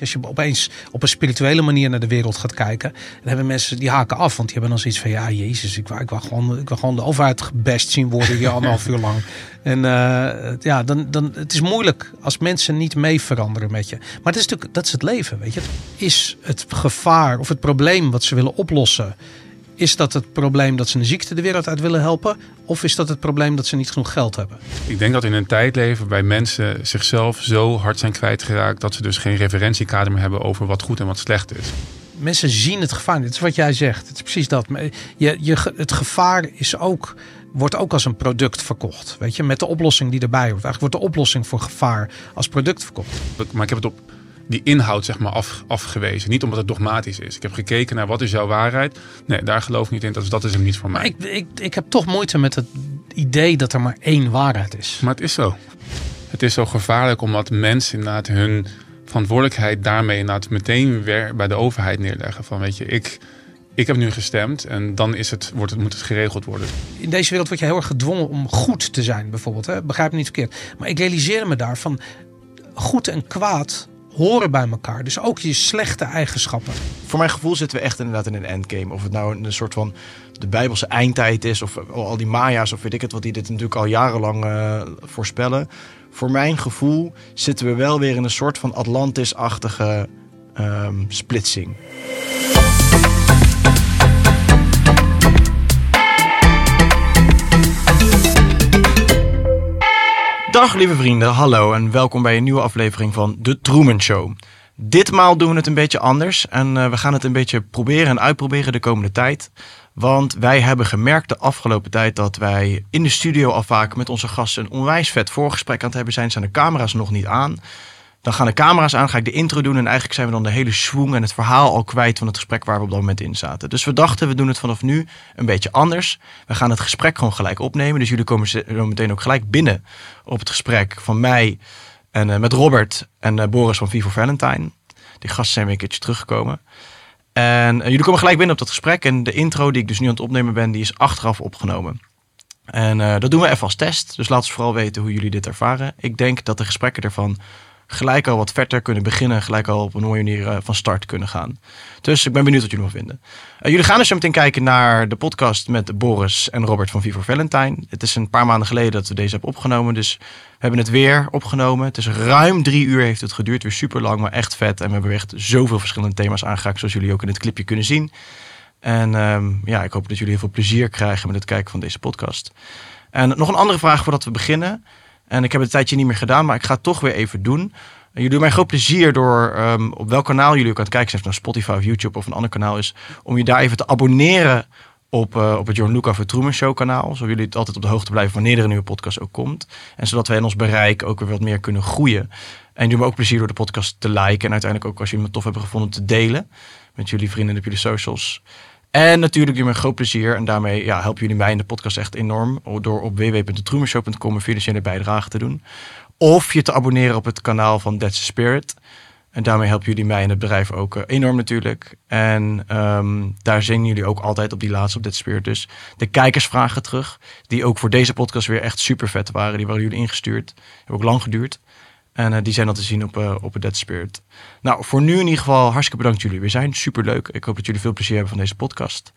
Als je opeens op een spirituele manier naar de wereld gaat kijken, dan hebben mensen die haken af. Want die hebben dan zoiets van: ja, Jezus, ik wil, ik wil, gewoon, ik wil gewoon de overheid gebest zien worden hier anderhalf uur lang. En uh, ja, dan, dan, het is moeilijk als mensen niet mee veranderen met je. Maar het is natuurlijk, dat is het leven, weet je. Is het gevaar of het probleem wat ze willen oplossen is dat het probleem dat ze een ziekte de wereld uit willen helpen? Of is dat het probleem dat ze niet genoeg geld hebben? Ik denk dat in een tijd leven bij mensen zichzelf zo hard zijn kwijtgeraakt dat ze dus geen referentiekader meer hebben over wat goed en wat slecht is. Mensen zien het gevaar. Dit is wat jij zegt. Het is precies dat. Je, je, het gevaar is ook, wordt ook als een product verkocht. Weet je, met de oplossing die erbij hoort. Eigenlijk wordt de oplossing voor gevaar als product verkocht. Maar ik heb het op die inhoud zeg maar af, afgewezen. Niet omdat het dogmatisch is. Ik heb gekeken naar wat is jouw waarheid. Nee, daar geloof ik niet in. Dat is, dat is hem niet voor mij. ik, ik, ik heb toch moeite met het idee dat er maar één waarheid is. Maar het is zo. Het is zo gevaarlijk omdat mensen inderdaad hun verantwoordelijkheid daarmee inderdaad meteen weer bij de overheid neerleggen. Van weet je, ik, ik heb nu gestemd en dan is het, wordt het, moet het geregeld worden. In deze wereld word je heel erg gedwongen om goed te zijn, bijvoorbeeld. Hè? Begrijp me niet verkeerd. Maar ik realiseer me daarvan, goed en kwaad horen bij elkaar. Dus ook je slechte eigenschappen. Voor mijn gevoel zitten we echt inderdaad in een endgame. Of het nou een soort van de Bijbelse eindtijd is, of al die Maya's, of weet ik het wat, die dit natuurlijk al jarenlang uh, voorspellen. Voor mijn gevoel zitten we wel weer in een soort van Atlantis-achtige um, splitsing. Dag lieve vrienden, hallo en welkom bij een nieuwe aflevering van The Truman Show. Ditmaal doen we het een beetje anders en uh, we gaan het een beetje proberen en uitproberen de komende tijd. Want wij hebben gemerkt de afgelopen tijd dat wij in de studio al vaak met onze gasten een onwijs vet voorgesprek aan het hebben zijn. Zijn de camera's nog niet aan. Dan gaan de camera's aan, ga ik de intro doen en eigenlijk zijn we dan de hele swing en het verhaal al kwijt van het gesprek waar we op dat moment in zaten. Dus we dachten, we doen het vanaf nu een beetje anders. We gaan het gesprek gewoon gelijk opnemen. Dus jullie komen zo meteen ook gelijk binnen op het gesprek van mij en uh, met Robert en uh, Boris van Vivo Valentine. Die gasten zijn weer een keertje teruggekomen. En uh, jullie komen gelijk binnen op dat gesprek. En de intro die ik dus nu aan het opnemen ben, die is achteraf opgenomen. En dat doen we even als test. Dus laat ons vooral weten hoe jullie dit ervaren. Ik denk dat de gesprekken ervan gelijk al wat verder kunnen beginnen. Gelijk al op een mooie manier uh, van start kunnen gaan. Dus ik ben benieuwd wat jullie nog vinden. Uh, jullie gaan dus zo meteen kijken naar de podcast met Boris en Robert van Vivo Valentine. Het is een paar maanden geleden dat we deze hebben opgenomen. Dus we hebben het weer opgenomen. Het is ruim drie uur heeft het geduurd. Weer super lang, maar echt vet. En we hebben echt zoveel verschillende thema's aangeraakt. Zoals jullie ook in het clipje kunnen zien. En um, ja, ik hoop dat jullie heel veel plezier krijgen met het kijken van deze podcast. En nog een andere vraag voordat we beginnen. En ik heb het een tijdje niet meer gedaan, maar ik ga het toch weer even doen. Jullie doen mij groot plezier door um, op welk kanaal jullie ook aan het kijken zijn, of nou Spotify of YouTube of een ander kanaal is, om je daar even te abonneren op, uh, op het John Luca Truman Show kanaal. Zodat jullie altijd op de hoogte blijven wanneer er een nieuwe podcast ook komt. En zodat wij in ons bereik ook weer wat meer kunnen groeien. En doe me ook plezier door de podcast te liken. En uiteindelijk ook als jullie het tof hebben gevonden te delen met jullie vrienden en op jullie socials. En natuurlijk doe me een groot plezier. En daarmee ja, helpen jullie mij in de podcast echt enorm. Door op www.trumershow.com een financiële bijdrage te doen. Of je te abonneren op het kanaal van That's Spirit. En daarmee helpen jullie mij en het bedrijf ook enorm natuurlijk. En um, daar zingen jullie ook altijd op die laatste, op That Spirit. Dus de kijkersvragen terug. Die ook voor deze podcast weer echt super vet waren. Die waren jullie ingestuurd. Hebben ook lang geduurd. En uh, die zijn al te zien op, uh, op het Dead Spirit. Nou, voor nu in ieder geval hartstikke bedankt jullie. We zijn super leuk. Ik hoop dat jullie veel plezier hebben van deze podcast.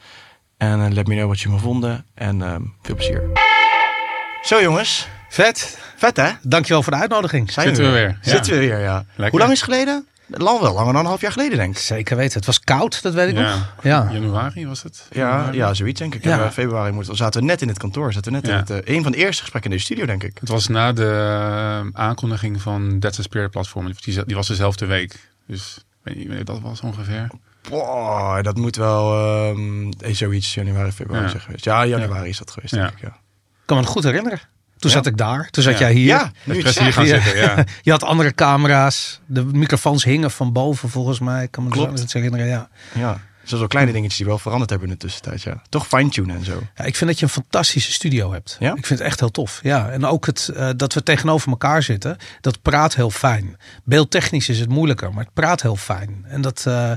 En uh, let me know wat je me vonden. En ehm, veel plezier. Zo jongens. Vet. Vet hè? Dankjewel voor de uitnodiging. Zijn Zitten we weer. Ja. Zitten we weer, ja. Lekker. Hoe lang is het geleden? Lang wel, langer dan een half jaar geleden, denk ik. Zeker weten. Het was koud, dat weet ik ja. nog. Ja. Januari was het? Ja, ja zoiets denk ik. Ja. In februari moeten, zaten we net in het kantoor. Zaten we net in het, uh, een van de eerste gesprekken in de studio, denk ik. Het was na de uh, aankondiging van That's a Spirit platform. Die, die was dezelfde week. Dus weet je, weet dat was ongeveer. Boah, dat moet wel um, zoiets januari, februari ja. zijn geweest. Ja, januari is dat geweest, denk ik. Ja. Ik kan me het goed herinneren. Toen zat ik daar. Toen zat jij hier. Ja, nu hier gaan zitten. Ja. je had andere camera's. De microfoons hingen van boven volgens mij. Ik kan me Klopt. het herinneren. Ja. ja. Zijn wel kleine dingetjes die wel veranderd hebben in de tussentijd. Ja. Toch fine-tunen en zo. Ja, ik vind dat je een fantastische studio hebt. Ja? Ik vind het echt heel tof. Ja, en ook het, uh, dat we tegenover elkaar zitten, dat praat heel fijn. Beeldtechnisch is het moeilijker, maar het praat heel fijn. En dat, uh, uh,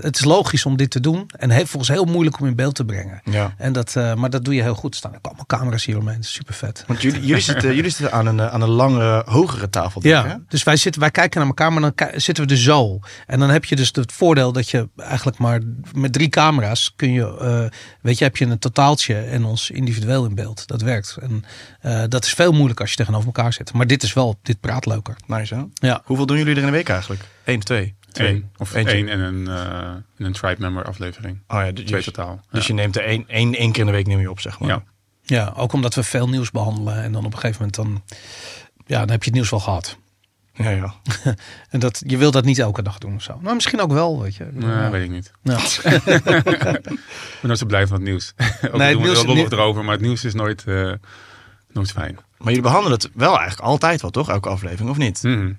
het is logisch om dit te doen. En heel, volgens heel moeilijk om in beeld te brengen. Ja. En dat, maar dat doe je heel goed. Er staan ook allemaal camera's hier omheen. Super vet. Want jullie, jullie, zitten, jullie zitten aan een, aan een langere, hogere tafel. Ja, hè? dus wij, zitten, wij kijken naar elkaar, maar dan zitten we er zo. En dan heb je dus het voordeel dat je eigenlijk maar met drie camera's kun je, uh, weet je, heb je een totaaltje en ons individueel in beeld. Dat werkt. En uh, dat is veel moeilijker als je tegenover elkaar zit. Maar dit is wel, dit praat leuker. Nice hè? Ja. Hoeveel doen jullie er in een week eigenlijk? Eén, twee? Twee. Eén. Of Eentje. één en een, uh, een tribe member aflevering. Oh ja, dus, Twee totaal. Dus ja. je neemt er één, één, één keer in de week neem je op, zeg maar. Ja. Ja, ook omdat we veel nieuws behandelen. En dan op een gegeven moment dan, ja, dan heb je het nieuws wel gehad. Ja, ja. en dat, je wil dat niet elke dag doen of zo. Nou, misschien ook wel, weet je. Nee, ja. weet ik niet. Ja. ik ben nooit zo blij van het nieuws. ook Nee, het doen we nieuws- er erover, maar het nieuws is nooit, uh, nooit fijn. Maar jullie behandelen het wel eigenlijk altijd wel, toch? Elke aflevering, of niet? Mhm. Ja,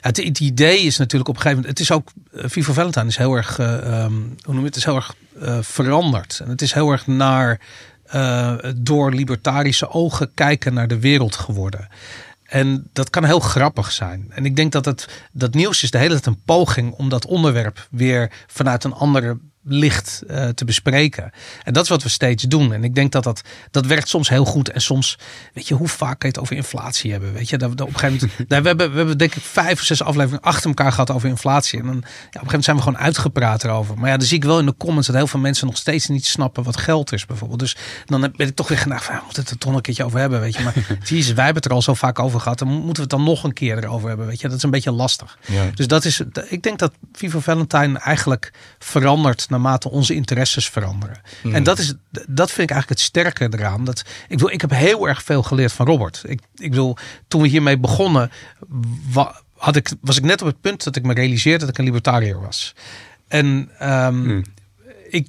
Het, het idee is natuurlijk op een gegeven moment. Het is ook. eh, Vivo Valentine is heel erg. eh, ehm, hoe noem je het? is heel erg eh, veranderd. En het is heel erg naar. eh, door libertarische ogen kijken naar de wereld geworden. En dat kan heel grappig zijn. En ik denk dat het, dat nieuws is de hele tijd een poging om dat onderwerp weer vanuit een andere licht uh, te bespreken. En dat is wat we steeds doen. En ik denk dat dat, dat werkt soms heel goed. En soms, weet je, hoe vaak kan je het over inflatie hebben? Weet je, dat, dat op een gegeven moment, nou, we, hebben, we hebben denk ik vijf of zes afleveringen achter elkaar gehad over inflatie. En dan, ja, op een gegeven moment zijn we gewoon uitgepraat erover. Maar ja, dan zie ik wel in de comments dat heel veel mensen nog steeds niet snappen wat geld is bijvoorbeeld. Dus dan ben ik toch weer gedacht van, we moeten het er toch een keertje over hebben, weet je. Maar jezus, wij hebben het er al zo vaak over gehad. Dan moeten we het dan nog een keer erover hebben, weet je. Dat is een beetje lastig. Ja. Dus dat is, ik denk dat Vivo Valentine eigenlijk verandert naarmate onze interesses veranderen. Hmm. En dat, is, dat vind ik eigenlijk het sterke eraan. Dat, ik, bedoel, ik heb heel erg veel geleerd van Robert. Ik, ik bedoel, toen we hiermee begonnen, wa, had ik, was ik net op het punt dat ik me realiseerde dat ik een libertariër was. En um, Hmm. ik,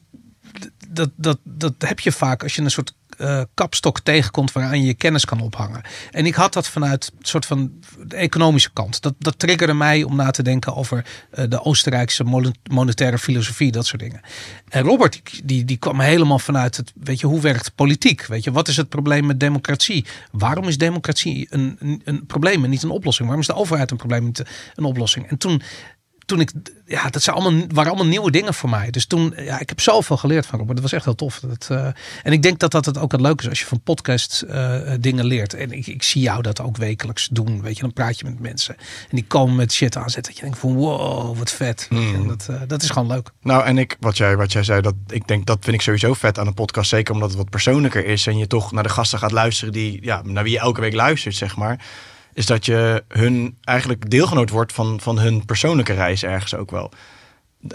dat, dat, dat heb je vaak als je een soort uh, kapstok tegenkomt waaraan je je kennis kan ophangen. En ik had dat vanuit een soort van de economische kant. Dat, dat triggerde mij om na te denken over uh, de Oostenrijkse monetaire filosofie, dat soort dingen. En Robert, die, die, kwam helemaal vanuit het, weet je, hoe werkt politiek? Weet je, wat is het probleem met democratie? Waarom is democratie een, een, een probleem en niet een oplossing? Waarom is de overheid een probleem en niet een oplossing? En toen toen ik, ja, dat zijn allemaal, waren allemaal nieuwe dingen voor mij. Dus toen, ja, ik heb zoveel geleerd van Robert. Dat was echt heel tof. Dat, uh, en ik denk dat dat het ook het leuk is als je van podcast uh, dingen leert. En ik, ik zie jou dat ook wekelijks doen. Weet je, dan praat je met mensen en die komen met shit aanzetten. Dat je denkt van wow, wat vet. Mm. Dat, uh, dat is gewoon leuk. Nou, en ik, wat jij, wat jij zei, dat ik denk dat vind ik sowieso vet aan een podcast. Zeker omdat het wat persoonlijker is en je toch naar de gasten gaat luisteren die, ja, naar wie je elke week luistert, zeg maar is dat je hun eigenlijk deelgenoot wordt van, van hun persoonlijke reis ergens ook wel.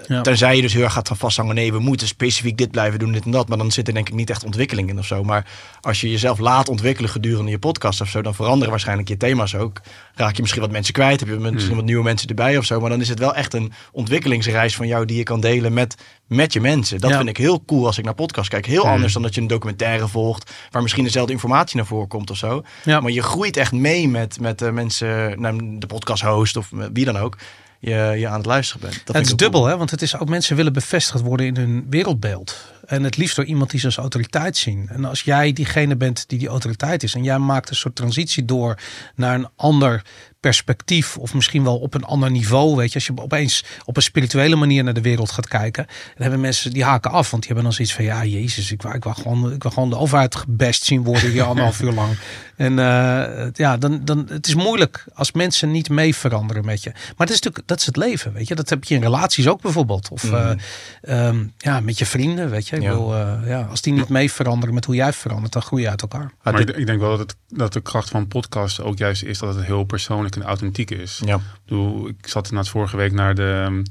Ja. Tenzij je dus heel erg gaat gaan vasthangen, nee, we moeten specifiek dit blijven doen, dit en dat. Maar dan zit er denk ik niet echt ontwikkeling in of zo. Maar als je jezelf laat ontwikkelen gedurende je podcast of zo, dan veranderen waarschijnlijk je thema's ook. Raak je misschien wat mensen kwijt, heb je misschien hmm. wat nieuwe mensen erbij of zo. Maar dan is het wel echt een ontwikkelingsreis van jou die je kan delen met, met je mensen. Dat ja. vind ik heel cool als ik naar podcast kijk. Heel hmm. anders dan dat je een documentaire volgt, waar misschien dezelfde informatie naar voren komt of zo. Ja. Maar je groeit echt mee met, met de mensen, nou, de podcast host of wie dan ook je, je aan het luisteren bent. Dat het is dubbel, cool. hè? want het is ook mensen willen bevestigd worden in hun wereldbeeld. En het liefst door iemand die ze als autoriteit zien. En als jij diegene bent die die autoriteit is en jij maakt een soort transitie door naar een ander perspectief of misschien wel op een ander niveau, weet je, als je opeens op een spirituele manier naar de wereld gaat kijken, dan hebben mensen die haken af, want die hebben dan zoiets van ja, Jezus, ik wil, ik wil gewoon, ik wil gewoon de overheid gebest zien worden hier anderhalf uur lang. En uh, ja, dan, dan het is moeilijk als mensen niet mee veranderen met je. Maar het is natuurlijk, dat is het leven, weet je. Dat heb je in relaties ook bijvoorbeeld, of mm. uh, um, ja, met je vrienden, weet je. Ik Ja. Wil, uh, ja, als die niet mee veranderen met hoe jij verandert, dan groei je uit elkaar. Maar ik, ik denk wel dat, het, dat de kracht van podcast ook juist is dat het heel persoonlijk en authentiek is. Ja. Ik, bedoel, ik zat inderdaad vorige week naar de,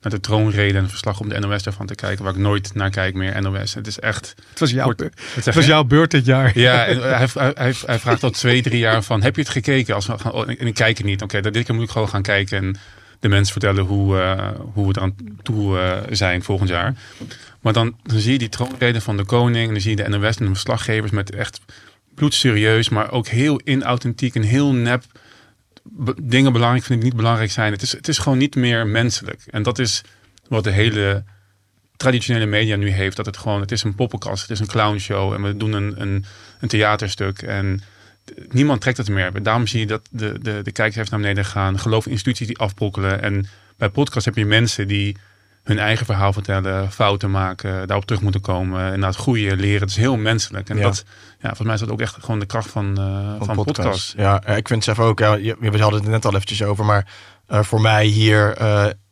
naar de troonrede en verslag op de NOS daarvan te kijken, waar ik nooit naar kijk meer, NOS. Het is echt... Het was jouw, beurt. Het was jouw beurt dit jaar. Ja, en hij, hij, hij, hij vraagt al twee, drie jaar van, heb je het gekeken? Als we gaan, oh, en ik kijk het niet. Oké, dan dit keer moet ik gewoon gaan kijken en de mensen vertellen hoe, eh, hoe we eraan toe eh, zijn volgend jaar. Maar dan, zie je die troonrede van de koning en dan zie je de NOS en de verslaggevers met echt bloedserieus, maar ook heel inauthentiek en heel nep dingen belangrijk vind ik niet belangrijk zijn. Het is, het is gewoon niet meer menselijk. En dat is wat de hele traditionele media nu heeft. Dat het gewoon, het is een poppenkast, het is een clownshow en we doen een, een, een theaterstuk. En niemand trekt het meer. Daarom zie je dat de, de, de kijkers naar beneden gaan. Geloof instituties die afbrokkelen. En bij podcast heb je mensen die hun eigen verhaal vertellen, fouten maken, daarop terug moeten komen en naar het groeien, leren. Het is heel menselijk. En Ja. dat, ja, volgens mij is dat ook echt gewoon de kracht van, eh, van, podcast. Ja, eh, ik vind het zelf ook. Ja, we hadden het net al eventjes over, maar eh, voor mij hier.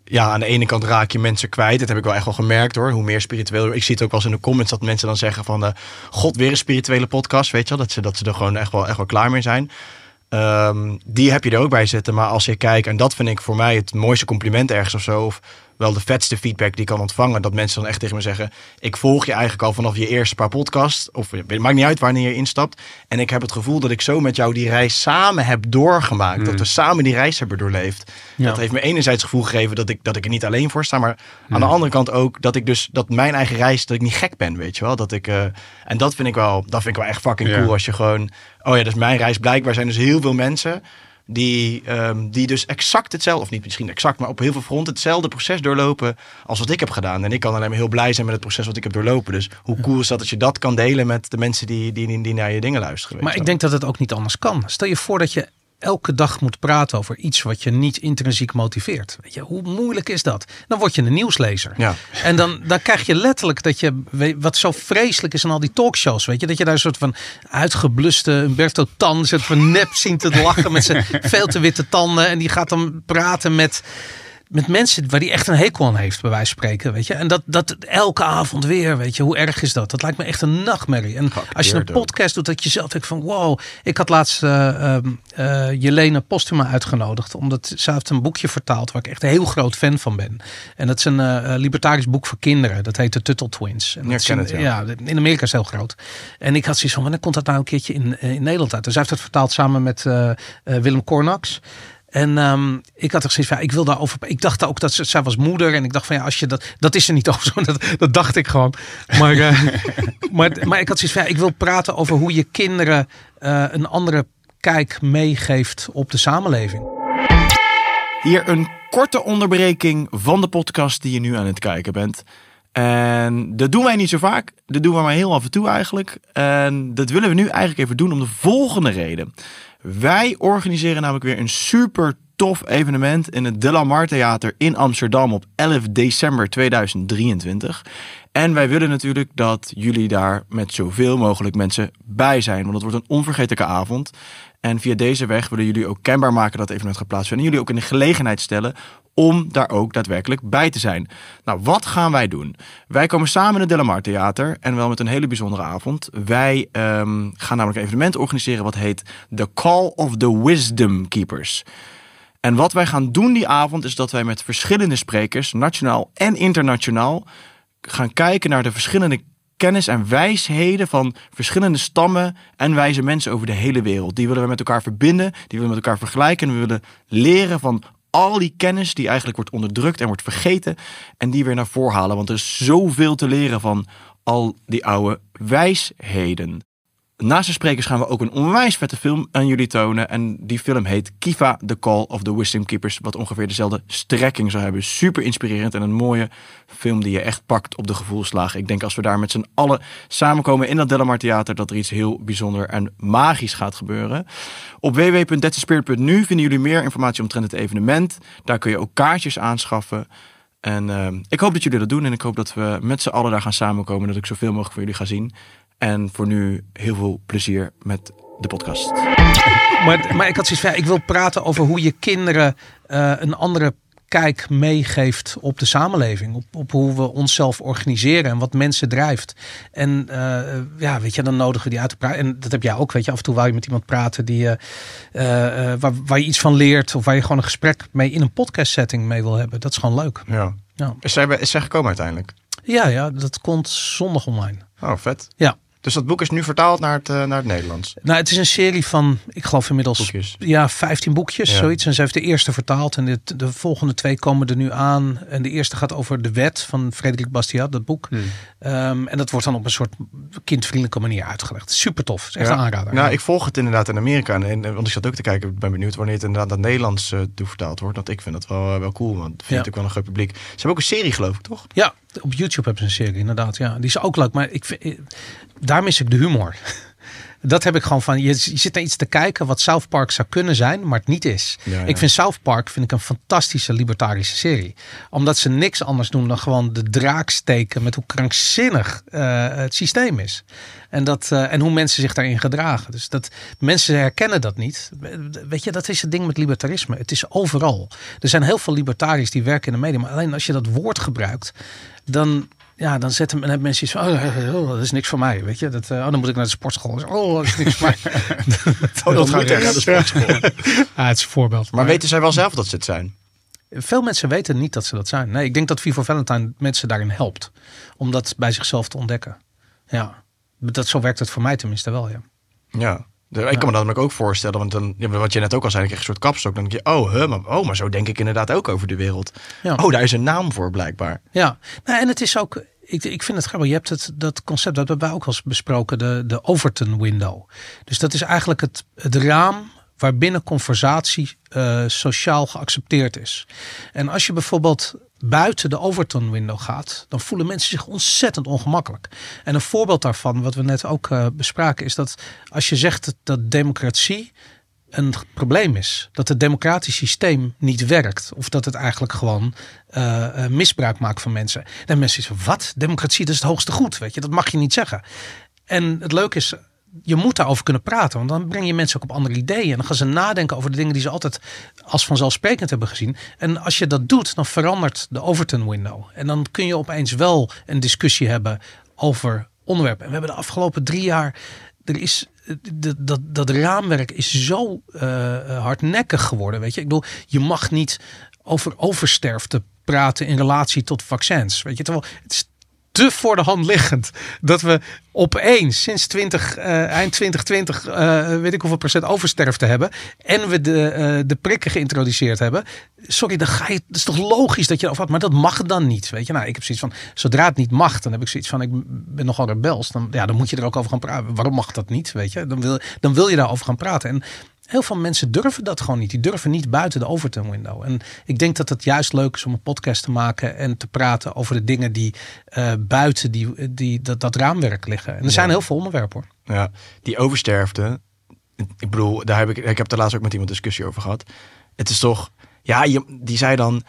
ja, aan de ene kant raak je mensen kwijt. Dat heb ik wel echt wel gemerkt hoor. Hoe meer spiritueel. Ik zie het ook wel eens in de comments dat mensen dan zeggen van... God, weer een spirituele podcast, weet je wel. Dat ze, dat ze er gewoon echt wel, echt wel klaar mee zijn. Ehm, die heb je er ook bij zitten. Maar als je kijkt, en dat vind ik voor mij het mooiste compliment ergens of zo... of wel de vetste feedback die ik kan ontvangen... dat mensen dan echt tegen me zeggen... ik volg je eigenlijk al vanaf je eerste paar podcasts... of het maakt niet uit wanneer je instapt... en ik heb het gevoel dat ik zo met jou die reis samen heb doorgemaakt. Dat we samen die reis hebben doorleefd. Ja. Dat heeft me enerzijds het gevoel gegeven dat ik, dat ik er niet alleen voor sta... maar aan de andere kant ook dat ik dus... dat mijn eigen reis, dat ik niet gek ben, weet je wel. Dat ik, eh, en dat vind ik wel, dat vind ik wel echt fucking Ja. cool... als je gewoon... oh ja, dat is mijn reis. Blijkbaar zijn dus heel veel mensen die, ehm, die dus exact hetzelfde, of niet misschien exact, maar op heel veel fronten hetzelfde proces doorlopen als wat ik heb gedaan. En ik kan alleen maar heel blij zijn met het proces wat ik heb doorlopen. Dus hoe cool is dat als je dat kan delen met de mensen die, die, die, die naar je dingen luisteren. Maar ik denk dat het ook niet anders kan. Stel je voor dat je elke dag moet praten over iets wat je niet intrinsiek motiveert. Weet je, hoe moeilijk is dat? Dan word je een nieuwslezer. Ja. En dan, dan krijg je letterlijk dat je, wat zo vreselijk is aan al die talkshows, weet je, dat je daar een soort van uitgebluste Humberto Tan, soort van nep zien te lachen met zijn veel te witte tanden. En die gaat dan praten met, met mensen waar die echt een hekel aan heeft, bij wijze van spreken, weet je. En dat, dat elke avond weer, weet je, hoe erg is dat? Dat lijkt me echt een nachtmerrie. En als je een ook. podcast doet, dat je zelf denkt van, wow, ik had laatst eh, Jelena Postuma uitgenodigd, omdat zij heeft een boekje vertaald waar ik echt een heel groot fan van ben. En dat is een eh, libertarisch boek voor kinderen. Dat heet de Tuttle Twins. En Ja, dat is het, ja. in Amerika is het heel groot. En ik had zoiets van, wanneer komt dat nou een keertje in, in Nederland uit? Dus zij heeft het vertaald samen met Willem Cornax. En ehm, ik had er zoiets van, ja, ik wil daarover. Ik dacht ook dat ze, zij was moeder. En ik dacht van ja, als je dat. Dat is er niet over zo. Dat, dat dacht ik gewoon. Maar, eh, maar, maar ik had zoiets van ja, ik wil praten over hoe je kinderen eh, een andere kijk meegeeft op de samenleving. Hier een korte onderbreking van de podcast die je nu aan het kijken bent. En dat doen wij niet zo vaak. Dat doen we maar heel af en toe eigenlijk. En dat willen we nu eigenlijk even doen om de volgende reden. Wij organiseren namelijk weer een super tof evenement in het De La Mar Theater in Amsterdam op 11 december 2023. En wij willen natuurlijk dat jullie daar met zoveel mogelijk mensen bij zijn. Want het wordt een onvergetelijke avond. En via deze weg willen jullie ook kenbaar maken dat het evenement gaat plaatsvinden. En jullie ook in de gelegenheid stellen om daar ook daadwerkelijk bij te zijn. Nou, wat gaan wij doen? Wij komen samen in het Delamar Theater en wel met een hele bijzondere avond. Wij ehm, gaan namelijk een evenement organiseren wat heet The Call of the Wisdom Keepers. En wat wij gaan doen die avond is dat wij met verschillende sprekers, nationaal en internationaal, gaan kijken naar de verschillende kennis en wijsheden van verschillende stammen en wijze mensen over de hele wereld. Die willen we met elkaar verbinden, die willen we met elkaar vergelijken en we willen leren van al die kennis die eigenlijk wordt onderdrukt en wordt vergeten en die weer naar voren halen. Want er is zoveel te leren van al die oude wijsheden. Naast de sprekers gaan we ook een onwijs vette film aan jullie tonen. En die film heet Kiva, The Call of the Wisdom Keepers. Wat ongeveer dezelfde strekking zou hebben. Super inspirerend en een mooie film die je echt pakt op de gevoelslagen. Ik denk als we daar met z'n allen samenkomen in dat Delamar Theater... dat er iets heel bijzonder en magisch gaat gebeuren. Op www.that'saspirit.nu vinden jullie meer informatie omtrent het evenement. Daar kun je ook kaartjes aanschaffen. En eh, ik hoop dat jullie dat doen. En ik hoop dat we met z'n allen daar gaan samenkomen. Dat ik zoveel mogelijk voor jullie ga zien. En voor nu heel veel plezier met de podcast. Maar, maar ik had zoiets van ja, ik wil praten over hoe je kinderen eh, een andere kijk meegeeft op de samenleving. Op, op hoe we onszelf organiseren en wat mensen drijft. En eh, ja, weet je, dan nodigen we die uit te praten. En dat heb jij ook, weet je. Af en toe wil je met iemand praten die, eh, waar, waar je iets van leert. Of waar je gewoon een gesprek mee in een podcast setting mee wil hebben. Dat is gewoon leuk. Ja. Ja, Is zij, is zij gekomen uiteindelijk? ja, ja dat komt zondag online. Oh, vet. Ja. Dus dat boek is nu vertaald naar het, eh, naar het Nederlands. Nou, het is een serie van, ik geloof inmiddels, Boekjes. ja, 15 boekjes, Ja. zoiets. En ze heeft de eerste vertaald en dit, de volgende twee komen er nu aan. En de eerste gaat over de wet van Frederik Bastiat, dat boek. Hmm. Ehm, en dat wordt dan op een soort kindvriendelijke manier uitgelegd. Super tof, is echt een aanrader. Nou, ik volg het inderdaad in Amerika. En, en- want ik zat ook te kijken, ik ben benieuwd wanneer het inderdaad naar het Nederlands eh toe vertaald wordt. Want ik vind dat wel, eh, wel cool, want ik vind Ja. het ook wel een groot publiek. Ze hebben ook een serie, geloof ik, toch? Ja, op YouTube hebben ze een serie, inderdaad. Ja, die is ook leuk, maar ik, vind- daar mis ik de humor. Dat heb ik gewoon van. Je, je zit naar iets te kijken wat South Park zou kunnen zijn, maar het niet is. Ja, ja. Ik vind South Park vind ik een fantastische libertarische serie. Omdat ze niks anders doen dan gewoon de draak steken met hoe krankzinnig eh, het systeem is. En, dat, eh, en hoe mensen zich daarin gedragen. Dus dat mensen herkennen dat niet. Weet je, dat is het ding met libertarisme. Het is overal. Er zijn heel veel libertariërs die werken in de media. Maar alleen als je dat woord gebruikt, dan, ja, dan zetten dan hebben mensen iets van, oh, oh, dat is niks voor mij, weet je. Dat, eh, oh, dan moet ik naar de sportschool. Oh, dat is niks voor mij. Oh, dat gaat naar de sportschool. Ja, het is een voorbeeld. Maar weten zij wel zelf dat ze het zijn? Veel mensen weten niet dat ze dat zijn. Nee, ik denk dat Vivo Valentine mensen daarin helpt. Om dat bij zichzelf te ontdekken. Ja, dat, zo werkt het voor mij tenminste wel, ja. Ja. De- ik kan me dat namelijk ook voorstellen, want dan, wat je net ook al zei, dan krijg je een soort kapstok. Dan denk je, oh, huh, maar, oh, maar zo denk ik inderdaad ook over de wereld. Ja. Oh, daar is een naam voor blijkbaar. Ja, nou, en het is ook, ik, ik vind het grappig. Je hebt het, dat concept, dat hebben wij ook al eens besproken, de, de Overton window. Dus dat is eigenlijk het, het raam waarbinnen conversatie eh, sociaal geaccepteerd is. En als je bijvoorbeeld buiten de Overton window gaat, dan voelen mensen zich ontzettend ongemakkelijk. En een voorbeeld daarvan, wat we net ook eh, bespraken, is dat als je zegt dat, democratie een probleem is. Dat het democratisch systeem niet werkt. Of dat het eigenlijk gewoon eh, eh, misbruik maakt van mensen. Dan mensen zeggen, wat? Democratie, dat is het hoogste goed. Weet je, dat mag je niet zeggen. En het leuke is, je moet daarover kunnen praten. Want dan breng je mensen ook op andere ideeën. En dan gaan ze nadenken over de dingen die ze altijd als vanzelfsprekend hebben gezien. En als je dat doet, dan verandert de Overton window. En dan kun je opeens wel een discussie hebben over onderwerpen. En we hebben de afgelopen drie jaar. Er is, dat, dat, dat raamwerk is zo eh, hardnekkig geworden. Weet je, ik bedoel, je mag niet over oversterfte praten in relatie tot vaccins. Weet je, terwijl het is te voor de hand liggend dat we opeens sinds 20, eh, eind 2020 eh, weet ik hoeveel procent oversterfte hebben en we de, eh, de prikken geïntroduceerd hebben. Sorry, dan ga je, het is toch logisch dat je erover had, maar dat mag dan niet. Weet je, nou, ik heb zoiets van, zodra het niet mag, dan heb ik zoiets van, ik ben nogal rebels. Dan, ja, dan moet je er ook over gaan praten. Waarom mag dat niet? Weet je, dan wil, dan wil je daarover gaan praten. En heel veel mensen durven dat gewoon niet. Die durven niet buiten de Overton window. En ik denk dat het juist leuk is om een podcast te maken en te praten over de dingen die uh, buiten die, die, dat, dat raamwerk liggen. En er zijn heel veel onderwerpen hoor. Ja, die oversterfte. Ik bedoel, daar heb ik, ik heb er laatst ook met iemand discussie over gehad. Het is toch, ja, je, die zei dan,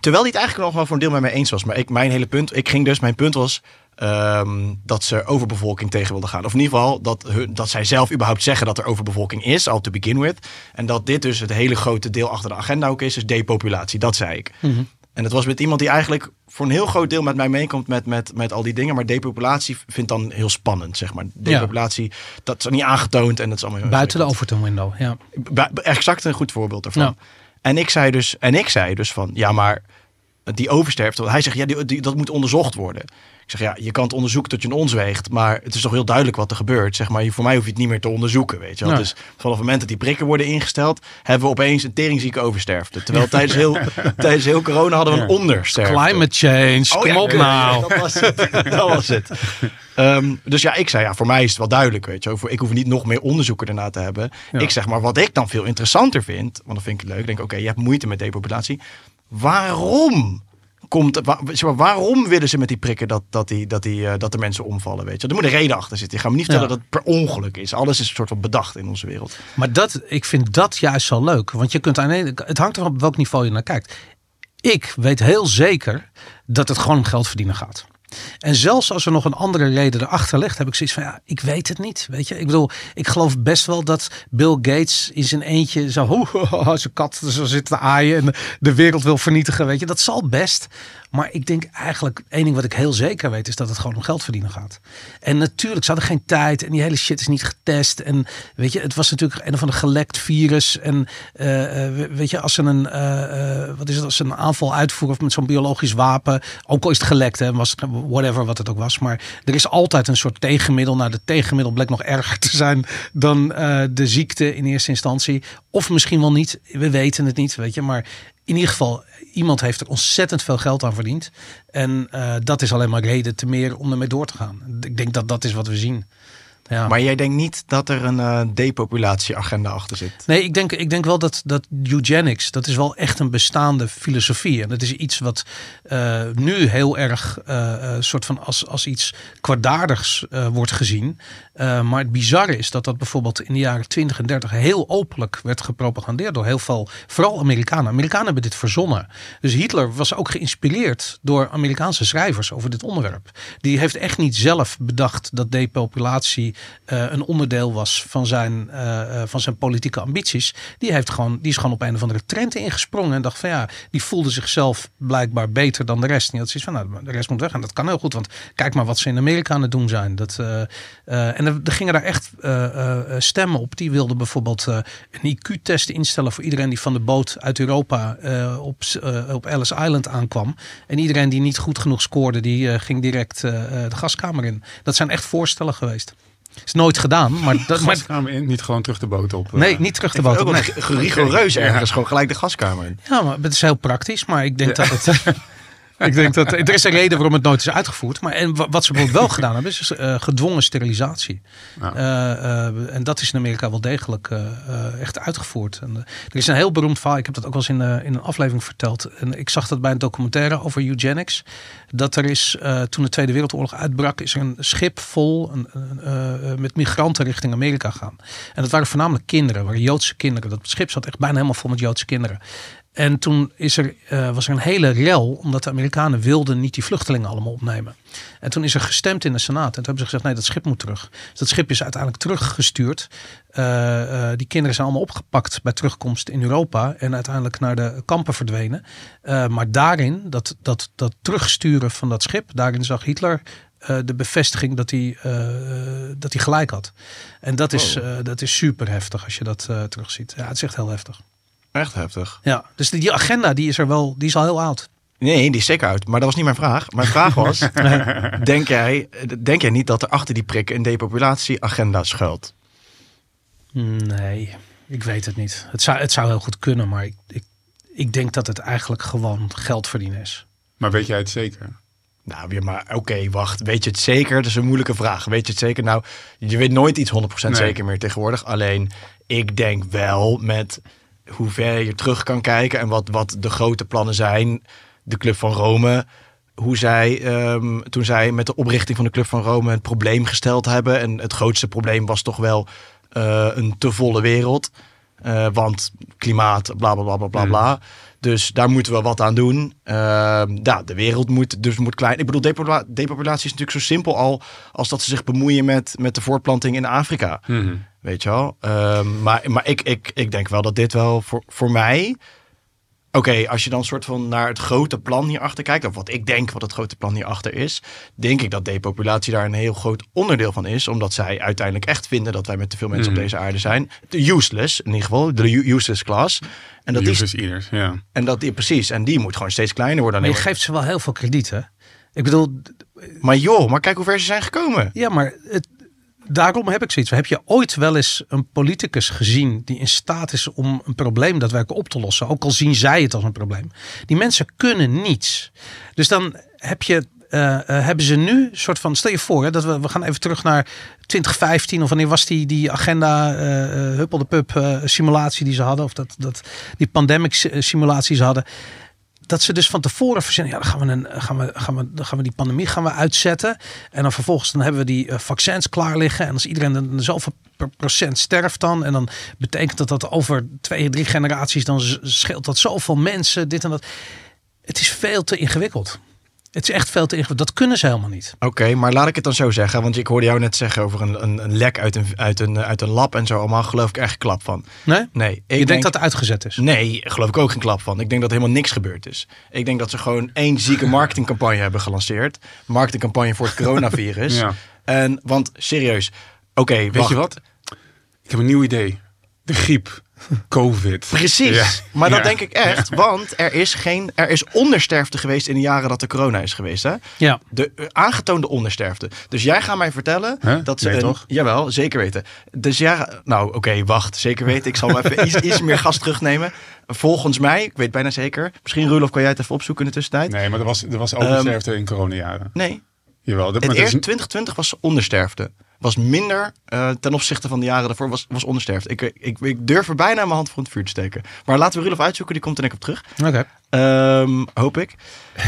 terwijl hij het eigenlijk nog wel voor een deel met mij eens was. Maar ik, mijn hele punt, ik ging dus, mijn punt was um, dat ze overbevolking tegen wilden gaan. Of in ieder geval dat, hun, dat zij zelf überhaupt zeggen dat er overbevolking is, al to begin with. En dat dit dus het hele grote deel achter de agenda ook is, is depopulatie. Dat zei ik. Mhm. En het was met iemand die eigenlijk voor een heel groot deel met mij meekomt met, met, met al die dingen. Maar depopulatie vindt dan heel spannend, zeg maar. Depopulatie, ja. dat is niet aangetoond en dat is allemaal... Buiten de Overton window, ja. Exact een goed voorbeeld daarvan. En ik zei dus, en ik zei dus van, ja maar die oversterfte. Hij zegt, ja die, die, dat moet onderzocht worden. Ik zeg, ja, je kan het onderzoeken tot je een ons weegt, maar het is toch heel duidelijk wat er gebeurt. Zeg maar, voor mij hoef je het niet meer te onderzoeken, weet je wel. Ja. Dus vanaf het moment dat die prikken worden ingesteld, hebben we opeens een teringzieke oversterfte. Terwijl tijdens heel, tijdens heel corona hadden we een ondersterfte. Climate change, oh, kom ja, op nou. Dat was het. dat was het. Um, dus ja, ik zei, ja, voor mij is het wel duidelijk, weet je. Ik hoef niet nog meer onderzoeken erna te hebben. Ja. Ik zeg maar, wat ik dan veel interessanter vind, want dan vind ik het leuk. Ik denk, oké, okay, je hebt moeite met depopulatie. Waarom? Komt, waar, waarom willen ze met die prikken dat, dat, die, dat, die, uh, dat de mensen omvallen? Weet je? Er moet een reden achter zitten. Je gaat me niet vertellen ja. dat het per ongeluk is. Alles is een soort van bedacht in onze wereld. Maar dat, ik vind dat juist zo leuk. Want je kunt aan het hangt ervan op welk niveau je naar kijkt. Ik weet heel zeker dat het gewoon om geld verdienen gaat. En zelfs als er nog een andere reden erachter ligt, heb ik zoiets van ja, ik weet het niet. Weet je, ik bedoel, ik geloof best wel dat Bill Gates in zijn eentje zo, kat zo zit te aaien en de wereld wil vernietigen. Weet je, dat zal best. Maar ik denk eigenlijk, één ding wat ik heel zeker weet, is dat het gewoon om geld verdienen gaat. En natuurlijk, ze hadden geen tijd en die hele shit is niet getest. En weet je, het was natuurlijk een of ander gelekt virus. En eh, eh, weet je, als ze een, eh, wat is het, als ze een aanval uitvoeren of met zo'n biologisch wapen, ook al is het gelekt, hè, was het whatever wat het ook was. Maar er is altijd een soort tegenmiddel. Nou, de tegenmiddel bleek nog erger te zijn dan de ziekte in eerste instantie. Of misschien wel niet, we weten het niet, weet je. Maar in ieder geval, iemand heeft er ontzettend veel geld aan verdiend. En eh, dat is alleen maar reden te meer om ermee door te gaan. Ik denk dat dat is wat we zien. Ja. Maar jij denkt niet dat er een eh, depopulatieagenda achter zit? Nee, ik denk, ik denk wel dat, dat eugenics, dat is wel echt een bestaande filosofie. En dat is iets wat eh, nu heel erg eh, soort van als, als iets kwaadaardigs wordt gezien. Maar het bizarre is dat dat bijvoorbeeld in de jaren 20 en 30 heel openlijk werd gepropagandeerd door heel veel, vooral Amerikanen. Amerikanen hebben dit verzonnen. Dus Hitler was ook geïnspireerd door Amerikaanse schrijvers over dit onderwerp. Die heeft echt niet zelf bedacht dat depopulatie eh, een onderdeel was van zijn, eh, eh, van zijn politieke ambities. Die, heeft gewoon, die is gewoon op een of andere trend ingesprongen en dacht van ja, die voelde zichzelf blijkbaar beter dan de rest. En had zoiets van nou, de rest moet weg. En dat kan heel goed, want kijk maar wat ze in Amerika aan het doen zijn. Dat, en er, gingen daar echt stemmen op. Die wilden bijvoorbeeld een IQ-test instellen voor iedereen die van de boot uit Europa op, op Ellis Island aankwam. En iedereen die niet goed genoeg scoorde, die ging direct de gaskamer in. Dat zijn echt voorstellen geweest. Is nooit gedaan, maar, dat, maar Gaskamer in, niet gewoon terug de boot op. eh. nee, niet terug de boot op. ook Nee. rigoureus Ja. ergens, gewoon gelijk de gaskamer in. Ja, maar het is heel praktisch. Maar ik denk dat het. ik denk dat er is een reden waarom het nooit is uitgevoerd. Maar en wa- wat ze bijvoorbeeld wel gedaan hebben, is eh, gedwongen sterilisatie. Eh, eh, en dat is in Amerika wel degelijk echt uitgevoerd. En, er is een heel beroemd verhaal. Ik heb dat ook wel eens in, in een aflevering verteld. En ik zag dat bij een documentaire over eugenics. Dat er is, toen de Tweede Wereldoorlog uitbrak, is er een schip vol een, met migranten richting Amerika gaan. En dat waren voornamelijk kinderen, waren Joodse kinderen. Dat schip zat echt bijna helemaal vol met Joodse kinderen. En toen is er, eh, was er een hele rel, omdat de Amerikanen wilden niet die vluchtelingen allemaal opnemen. En toen is er gestemd in de Senaat. En toen hebben ze gezegd, nee, dat schip moet terug. Dus dat schip is uiteindelijk teruggestuurd. Eh, eh, die kinderen zijn allemaal opgepakt bij terugkomst in Europa. En uiteindelijk naar de kampen verdwenen. Maar daarin, dat, dat, dat terugsturen van dat schip, daarin zag Hitler de bevestiging dat hij, dat hij gelijk had. En dat is, eh, dat is super heftig als je dat terugziet. Ja, het is echt heel heftig. Echt heftig. Ja, dus die, die agenda die is er wel, die is al heel oud. Nee, die is zeker uit. Maar dat was niet mijn vraag. Mijn vraag was, denk, jij, denk jij niet dat er achter die prik een depopulatieagenda schuilt? Nee, ik weet het niet. Het zou, het zou heel goed kunnen, maar ik, ik, ik denk dat het eigenlijk gewoon geld verdienen is. Maar weet jij het zeker? Nou, weer maar oké, wacht. Weet je het zeker? Dat is een moeilijke vraag. Weet je het zeker? Nou, je weet nooit iets 100% Nee. zeker meer tegenwoordig. Alleen, ik denk wel met hoe ver je terug kan kijken en wat, wat de grote plannen zijn. De Club van Rome, hoe zij, ehm, toen zij met de oprichting van de Club van Rome het probleem gesteld hebben. En het grootste probleem was toch wel eh, een te volle wereld. Eh, want klimaat, bla bla bla bla bla. Hmm. Dus daar moeten we wat aan doen. Ehm, ja, de wereld moet dus moet klein. Ik bedoel, depopula- depopulatie is natuurlijk zo simpel al als dat ze zich bemoeien met, met de voortplanting in Afrika. Mhm. Weet je wel? Ehm, maar maar ik, ik, ik denk wel dat dit wel voor, voor mij. Oké, als je dan soort van naar het grote plan hierachter kijkt, of wat ik denk wat het grote plan hierachter is, denk ik dat depopulatie daar een heel groot onderdeel van is, omdat zij uiteindelijk echt vinden dat wij met te veel mensen op deze aarde zijn. De useless, in ieder geval, de useless class. En dat, Use is, eaters, ja. en dat die, precies, en die moet gewoon steeds kleiner worden. Maar je geeft ze wel heel veel krediet, hè? Ik bedoel, maar joh, maar kijk hoe ver ze zijn gekomen. ja, maar het, daarom heb ik zoiets. Heb je ooit wel eens een politicus gezien die in staat is om een probleem daadwerkelijk op te lossen? Ook al zien zij het als een probleem. Die mensen kunnen niets. Dus dan heb je. eh, eh, hebben ze nu soort van. Stel je voor, hè, dat we, we gaan even terug naar 2015 of wanneer was die, die agenda eh eh, Huppel de Pup simulatie die ze hadden, of dat, dat, die pandemic si- simulatie ze hadden. Dat ze dus van tevoren verzinnen, ja, dan gaan we, een, gaan, we, gaan, we, dan gaan we die pandemie gaan we uitzetten. En dan vervolgens dan hebben we die eh, vaccins klaar liggen. En als iedereen dan zoveel procent sterft dan. En dan betekent dat dat over twee, drie generaties, dan scheelt dat zoveel mensen, dit en dat. Het is veel te ingewikkeld. Het is echt veel te ingewikkeld. Dat kunnen ze helemaal niet. Oké, maar laat ik het dan zo zeggen. Want ik hoorde jou net zeggen over een, een, een lek uit een, uit, een, uit een lab en zo. Allemaal geloof ik echt klap van. Nee? Nee, Je ik denkt denk dat het uitgezet is? Nee, geloof ik ook geen klap van. Ik denk dat helemaal niks gebeurd is. Ik denk dat ze gewoon één zieke marketingcampagne hebben gelanceerd. Marketingcampagne voor het coronavirus. Ja. En, want serieus, oké, Weet wacht. je wat? Ik heb een nieuw idee. De griep. Covid. Precies. Ja. Maar dat Ja. denk ik echt, want er is, geen, er is ondersterfte geweest in de jaren dat de corona is geweest. Hè? Ja. De eh, aangetoonde ondersterfte. Dus jij gaat mij vertellen Huh? dat ze. Nee, een- toch? Jawel, zeker weten. Dus ja, nou oké, wacht. Zeker weten. Ik zal maar even iets, iets meer gas terugnemen. Volgens mij, ik weet bijna zeker. Misschien Rulof, kan jij het even opzoeken in de tussentijd? Nee, maar er was, er was oversterfte in coronajaren. Nee. Jawel. Dat, Het eerste een- 2020 was ondersterfte. Was minder eh, ten opzichte van de jaren daarvoor was, was ondersterfte. Ik, ik, ik durf er bijna mijn hand voor het vuur te steken. Maar laten we Rulof uitzoeken, die komt er ik op terug. Oké. Ehm, hoop ik.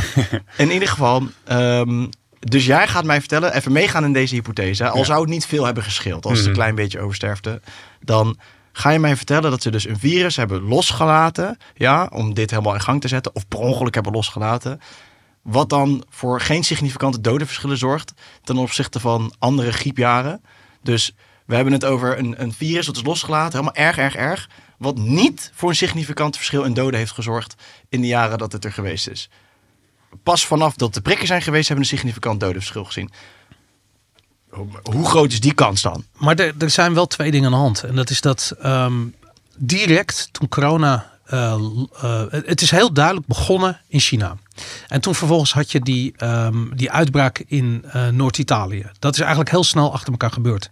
in ieder geval, ehm, dus jij gaat mij vertellen, even meegaan in deze hypothese. Al Ja. zou het niet veel hebben gescheeld, als het een Mhm. klein beetje oversterfte. Dan ga je mij vertellen dat ze dus een virus hebben losgelaten. Ja, om dit helemaal in gang te zetten. Of per ongeluk hebben losgelaten. Wat dan voor geen significante dodenverschillen zorgt ten opzichte van andere griepjaren. Dus we hebben het over een, een virus dat is losgelaten, helemaal erg, erg, erg. Wat niet voor een significant verschil in doden heeft gezorgd in de jaren dat het er geweest is. Pas vanaf dat de prikken zijn geweest, hebben we een significant dodenverschil gezien. Hoe groot is die kans dan? Maar er, er zijn wel twee dingen aan de hand. En dat is dat ehm, direct toen corona. eh, eh, het is heel duidelijk begonnen in China. En toen vervolgens had je die, ehm, die uitbraak in eh, Noord-Italië. Dat is eigenlijk heel snel achter elkaar gebeurd.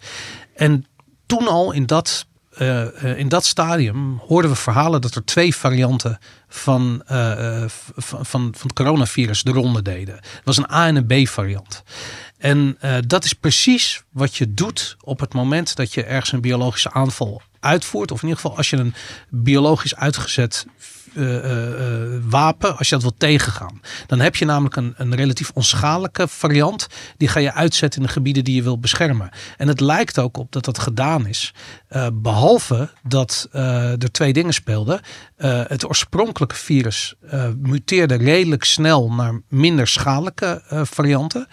En toen al in dat, eh, eh, in dat stadium hoorden we verhalen dat er twee varianten van, van, van, het coronavirus de ronde deden. Het was een A en een B variant. En dat is precies wat je doet op het moment dat je ergens een biologische aanval uitvoert. Of in ieder geval als je een biologisch uitgezet eh, eh, eh, wapen, als je dat wilt tegengaan. Dan heb je namelijk een, een relatief onschadelijke variant. Die ga je uitzetten in de gebieden die je wil beschermen. En het lijkt ook op dat dat gedaan is. Eh, behalve dat er twee dingen speelden. Het oorspronkelijke virus muteerde redelijk snel naar minder schadelijke varianten.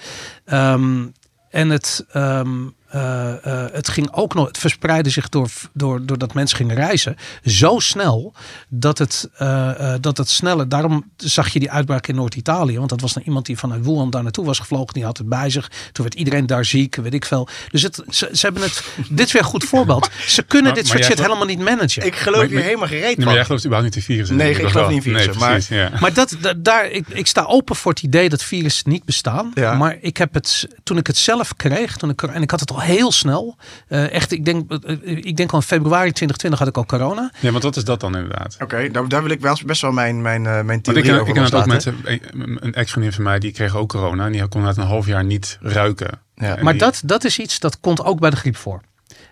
Ehm, en het, ehm, eh, eh, het ging ook nog, het verspreidde zich door, door, doordat mensen gingen reizen. Zo snel dat het, eh, eh, dat het sneller. Daarom zag je die uitbraak in Noord-Italië. Want dat was dan iemand die vanuit Wuhan daar naartoe was gevlogen. Die had het bij zich. Toen werd iedereen daar ziek, weet ik veel. Dus het, ze, ze hebben het. dit is weer een goed voorbeeld. Ze kunnen Maar- dit maar soort shit geloof- helemaal niet managen. Ik geloof Maar- hier maar- helemaal gereed Nee, van. maar jij gelooft überhaupt niet in virussen. Nee, denk ik toch geloof wel? niet in virussen, Nee, precies, ja. Maar dat, da- daar, ik, ik sta open voor het idee dat virussen niet bestaan. Ja. Maar ik heb het, toen ik het zelf kreeg, toen ik, en ik had het al heel snel. eh, echt, ik denk, eh, ik denk al in februari 2020 had ik al corona. Ja, want wat is dat dan inderdaad? Oké, daar, daar wil ik wel best wel mijn, mijn, eh, mijn Want theorie ik over ik ken het ook mensen, een- een ex-vriendin van mij, die kreeg ook corona. En die kon na een half jaar niet ruiken. Ja. Maar die- dat, dat is iets dat komt ook bij de griep voor.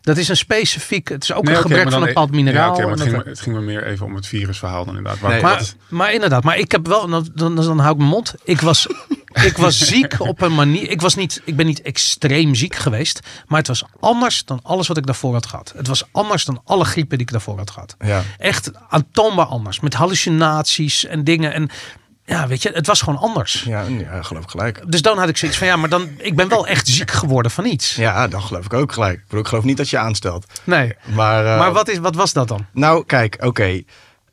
Dat is een specifiek, het is ook Nee, een gebrek van een bepaald mineraal. Ja, oké, maar het ging, het ging me meer even om het virusverhaal dan inderdaad. Maar, Nee, wat maar, is- maar inderdaad, maar ik heb wel, dan, dan, dan hou ik mijn mond. Ik was, ik was ziek op een manier. Ik, was niet, ik ben niet extreem ziek geweest, maar het was anders dan alles wat ik daarvoor had gehad. Het was anders dan alle griepen die ik daarvoor had gehad. Ja. Echt aantoonbaar anders. Met hallucinaties en dingen. En ja, weet je, het was gewoon anders. Ja, ja, geloof ik gelijk. Dus dan had ik zoiets van ja, maar dan, ik ben wel echt ziek geworden van iets. Ja, dan geloof ik ook gelijk. Ik, bedoel, ik geloof niet dat je aanstelt. Nee. Maar, eh, Maar wat, is, wat was dat dan? Nou, kijk, oké.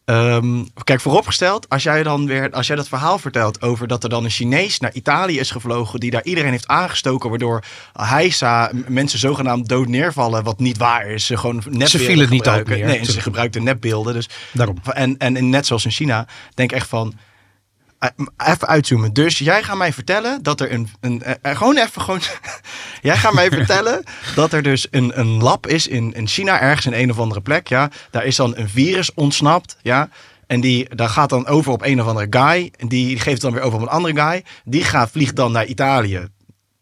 Ehm, kijk, vooropgesteld, als jij dan weer, als jij dat verhaal vertelt over dat er dan een Chinees naar Italië is gevlogen, die daar iedereen heeft aangestoken, waardoor Heisa m- mensen zogenaamd dood neervallen, wat niet waar is. Ze gewoon nepbeelden Ze vielen niet dood gebruiken. neer, Nee, en ze gebruikten nepbeelden. Dus Daarom. en, en, en net zoals in China, denk echt van. Eh, Even uitzoomen. Dus jij gaat mij vertellen dat er een. een eh, eh, gewoon even. Gewoon, jij gaat mij vertellen dat er dus een, een lab is in, in China, ergens in een of andere plek. Ja. Daar is dan een virus ontsnapt. Ja. En die daar gaat dan over op een of andere guy. En die geeft het dan weer over op een andere guy. Die gaat, vliegt dan naar Italië.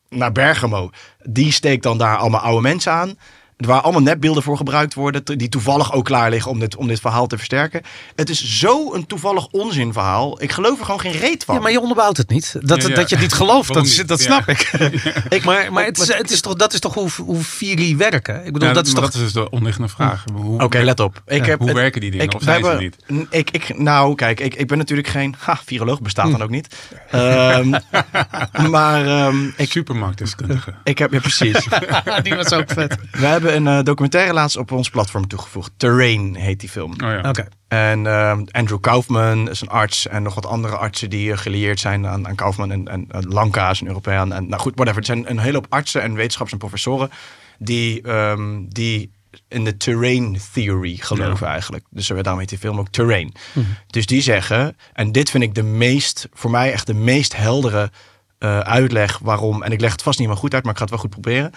Naar Bergamo. Die steekt dan daar allemaal oude mensen aan. Waar allemaal nepbeelden voor gebruikt worden. Die toevallig ook klaar liggen om dit, om dit verhaal te versterken. Het is zo een toevallig onzinverhaal. Ik geloof er gewoon geen reet van. Ja, maar je onderbouwt het niet. Dat, Ja, ja. dat je het niet gelooft, dat, niet? dat Ja. snap ik. Ik- maar maar het is, maar- het is toch, dat is toch hoe, hoe Viri werken? Ik bedoel, Ja, dat is toch... dat is dus de onderliggende vraag. Hoe, Oké, let op. Ik Ja, heb hoe het- werken die dingen? Ik, of zijn ze niet? Ik, ik, nou, kijk, ik, ik ben natuurlijk geen ha, viroloog, bestaat dan ook niet. Ehm, maar ehm, ik, Supermarktdeskundige. ik heb, ja precies. die was ook vet. We hebben een eh, documentaire laatst op ons platform toegevoegd. Terrain heet die film. Oh ja. En ehm, Andrew Kaufman is een arts en nog wat andere artsen die eh, gelieerd zijn aan, aan Kaufman en, en, en Lanka is een Europeaan. En nou goed, whatever. Het zijn een hele hoop artsen en wetenschappers en professoren die, ehm, die in de terrain theory geloven eigenlijk. Dus eh, daarom heet die film ook Terrain. Dus die zeggen, en dit vind ik de meest, voor mij echt de meest heldere eh, uitleg waarom, en ik leg het vast niet helemaal goed uit, maar ik ga het wel goed proberen,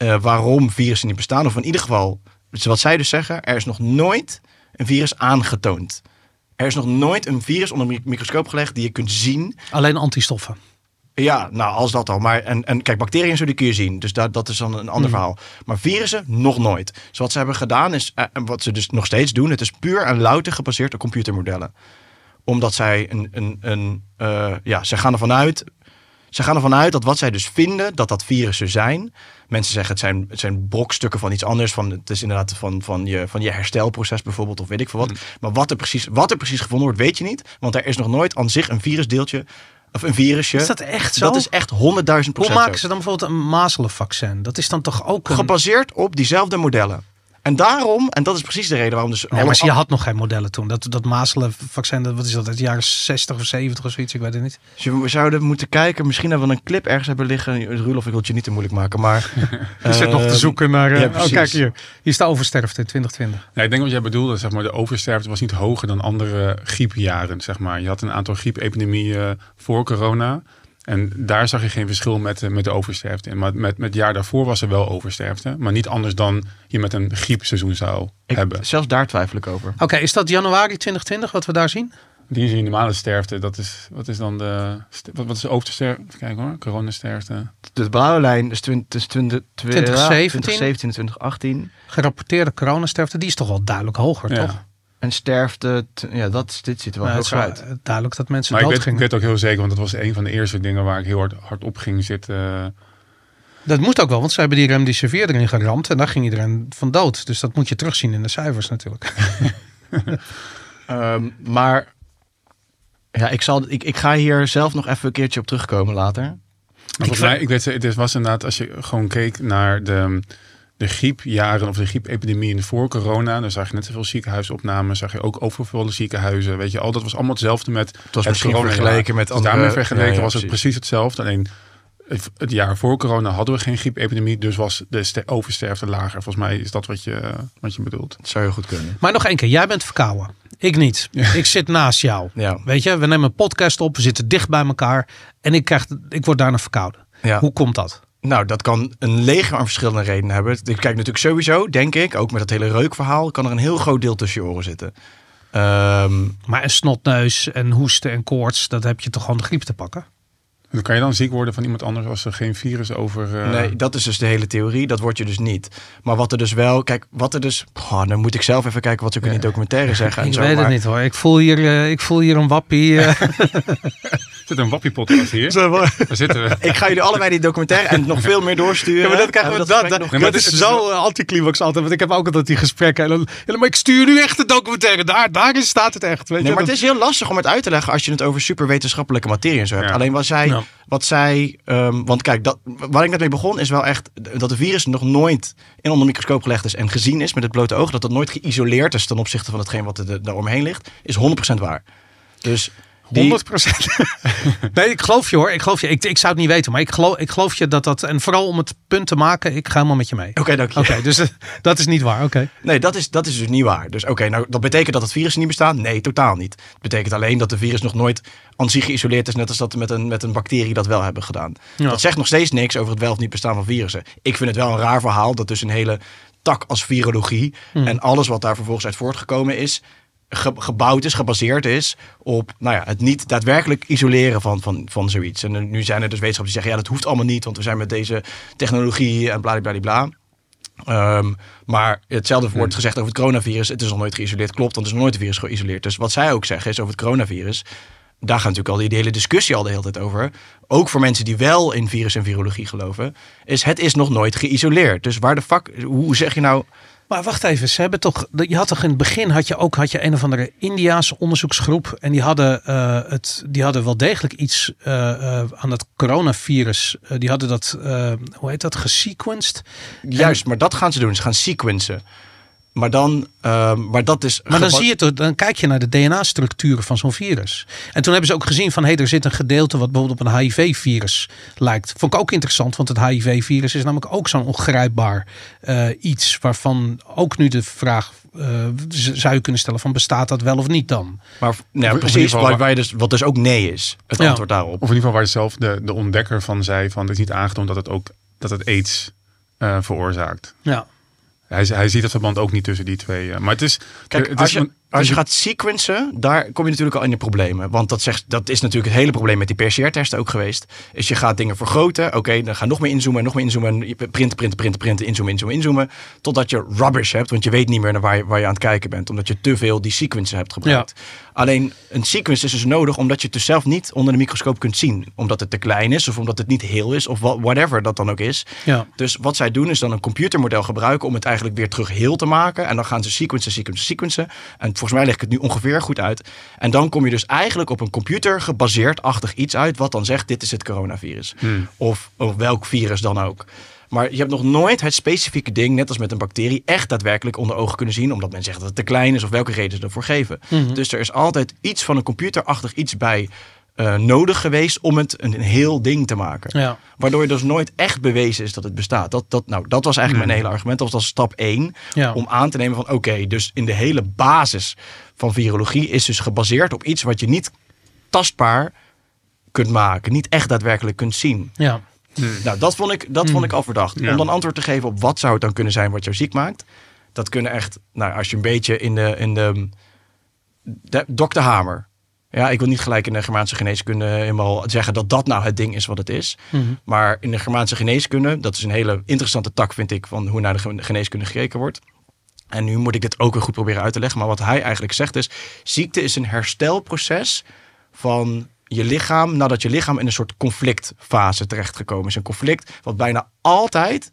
eh, waarom virussen niet bestaan. Of in ieder geval, dus wat zij dus zeggen, er is nog nooit een virus aangetoond. Er is nog nooit een virus onder een mi- microscoop gelegd die je kunt zien. Alleen antistoffen. Ja, nou, als dat al. Maar en, en kijk, bacteriën zo, die kun je zien. Dus dat, dat is dan een ander verhaal. Maar virussen, nog nooit. Dus wat ze hebben gedaan is, eh, en wat ze dus nog steeds doen, het is puur en louter gebaseerd op computermodellen. Omdat zij een, een, een eh, ja, ze gaan ervan uit, ze gaan ervan uit dat wat zij dus vinden, dat dat virussen zijn. Mensen zeggen het zijn, het zijn brokstukken van iets anders. Van, het is inderdaad van, van, je, van je herstelproces bijvoorbeeld, of weet ik veel wat. Maar wat er, precies, wat er precies gevonden wordt, weet je niet. Want er is nog nooit aan zich een virusdeeltje, of een virusje. Is dat echt zo? Dat is echt 100.000 procent Hoe maken ze dan bijvoorbeeld een mazelenvaccin? Dat is dan toch ook een... Gebaseerd op diezelfde modellen. En daarom, en dat is precies de reden waarom dus... Nee, maar je had nog geen modellen toen. Dat, dat mazelenvaccin, dat, wat is dat, uit de jaren 60 of 70 of zoiets, ik weet het niet. Dus we zouden moeten kijken, misschien hebben we een clip ergens hebben liggen. Rulof, ik wil het je niet te moeilijk maken, maar... Je zit nog te zoeken naar... eh, ja, oh, precies. kijk hier. Hier is de oversterfte in 2020. Ja, ik denk wat jij bedoelde, zeg maar, de oversterfte was niet hoger dan andere griepjaren. Zeg maar. Je had een aantal griepepidemieën voor corona. En daar zag je geen verschil met, eh, met de oversterfte in. Maar met, met het jaar daarvoor was er wel oversterfte. Maar niet anders dan je met een griepseizoen zou Ik- hebben. Zelfs daar twijfel ik over. Oké, is dat januari 2020 wat we daar zien? Die is je normale sterfte. Dat is, wat is dan de... Wat, wat is de oversterfte? Even kijken hoor. Coronasterfte. De blauwe lijn is 20, is 20, 2017. 2017 2018. Gerapporteerde coronasterfte, die is toch wel duidelijk hoger, Ja. toch? En sterfte, ja, dat, is- dit ziet er wel Nou, heel goed uit. eh, duidelijk dat mensen Maar ik weet, ik weet ook heel zeker, want dat was een van de eerste dingen waar ik heel hard, hard op ging zitten. Dat moet ook wel, want ze hebben die remdesivir erin geramd en daar ging iedereen van dood. Dus dat moet je terugzien in de cijfers natuurlijk. Ehm, maar ja, ik, zal, ik, ik ga hier zelf nog even een keertje op terugkomen later. Maar volgens mij, ik weet, het was inderdaad, als je gewoon keek naar de, de griepjaren of de griepepidemieën voor corona, dan zag je net zoveel ziekenhuisopnames, zag je ook overvolle ziekenhuizen. Weet je, al dat was allemaal hetzelfde met Het was misschien vergeleken met Dus andere... daarmee vergeleken Ja, ja, was het precies. precies hetzelfde. Alleen het, jaar voor corona hadden we geen griepepidemie, dus was de ste- oversterfte lager. Volgens mij is dat wat je, wat je bedoelt. Dat zou heel goed kunnen. Maar nog één keer, jij bent verkouden. Ik niet. Ik zit naast jou. Ja. Weet je, we nemen een podcast op, we zitten dicht bij elkaar en ik, krijg, ik word daarna verkouden. Ja. Hoe komt dat? Nou, dat kan een leger aan verschillende redenen hebben. Ik kijk natuurlijk sowieso, denk ik, ook met dat hele reukverhaal, kan er een heel groot deel tussen je oren zitten. Ehm, Maar een snotneus en hoesten en koorts, dat heb je toch gewoon de griep te pakken? Dan kan je dan ziek worden van iemand anders als er geen virus over... eh, Nee, dat is dus de hele theorie. Dat word je dus niet. Maar wat er dus wel, kijk, wat er dus. Goh, dan moet ik zelf even kijken wat ze ook in die documentaire zeggen. En Ik zo, weet maar- het niet hoor. Ik voel hier, eh, ik voel hier een wappie. eh. Zit een wappie-podcast hier? Daar zitten we. Ik ga jullie allebei die documentaire en nog veel meer doorsturen. Ja, maar dat krijgen we dat, dat, nog- Nee, maar dat het is zo anticlimax altijd. Want ik heb ook altijd die gesprekken. En dan, ja, maar ik stuur nu echt de documentaire. Daar, daarin staat het echt. Weet Nee, je? maar het is heel lastig om het uit te leggen als je het over super wetenschappelijke materie en zo hebt. Ja. Alleen wat zij, Wat zij ehm, want kijk, dat, waar ik net mee begon is wel echt dat de virus nog nooit in onder microscoop gelegd is en gezien is met het blote oog. Dat het nooit geïsoleerd is ten opzichte van hetgeen wat er daar omheen ligt, is 100% waar. Dus die, 100 nee, ik geloof je hoor. Ik geloof je. Ik, ik zou het niet weten, maar ik geloof, ik geloof je dat dat. En vooral om het punt te maken, ik ga helemaal met je mee. Oké, dank je. Oké, dus eh, dat is niet waar. Oké. Nee, dat is, dat is dus niet waar. Dus oké, nou dat betekent dat het virus niet bestaat? Nee, totaal niet. Het betekent alleen dat de virus nog nooit aan zich geïsoleerd is, net als dat we met een, met een bacterie dat wel hebben gedaan. Ja. Dat zegt nog steeds niks over het wel of niet bestaan van virussen. Ik vind het wel een raar verhaal dat dus een hele tak als virologie en alles wat daar vervolgens uit voortgekomen is, ge- gebouwd is, gebaseerd is op nou ja, het niet daadwerkelijk isoleren van, van, van zoiets. En nu zijn er dus wetenschappers die zeggen, ja, dat hoeft allemaal niet, want we zijn met deze technologie en bla bla bla. Ehm, maar hetzelfde wordt gezegd over het coronavirus. Het is nog nooit geïsoleerd. Klopt, want het is nog nooit een virus geïsoleerd. Dus wat zij ook zeggen is over het coronavirus. Daar gaat natuurlijk al die, die hele discussie al de hele tijd over. Ook voor mensen die wel in virus en virologie geloven. Is het is nog nooit geïsoleerd. Dus waar de fuck, hoe zeg je nou... Maar wacht even, ze hebben toch. Je had toch in het begin had je ook had je een of andere Indiaanse onderzoeksgroep. En die hadden, eh, het, die hadden wel degelijk iets eh, eh, aan het coronavirus. Die hadden dat, hoe heet dat, gesequenced. Juist, maar dat gaan ze doen. Ze gaan sequencen. Maar dan, uh, maar dat is. Maar dan zie je toch, dan kijk je naar de DNA-structuren van zo'n virus. En toen hebben ze ook gezien van hé, hey, er zit een gedeelte wat bijvoorbeeld op een HIV-virus lijkt. Vond ik ook interessant, want het HIV-virus is namelijk ook zo'n ongrijpbaar uh, iets waarvan ook nu de vraag uh, zou je kunnen stellen van bestaat dat wel of niet dan? Maar nou, precies, waar, dus, wat dus ook nee is, het ja. antwoord daarop. Of in ieder geval waar zelf de, de ontdekker van zei van het is niet aangetoond dat het ook dat het aids uh, veroorzaakt. Ja. Hij, hij ziet het verband ook niet tussen die twee. Maar het is. Kijk, het als, is je, als je gaat sequencen, daar kom je natuurlijk al in de problemen. Want dat, zegt, dat is natuurlijk het hele probleem met die PCR-testen ook geweest. Is je gaat dingen vergroten. Oké, okay, dan ga nog meer inzoomen, nog meer inzoomen. Printen, printen, printen, printen, inzoomen, inzoomen, inzoomen. Totdat je rubbish hebt. Want je weet niet meer naar waar je, waar je aan het kijken bent. Omdat je te veel die sequences hebt gebruikt. Ja. Alleen een sequence is dus nodig omdat je het dus zelf niet onder de microscoop kunt zien. Omdat het te klein is of omdat het niet heel is of whatever dat dan ook is. Ja. Dus wat zij doen is dan een computermodel gebruiken om het eigenlijk weer terug heel te maken. En dan gaan ze sequencen, sequencen, sequencen. En volgens mij leg ik het nu ongeveer goed uit. En dan kom je dus eigenlijk op een computer gebaseerd-achtig iets uit wat dan zegt dit is het coronavirus. Hmm. Of, of welk virus dan ook. Maar je hebt nog nooit het specifieke ding, net als met een bacterie, echt daadwerkelijk onder ogen kunnen zien. Omdat men zegt dat het te klein is of welke reden ze ervoor geven. Mm -hmm. Dus er is altijd iets van een computerachtig iets bij uh, nodig geweest om het een, een, heel ding te maken. Ja. Waardoor je dus nooit echt bewezen is dat het bestaat. Dat, dat, nou, dat was eigenlijk Mm. mijn hele argument. Dat was stap 1. Ja. Om aan te nemen van oké, okay, dus in de hele basis van virologie is dus gebaseerd op iets wat je niet tastbaar kunt maken. Niet echt daadwerkelijk kunt zien. Ja. Nou, dat vond ik, dat Hmm. vond ik al verdacht. Ja. Om dan antwoord te geven op wat zou het dan kunnen zijn wat jou ziek maakt. Dat kunnen echt, nou, als je een beetje in de, in de, de Dr. Hamer. Ja, ik wil niet gelijk in de Germaanse geneeskunde helemaal zeggen dat dat nou het ding is wat het is. Mhm. Maar in de Germaanse geneeskunde, dat is een hele interessante tak, vind ik, van hoe naar de geneeskunde gekeken wordt. En nu moet ik dit ook weer goed proberen uit te leggen. Maar wat hij eigenlijk zegt is: ziekte is een herstelproces van je lichaam nadat je lichaam in een soort conflictfase terechtgekomen is. Een conflict wat bijna altijd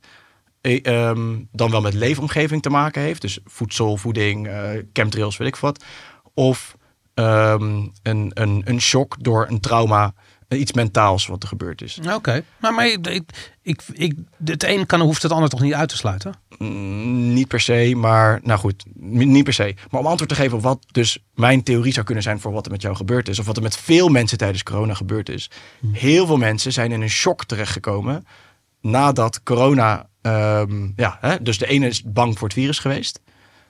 eh, um, dan wel met leefomgeving te maken heeft. Dus voedsel, voeding, uh, chemtrails, weet ik wat. Of um, een, een, een shock door een trauma, iets mentaals wat er gebeurd is. Oké, okay. maar, maar ik, ik, ik, het een kan, hoeft het ander toch niet uit te sluiten? Mm, niet per se, maar nou goed, niet per se. Maar om antwoord te geven op wat dus mijn theorie zou kunnen zijn voor wat er met jou gebeurd is. Of wat er met veel mensen tijdens corona gebeurd is. Hmm. Heel veel mensen zijn in een shock terechtgekomen nadat corona. Um, ja, hè, dus de ene is bang voor het virus geweest.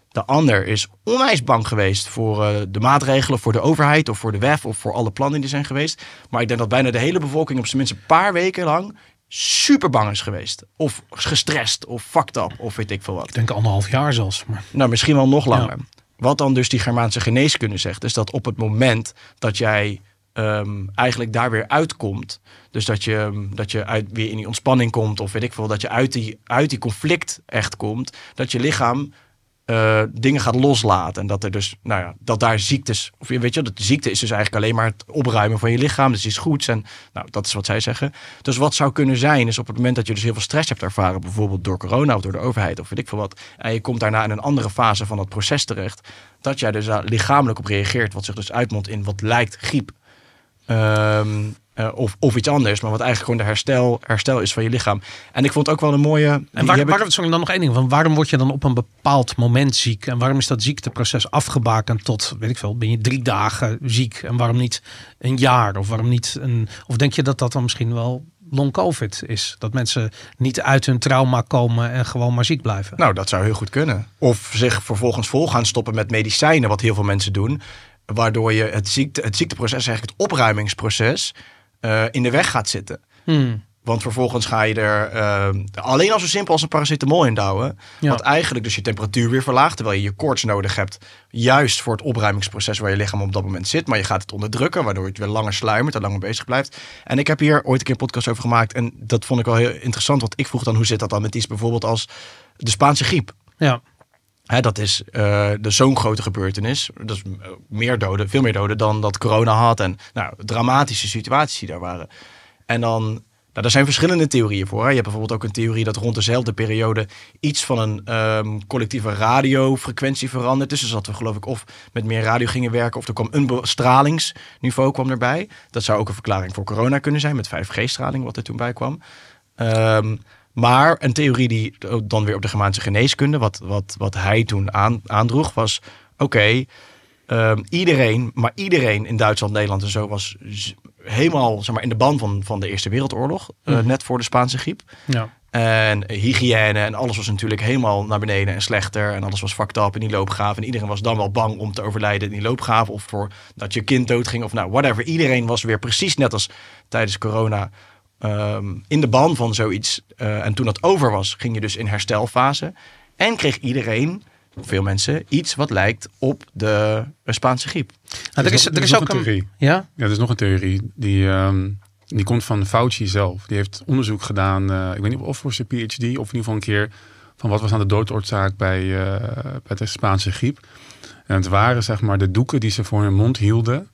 De ander is onwijs bang geweest voor uh, de maatregelen, voor de overheid of voor de WEF of voor alle plannen die zijn geweest. Maar ik denk dat bijna de hele bevolking op zijn minst een paar weken lang super bang is geweest. Of gestrest of fucked up of weet ik veel wat. Ik denk anderhalf jaar zelfs. Maar... Nou, misschien wel nog langer. Ja. Wat dan dus die Germaanse geneeskunde zegt, is dat op het moment dat jij um, eigenlijk daar weer uitkomt. Dus dat je, dat je uit, weer in die ontspanning komt, of weet ik veel, dat je uit die, uit die conflict echt komt, dat je lichaam uh, dingen gaat loslaten. En dat er dus, nou ja, dat daar ziektes, of weet je, dat de ziekte is dus eigenlijk alleen maar het opruimen van je lichaam. Dus iets goeds. En nou, dat is wat zij zeggen. Dus wat zou kunnen zijn, is op het moment dat je dus heel veel stress hebt ervaren, bijvoorbeeld door corona of door de overheid of weet ik veel wat. En je komt daarna in een andere fase van het proces terecht. Dat jij dus daar lichamelijk op reageert, wat zich dus uitmondt in wat lijkt griep. Um, uh, of, of iets anders, maar wat eigenlijk gewoon de herstel, herstel is van je lichaam. En ik vond ook wel een mooie. En waar, waarom, sorry, dan nog één ding. Van waarom word je dan op een bepaald moment ziek? En waarom is dat ziekteproces afgebakend tot, weet ik veel, ben je drie dagen ziek? En waarom niet een jaar? Of waarom niet een. Of denk je dat dat dan misschien wel long COVID is? Dat mensen niet uit hun trauma komen en gewoon maar ziek blijven? Nou, dat zou heel goed kunnen. Of zich vervolgens vol gaan stoppen met medicijnen, wat heel veel mensen doen. Waardoor je het, ziekte, het ziekteproces, eigenlijk het opruimingsproces, uh, in de weg gaat zitten. Hmm. Want vervolgens ga je er uh, alleen al zo simpel als een paracetamol in douwen. Ja. Wat eigenlijk dus je temperatuur weer verlaagt. Terwijl je je koorts nodig hebt. Juist voor het opruimingsproces waar je lichaam op dat moment zit. Maar je gaat het onderdrukken. Waardoor het weer langer sluimert en langer bezig blijft. En ik heb hier ooit een keer een podcast over gemaakt. En dat vond ik wel heel interessant. Want ik vroeg dan hoe zit dat dan met iets bijvoorbeeld als de Spaanse griep. Ja. Hè, dat is uh, zo'n grote gebeurtenis. Dat is eh, meer doden, veel meer doden dan dat corona had. En nou, dramatische situaties die daar waren. En dan, nou, daar zijn verschillende theorieën voor. Hè. Je hebt bijvoorbeeld ook een theorie dat rond dezelfde periode iets van een um, collectieve radiofrequentie verandert. Dus dat we geloof ik of met meer radio gingen werken of er kwam een stralingsniveau kwam erbij. Dat zou ook een verklaring voor corona kunnen zijn met 5G-straling wat er toen bij kwam. Um, maar een theorie die dan weer op de Germaanse geneeskunde, wat, wat, wat hij toen aan, aandroeg, was: oké, ehm, iedereen, maar iedereen in Duitsland, Nederland en zo was helemaal zeg maar, in de ban van, van de Eerste Wereldoorlog, eh, mhm. net voor de Spaanse griep. Ja. En hygiëne en alles was natuurlijk helemaal naar beneden en slechter. En alles was fucked up in die loopgraven. En iedereen was dan wel bang om te overlijden in die loopgraven. Of voor dat je kind doodging of nou, whatever. Iedereen was weer precies net als tijdens corona Ehm, in de ban van zoiets. Uh, en toen dat over was, ging je dus in herstelfase. En kreeg iedereen, veel mensen, iets wat lijkt op de Spaanse griep. Nou, er, is, er, is, ook een theorie. Ja? ja, er is nog een theorie. Die, um, die komt van Fauci zelf. Die heeft onderzoek gedaan, uh, ik weet niet of voor zijn PhD, of in ieder geval een keer van wat was aan de doodoorzaak bij, uh, bij de Spaanse griep. En het waren zeg maar de doeken die ze voor hun mond hielden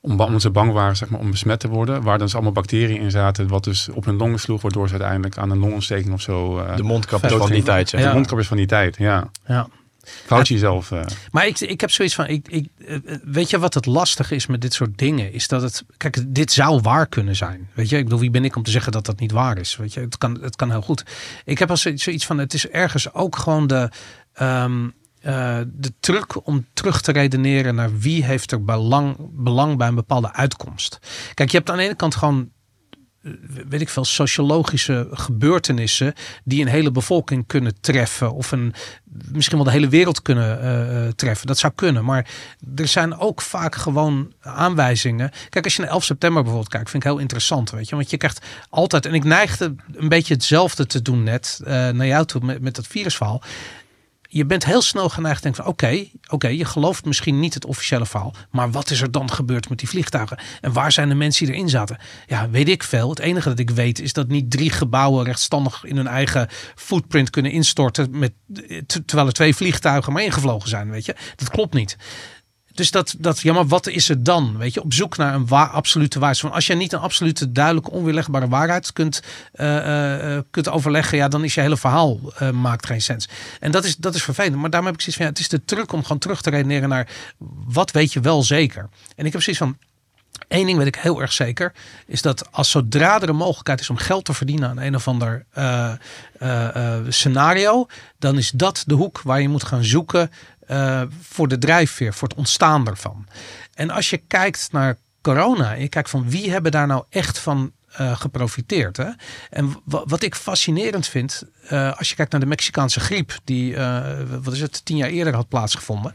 omdat ze bang waren zeg maar, om besmet te worden. Waar dan dus allemaal bacteriën in zaten. Wat dus op hun longen sloeg. Waardoor ze uiteindelijk aan een longontsteking of zo... Uh, de mondkapjes van die tijd. Zeg. De mondkapjes van die tijd, ja. ja. Fauci zelf. Uh. Maar ik, ik heb zoiets van, ik, ik, eh, weet je wat het lastige is met dit soort dingen? Is dat het, kijk, dit zou waar kunnen zijn. Weet je, ik bedoel, wie ben ik om te zeggen dat dat niet waar is? Weet je, het kan, het kan heel goed. Ik heb als zoiets van, het is ergens ook gewoon de, um, uh, de truc om terug te redeneren naar wie heeft er belang, belang bij een bepaalde uitkomst. Kijk, je hebt aan de ene kant gewoon eh, weet ik veel, sociologische gebeurtenissen die een hele bevolking kunnen treffen. Of een, misschien wel de hele wereld kunnen uh, treffen. Dat zou kunnen. Maar er zijn ook vaak gewoon aanwijzingen. Kijk, als je naar 11 september bijvoorbeeld kijkt, vind ik heel interessant. Weet je? Want je krijgt altijd, en ik neigde een beetje hetzelfde te doen net naar jou toe met, met dat virusverhaal je bent heel snel geneigd te denken van oké, oké, je gelooft misschien niet het officiële verhaal. Maar wat is er dan gebeurd met die vliegtuigen? En waar zijn de mensen die erin zaten? Ja, weet ik veel. Het enige dat ik weet is dat niet drie gebouwen rechtstandig in hun eigen footprint kunnen instorten. Met, terwijl er twee vliegtuigen maar ingevlogen zijn, weet je. Dat klopt niet. Dus dat, dat, ja, maar wat is het dan? Weet je, op zoek naar een waar, absolute waarheid. Van als je niet een absolute, duidelijke, onweerlegbare waarheid kunt, uh, kunt overleggen, ja, dan is je hele verhaal maakt geen sens. En dat is, dat is vervelend. Maar daarom heb ik zoiets van, ja, het is de truc om gewoon terug te redeneren naar wat weet je wel zeker. En ik heb zoiets van, Eén ding weet ik heel erg zeker, is dat als zodra er een mogelijkheid is om geld te verdienen aan een of ander scenario, dan is dat de hoek waar je moet gaan zoeken uh, voor de drijfveer, voor het ontstaan ervan. En als je kijkt naar corona je kijkt van wie hebben daar nou echt van uh, geprofiteerd. Hè? En wat ik fascinerend vind, uh, als je kijkt naar de Mexicaanse griep, die, wat is het, tien jaar eerder had plaatsgevonden.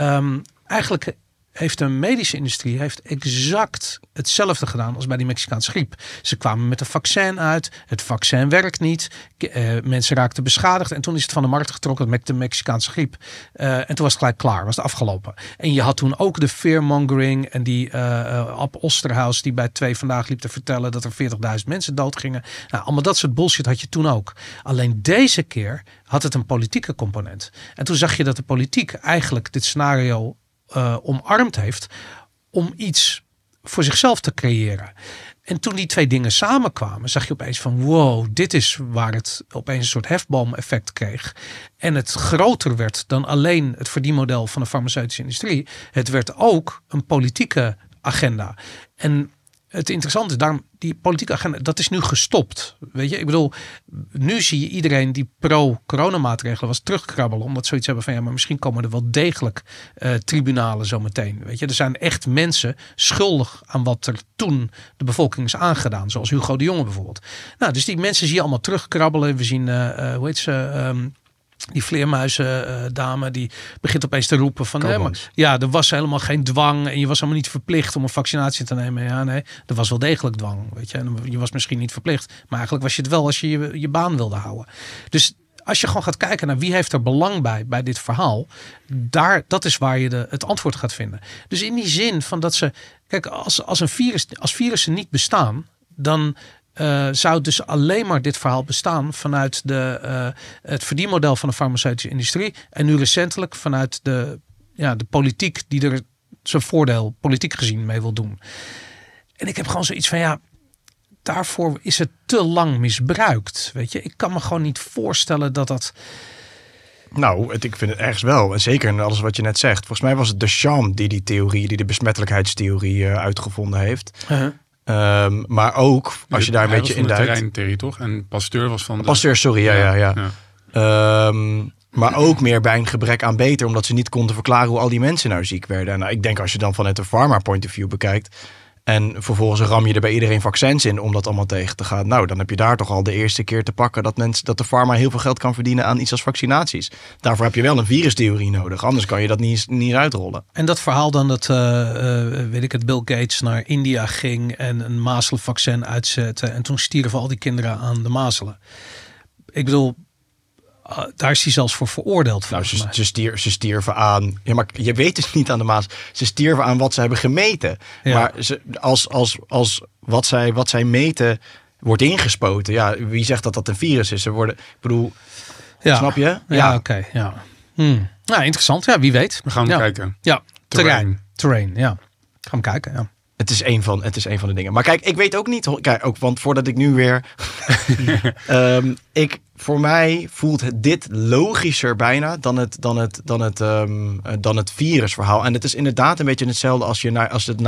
Um, eigenlijk heeft de medische industrie heeft exact hetzelfde gedaan als bij die Mexicaanse griep. Ze kwamen met een vaccin uit. Het vaccin werkt niet. Uh, mensen raakten beschadigd. En toen is het van de markt getrokken met de Mexicaanse griep. Uh, en toen was het gelijk klaar. Was het afgelopen. En je had toen ook de fearmongering. En die uh, Ab Osterhaus die bij twee vandaag liep te vertellen dat er 40.000 mensen doodgingen. Nou, allemaal dat soort bullshit had je toen ook. Alleen deze keer had het een politieke component. En toen zag je dat de politiek eigenlijk dit scenario uh, omarmd heeft om iets voor zichzelf te creëren. En toen die twee dingen samenkwamen, zag je opeens van wow, dit is waar het opeens een soort hefboom-effect kreeg. En het groter werd dan alleen het verdienmodel van de farmaceutische industrie. Het werd ook een politieke agenda. En het interessante is, daarom die politieke agenda, dat is nu gestopt. Weet je, ik bedoel, nu zie je iedereen die pro-coronamaatregelen was terugkrabbelen. Omdat zoiets hebben van ja, maar misschien komen er wel degelijk uh, tribunalen zometeen. Weet je, er zijn echt mensen schuldig aan wat er toen de bevolking is aangedaan. Zoals Hugo de Jonge bijvoorbeeld. Nou, dus die mensen zie je allemaal terugkrabbelen. We zien, uh, uh, hoe heet ze? Um, die vleermuizen dame die begint opeens te roepen van maar, ja, er was helemaal geen dwang en je was helemaal niet verplicht om een vaccinatie te nemen. Ja, nee, er was wel degelijk dwang, weet je. En je was misschien niet verplicht, maar eigenlijk was je het wel als je je, je baan wilde houden. Dus als je gewoon gaat kijken naar wie heeft er belang bij bij dit verhaal, daar, dat is waar je de, het antwoord gaat vinden. Dus in die zin van dat ze, kijk, als, als een virus, als virussen niet bestaan, dan eh, zou dus alleen maar dit verhaal bestaan vanuit de, eh, het verdienmodel van de farmaceutische industrie. En nu recentelijk vanuit de, ja, de politiek die er zijn voordeel politiek gezien mee wil doen. En ik heb gewoon zoiets van ja, daarvoor is het te lang misbruikt. Weet je, ik kan me gewoon niet voorstellen dat dat. Nou, het, ik vind het ergens wel. En zeker in alles wat je net zegt. Volgens mij was het de Sham die die theorie, die de besmettelijkheidstheorie uh, uitgevonden heeft. Um, maar ook als je daar een beetje in de terreintheorie toch? En Pasteur was van de... Pasteur, sorry, ja, ja, ja. ja. Um, maar ook meer bij een gebrek aan beter, omdat ze niet konden verklaren hoe al die mensen nou ziek werden. En nou, ik denk als je dan vanuit de pharma point of view bekijkt, en vervolgens ram je er bij iedereen vaccins in om dat allemaal tegen te gaan. Nou, dan heb je daar toch al de eerste keer te pakken dat, mensen, dat de pharma heel veel geld kan verdienen aan iets als vaccinaties. Daarvoor heb je wel een virustheorie nodig, anders kan je dat niet, niet uitrollen. En dat verhaal dan dat, uh, weet ik het, Bill Gates naar India ging en een mazelenvaccin uitzette. En toen stierven al die kinderen aan de mazelen. Ik bedoel, uh, daar is hij zelfs voor veroordeeld. Nou, ze, ze, stier, ze stierven aan. Ja, maar je weet dus niet aan de Maas. Ze stierven aan wat ze hebben gemeten. Ja. Maar ze, als, als, als wat, zij, wat zij meten wordt ingespoten. Ja, wie zegt dat dat een virus is? Ze worden, ik bedoel, ja. snap je? Ja, ja. oké. ja. Hmm. Nou, interessant. Ja, wie weet. We gaan kijken. Ja, terrein. Terrain, ja. Gaan we kijken, ja. Het is, een van, het is een van de dingen. Maar kijk, ik weet ook niet. Kijk, ook, want voordat ik nu weer. um, ik, voor mij voelt het dit logischer bijna dan het, dan het, dan het, um, dan het virusverhaal. En het is inderdaad een beetje hetzelfde als, je als het 9-11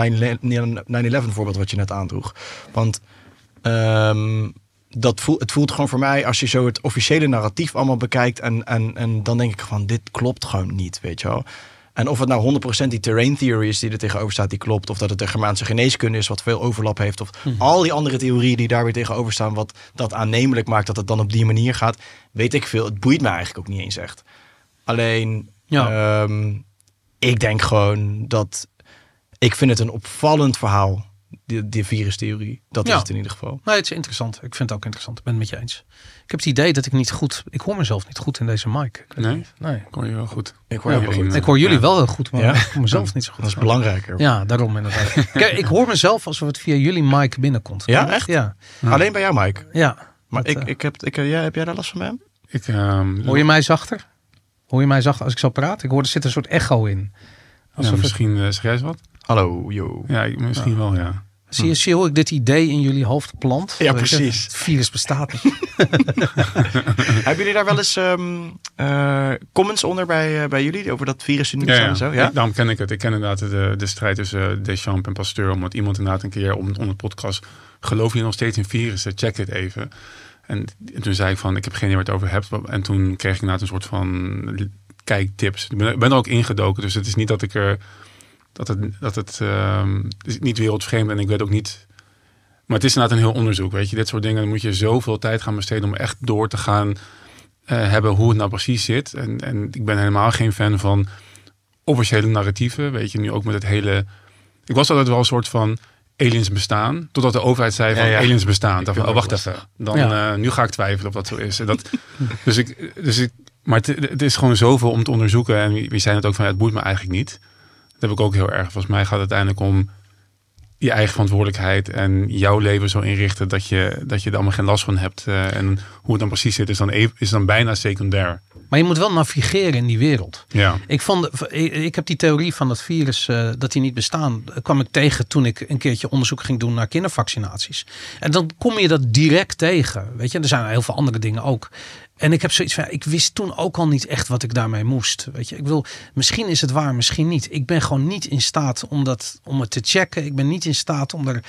voorbeeld wat je net aandroeg. Want um, dat voelt, het voelt gewoon voor mij, als je zo het officiële narratief allemaal bekijkt. En, en, en dan denk ik van, dit klopt gewoon niet, weet je wel. En of het nou 100% die terrain theory is die er tegenover staat, die klopt. Of dat het de Germaanse geneeskunde is, wat veel overlap heeft. Of mhm. al die andere theorieën die daar weer tegenover staan, wat dat aannemelijk maakt dat het dan op die manier gaat. Weet ik veel. Het boeit me eigenlijk ook niet eens echt. Alleen, ja. um, ik denk gewoon dat. Ik vind het een opvallend verhaal die, die virustheorie. Dat is het in ieder geval. Nee, het is interessant. Ik vind het ook interessant. Ik ben het met je eens. Ik heb het idee dat ik niet goed... Ik hoor mezelf niet goed in deze mic. nee? Nee. Ik hoor je wel goed. Ik hoor, ja, goed. Ik hoor jullie wel heel goed, maar ik hoor mezelf niet zo goed. Dat is belangrijker. Ja, daarom inderdaad. Kijk, ik hoor mezelf alsof het via jullie mic binnenkomt. Ja, echt? Ja. Alleen bij jou, Mike? Ja. Maar ik, ik heb, ik, ja, heb jij daar last van hem? Ik, um, hoor je mij zachter? Hoor je mij zachter als ik zo praat? Ik hoor er zit een soort echo in. Alsof ja, misschien het... uh, zeg jij eens wat? Hallo, yo. Ja, misschien wel, ja. Zie je, zie hoe ik dit idee in jullie hoofd plant? Ja, precies. Het virus bestaat niet. Hebben jullie daar wel eens um, uh, comments onder bij, uh, bij jullie over dat virus nu ja, ja. en zo? Ja, ik, daarom ken ik het. Ik ken inderdaad de, de strijd tussen Deschamps en Pasteur. Omdat iemand inderdaad een keer onder de podcast... Geloof je nog steeds in virussen? Check het even. En, en, toen zei ik van, ik heb geen idee waar het over hebt. En toen kreeg ik inderdaad een soort van kijktips. Ik ben, ben er ook ingedoken. Dus het is niet dat ik er dat het, dat het uh, is niet wereldvreemd en ik weet ook niet. Maar het is inderdaad een heel onderzoek. Weet je, dit soort dingen moet je zoveel tijd gaan besteden om echt door te gaan uh, hebben hoe het nou precies zit. En, en ik ben helemaal geen fan van officiële narratieven. Weet je, nu ook met het hele. Ik was altijd wel een soort van aliens bestaan. Totdat de overheid zei van ja, ja. aliens bestaan. Dan van, oh, wacht even. Dan, ja. uh, nu ga ik twijfelen of dat zo is. En dat, dus ik, dus ik, maar het, het, is gewoon zoveel om te onderzoeken. En wie, wie zijn het ook van, het boeit me eigenlijk niet. Dat heb ik ook heel erg. Volgens mij gaat het uiteindelijk om je eigen verantwoordelijkheid en jouw leven zo inrichten dat je, dat je er allemaal geen last van hebt. Uh, en hoe het dan precies zit, is dan, even, is dan bijna secundair. Maar je moet wel navigeren in die wereld. Ja. Ik, vond, ik heb die theorie van dat virus, uh, dat die niet bestaan, kwam ik tegen toen ik een keertje onderzoek ging doen naar kindervaccinaties. En dan kom je dat direct tegen. Weet je, er zijn heel veel andere dingen ook. En ik heb zoiets van, ik wist toen ook al niet echt wat ik daarmee moest. Weet je, ik wil, misschien is het waar, misschien niet. Ik ben gewoon niet in staat om, dat, om het te checken. Ik ben niet in staat om er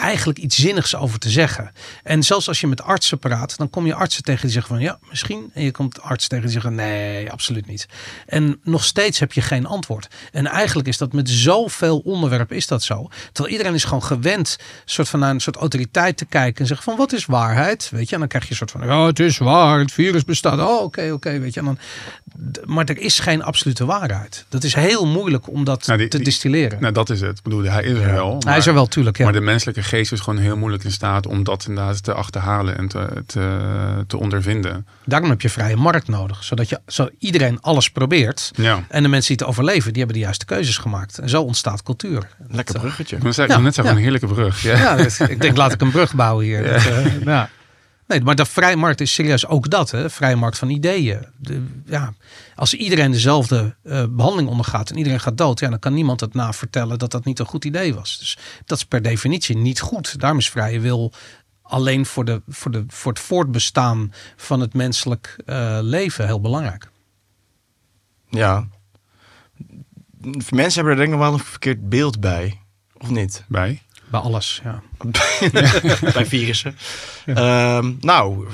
eigenlijk iets zinnigs over te zeggen. En zelfs als je met artsen praat, dan kom je artsen tegen die zeggen van ja, misschien. En je komt artsen tegen die zeggen nee, absoluut niet. En nog steeds heb je geen antwoord. En eigenlijk is dat met zoveel onderwerpen is dat zo. Terwijl iedereen is gewoon gewend soort van naar een soort autoriteit te kijken en zeggen van wat is waarheid? Weet je, en dan krijg je een soort van ja, het is waar, het virus bestaat. Oh, oké, oké, weet je. En dan, maar er is geen absolute waarheid. Dat is heel moeilijk om dat nou, te distilleren. Nou, dat is het. Ik bedoel, hij is er wel. Maar, hij is er wel, tuurlijk. Ja. Maar de menselijke geest is gewoon heel moeilijk in staat om dat inderdaad te achterhalen en te, te, te ondervinden. Daarom heb je vrije markt nodig. Zodat je, zo iedereen alles probeert. Ja. En de mensen die het overleven, die hebben de juiste keuzes gemaakt. En zo ontstaat cultuur. Lekker Dat, eh, bruggetje. Zeggen, Ja, net ja. een heerlijke brug. Ja. Ja, dus ik denk laat ik een brug bouwen hier. Dat, eh, ja. Nee, maar de vrije markt is serieus ook dat. Hè? Vrije markt van ideeën. De, ja, als iedereen dezelfde eh, behandeling ondergaat en iedereen gaat dood, ja, dan kan niemand het na vertellen dat dat niet een goed idee was. Dus dat is per definitie niet goed. Daarom is vrije wil alleen voor, de, voor, de, voor het voortbestaan van het menselijk eh, leven heel belangrijk. Ja. Mensen hebben er denk ik nog wel een verkeerd beeld bij. Of niet? Bij. Bij alles, ja. Bij virussen. Ehm, nou,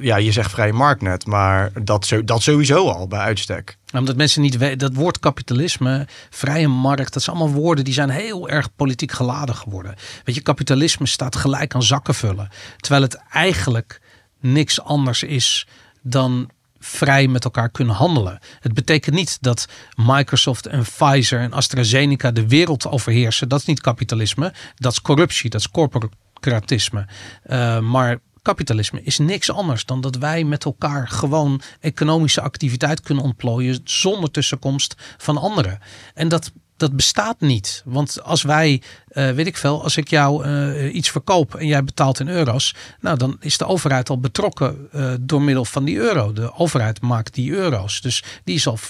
ja, je zegt vrije markt net, maar dat, zo, dat sowieso al bij uitstek. Omdat mensen niet weten, dat woord kapitalisme, vrije markt, dat zijn allemaal woorden die zijn heel erg politiek geladen geworden. Weet je, kapitalisme staat gelijk aan zakken vullen. Terwijl het eigenlijk niks anders is dan vrij met elkaar kunnen handelen. Het betekent niet dat Microsoft en Pfizer en AstraZeneca de wereld overheersen. Dat is niet kapitalisme, dat is corruptie, dat is corporatisme. Eh, maar kapitalisme is niks anders dan dat wij met elkaar gewoon economische activiteit kunnen ontplooien zonder tussenkomst van anderen. En dat, dat bestaat niet. Want als wij, eh, weet ik veel, als ik jou eh, iets verkoop en jij betaalt in euro's, nou dan is de overheid al betrokken eh, door middel van die euro. De overheid maakt die euro's. Dus die is al 50%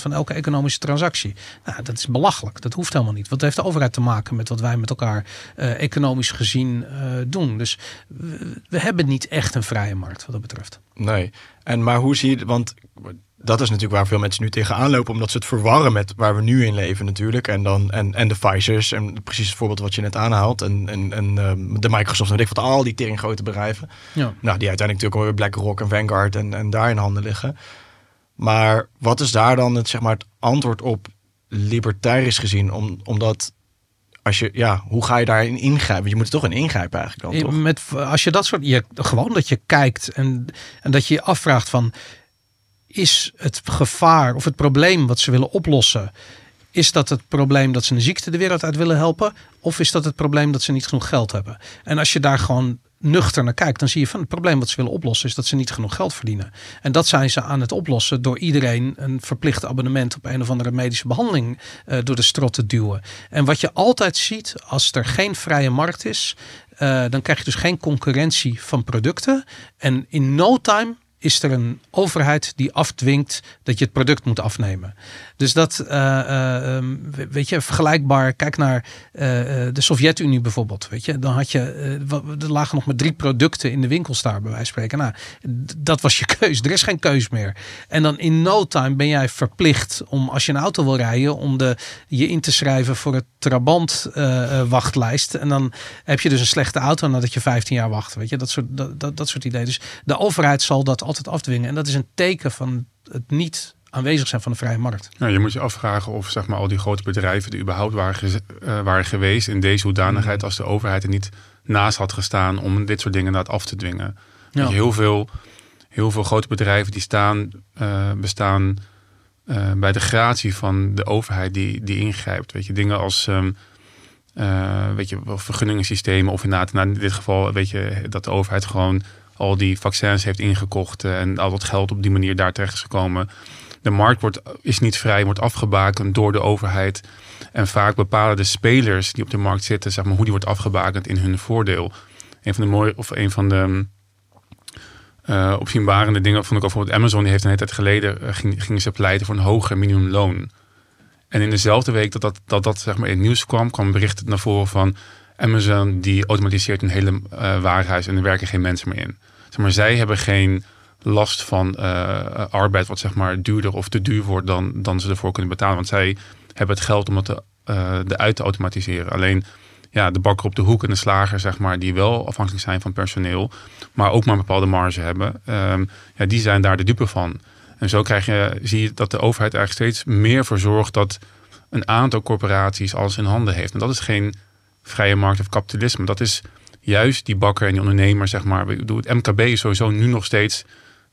van elke economische transactie. Nou, dat is belachelijk. Dat hoeft helemaal niet. Het heeft de overheid te maken met wat wij met elkaar economisch gezien doen. Dus we, we hebben niet echt een vrije markt wat dat betreft. Nee. En maar hoe zie je, want dat is natuurlijk waar veel mensen nu tegenaan lopen, omdat ze het verwarren met waar we nu in leven natuurlijk. En dan en, en de Pfizer's en precies het voorbeeld wat je net aanhaalt. En, en, en ehm, de Microsoft en weet ik wat, al die tering grote bedrijven. Ja. Nou, die uiteindelijk natuurlijk alweer BlackRock en Vanguard en, en daar in handen liggen. Maar wat is daar dan het, zeg maar, het antwoord op libertarisch gezien? Om, omdat als je, ja, hoe ga je daarin ingrijpen? Want je moet er toch in ingrijpen eigenlijk dan, toch? Met, als je dat soort, je, gewoon dat je kijkt en, en dat je je afvraagt van, is het gevaar of het probleem wat ze willen oplossen, is dat het probleem dat ze een ziekte de wereld uit willen helpen? Of is dat het probleem dat ze niet genoeg geld hebben? En als je daar gewoon nuchter naar kijkt, dan zie je van het probleem wat ze willen oplossen is dat ze niet genoeg geld verdienen. En dat zijn ze aan het oplossen door iedereen een verplicht abonnement op een of andere medische behandeling eh, door de strot te duwen. En wat je altijd ziet als er geen vrije markt is, eh, dan krijg je dus geen concurrentie van producten. En in no time is er een overheid die afdwingt dat je het product moet afnemen. Dus dat, eh, eh, ehm, weet je, vergelijkbaar. Kijk naar eh, de Sovjet-Unie bijvoorbeeld. Weet je, dan had je, er lagen nog maar drie producten in de winkels daar, bij wijze van spreken. Nou, dat was je keus. Er is geen keus meer. En dan in no time ben jij verplicht om, als je een auto wil rijden, om de, je in te schrijven voor het Trabant eh, eh, wachtlijst. En dan heb je dus een slechte auto nadat je 15 jaar wacht. Weet je, dat soort, dat, dat, dat soort ideeën. Dus de overheid zal dat altijd afdwingen. En dat is een teken van het niet aanwezig zijn van de vrije markt. Nou, je moet je afvragen of zeg maar, al die grote bedrijven die überhaupt waren, eh, waren geweest in deze hoedanigheid als de overheid er niet naast had gestaan om dit soort dingen af te dwingen. Ja. Je, heel, veel, heel veel grote bedrijven die staan, eh, bestaan eh, bij de gratie van de overheid die, die ingrijpt. Weet je, dingen als eh, weet je, vergunningensystemen of inderdaad, nou, in dit geval weet je dat de overheid gewoon al die vaccins heeft ingekocht en al dat geld op die manier daar terecht is gekomen. De markt wordt, is niet vrij, wordt afgebakend door de overheid. En vaak bepalen de spelers die op de markt zitten, zeg maar, hoe die wordt afgebakend in hun voordeel. Een van de mooie, of een van de eh opzienbarende dingen vond ik ook bijvoorbeeld Amazon, die heeft een hele tijd geleden, eh, ging, gingen ze pleiten voor een hoger minimumloon. En in dezelfde week dat dat, dat, dat zeg maar in het nieuws kwam, kwam bericht naar voren van Amazon die automatiseert een hele eh warenhuis en er werken geen mensen meer in. Zeg maar, zij hebben geen last van eh, arbeid wat zeg maar duurder of te duur wordt dan, dan ze ervoor kunnen betalen. Want zij hebben het geld om het eh, eruit te automatiseren. Alleen ja, de bakker op de hoek en de slager, zeg maar, die wel afhankelijk zijn van personeel, maar ook maar een bepaalde marge hebben, ehm, ja, die zijn daar de dupe van. En zo krijg je, zie je dat de overheid eigenlijk steeds meer voor zorgt dat een aantal corporaties alles in handen heeft. En dat is geen vrije markt of kapitalisme. Dat is juist die bakker en die ondernemer, zeg maar. Het MKB is sowieso nu nog steeds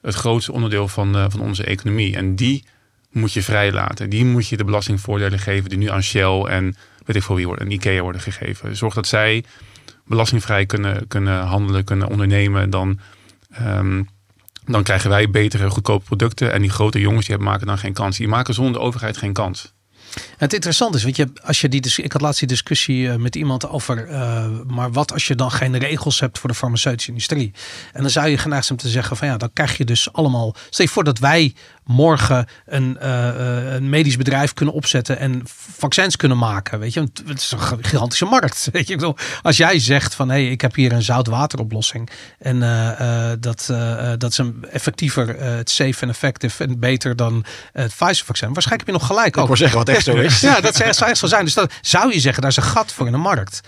het grootste onderdeel van, eh, van onze economie. En die moet je vrijlaten. Die moet je de belastingvoordelen geven die nu aan Shell en weet ik veel wie worden, en Ikea worden gegeven. Zorg dat zij belastingvrij kunnen, kunnen handelen, kunnen ondernemen, dan, ehm, dan krijgen wij betere, goedkope producten. En die grote jongens die hebben, maken dan geen kans. Die maken zonder de overheid geen kans. Het interessante is, want je, als je die, ik had laatst die discussie eh, met iemand over, uh, maar wat als je dan geen regels hebt voor de farmaceutische industrie? En dan zou je geneigd zijn te zeggen van ja, dan krijg je dus allemaal, stel je voor dat wij morgen een, uh, een medisch bedrijf kunnen opzetten en vaccins kunnen maken. Weet je, het is een gigantische markt. Weet je, als jij zegt van hé, hey, ik heb hier een zoutwateroplossing en uh, dat, dat is een effectiever, het safe en effective en beter dan het Pfizer-vaccin. Waarschijnlijk heb je nog gelijk. Ik wil zeggen wat echt zo is. ja, dat zou echt zo zijn. Dus dat zou je zeggen, daar is een gat voor in de markt.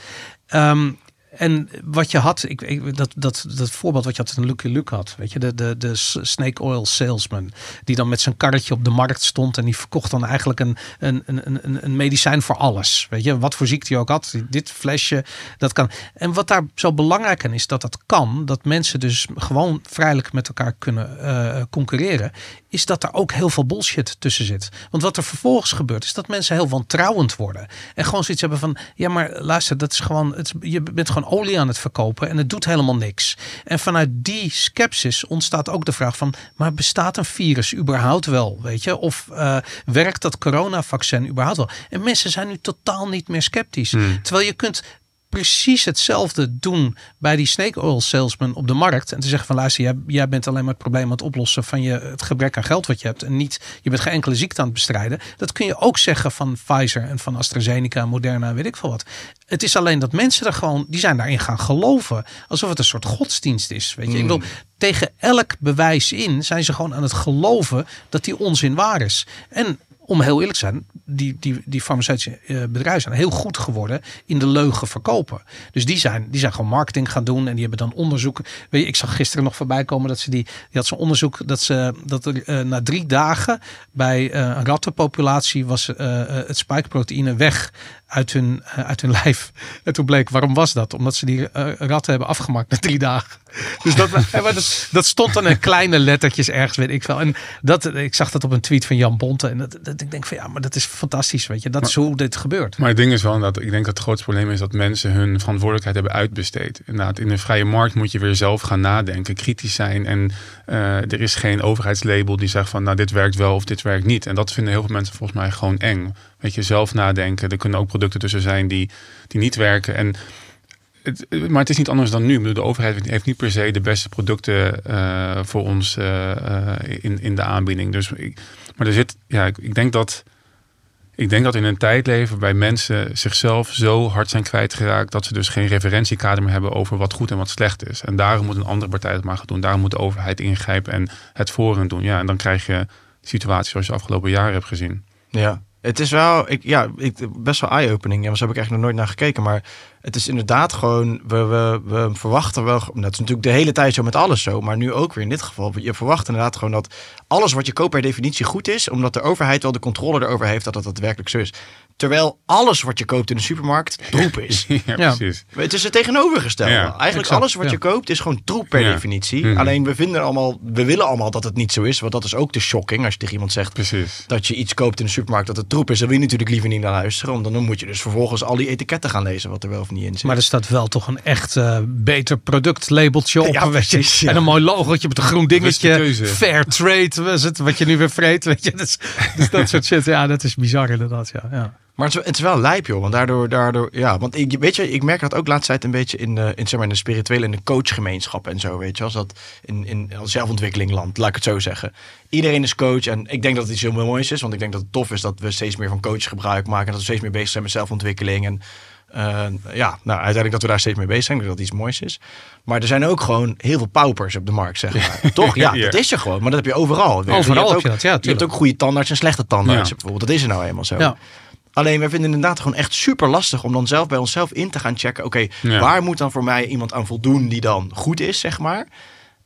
Um, en wat je had, ik, ik, dat, dat, dat voorbeeld wat je had in Lucky Luke had, weet je, de, de, de snake oil salesman, die dan met zijn karretje op de markt stond en die verkocht dan eigenlijk een, een, een, een medicijn voor alles. Weet je, wat voor ziekte je ook had, dit flesje, dat kan. En wat daar zo belangrijk aan is, dat dat kan, dat mensen dus gewoon vrijelijk met elkaar kunnen uh, concurreren, is dat er ook heel veel bullshit tussen zit. Want wat er vervolgens gebeurt, is dat mensen heel wantrouwend worden. En gewoon zoiets hebben van, ja maar luister, dat is gewoon, het, je bent gewoon olie aan het verkopen en het doet helemaal niks. En vanuit die sceptisch ontstaat ook de vraag van, maar bestaat een virus überhaupt wel, weet je? Of uh, werkt dat coronavaccin überhaupt wel? En mensen zijn nu totaal niet meer sceptisch. Hmm. Terwijl je kunt precies hetzelfde doen bij die snake oil salesman op de markt. En te zeggen van luister, jij, jij bent alleen maar het probleem aan het oplossen van je, het gebrek aan geld wat je hebt. En niet, je bent geen enkele ziekte aan het bestrijden. Dat kun je ook zeggen van Pfizer en van AstraZeneca, Moderna en weet ik veel wat. Het is alleen dat mensen er gewoon, die zijn daarin gaan geloven. Alsof het een soort godsdienst is. Weet je, ik bedoel, hmm. tegen elk bewijs in zijn ze gewoon aan het geloven dat die onzin waar is. En om heel eerlijk te zijn, die, die, die farmaceutische uh, bedrijven zijn heel goed geworden in de leugen verkopen. Dus die zijn, die zijn gewoon marketing gaan doen en die hebben dan onderzoeken. Weet je, ik zag gisteren nog voorbij komen dat ze die, die had zo'n onderzoek dat ze dat er uh, na drie dagen bij uh, een rattenpopulatie was het spikeproteïne weg uit hun, uit hun lijf. En toen bleek, waarom was dat? Omdat ze die ratten hebben afgemaakt na drie dagen. Dus dat, dat, dat, stond dan in kleine lettertjes ergens, weet ik veel. En dat, ik zag dat op een tweet van Jan Bonte. En dat, dat ik denk van ja, maar dat is fantastisch, weet je. Dat is hoe dit gebeurt. Maar het ding is wel dat ik denk dat het grootste probleem is dat mensen hun verantwoordelijkheid hebben uitbesteed. Inderdaad, in een vrije markt moet je weer zelf gaan nadenken, kritisch zijn. En uh, er is geen overheidslabel die zegt van nou dit werkt wel of dit werkt niet. En dat vinden heel veel mensen volgens mij gewoon eng. Weet je, zelf nadenken. Er kunnen ook producten tussen zijn die, die niet werken. En het, maar het is niet anders dan nu. de overheid heeft niet per se de beste producten uh, voor ons uh, in, in de aanbieding. Dus ik, maar er zit, ja, ik, denk dat. Ik denk dat in een tijd leven waarbij mensen zichzelf zo hard zijn kwijtgeraakt dat ze dus geen referentiekader meer hebben over wat goed en wat slecht is. En daarom moet een andere partij het maar gaan doen. Daarom moet de overheid ingrijpen en het voor doen. Ja, en dan krijg je de situatie zoals je afgelopen jaren hebt gezien. Ja, het is wel, ik, ja, ik, best wel eye-opening. Ja, zo heb ik eigenlijk nog nooit naar gekeken. Maar het is inderdaad gewoon, we, we, we verwachten wel, dat is natuurlijk de hele tijd zo met alles zo, maar nu ook weer in dit geval. Je verwacht inderdaad gewoon dat alles wat je koopt per definitie goed is, omdat de overheid wel de controle erover heeft dat het daadwerkelijk zo is. Terwijl alles wat je koopt in de supermarkt troep is. ja, precies. Het is het tegenovergestelde. Eigenlijk exact, alles wat je koopt is gewoon troep per definitie. Mhm. Alleen we vinden allemaal, we willen allemaal dat het niet zo is. Want dat is ook de shocking als je tegen iemand zegt precies. dat je iets koopt in de supermarkt dat het troep is. Dan wil je natuurlijk liever niet naar luisteren. Want dan moet je dus vervolgens al die etiketten gaan lezen wat er wel of niet in zit. Maar er staat wel toch een echt uh, beter productlabeltje op. Ja, precies, En een mooi logootje met een groen dingetje. Fair trade was het, wat je nu weer vreet. Weet je. Dus, dus dat soort shit. Ja, dat is bizar inderdaad. Ja. ja. Maar het is, het is, wel lijp, joh. Want daardoor, daardoor ja. Want ik, weet je, ik merk dat ook laatst tijd een beetje in de, in, zeg maar, in de spirituele en de coachgemeenschap en zo, weet je. Als dat in, in zelfontwikkeling land, laat ik het zo zeggen. Iedereen is coach en ik denk dat het iets heel moois is. Want ik denk dat het tof is dat we steeds meer van coaches gebruik maken. En dat we steeds meer bezig zijn met zelfontwikkeling. En uh, ja, nou, uiteindelijk dat we daar steeds mee bezig zijn. Dat het iets moois is. Maar er zijn ook gewoon heel veel paupers op de markt, zeg maar. Toch? Ja, dat is er gewoon. Maar dat heb je overal. Overal je ook, je, dat, ja, je hebt ook goede tandarts en slechte tandarts. Bijvoorbeeld. Dat is er nou eenmaal zo. Ja. Alleen we vinden het inderdaad gewoon echt super lastig om dan zelf bij onszelf in te gaan checken. Oké, waar moet dan voor mij iemand aan voldoen die dan goed is, zeg maar.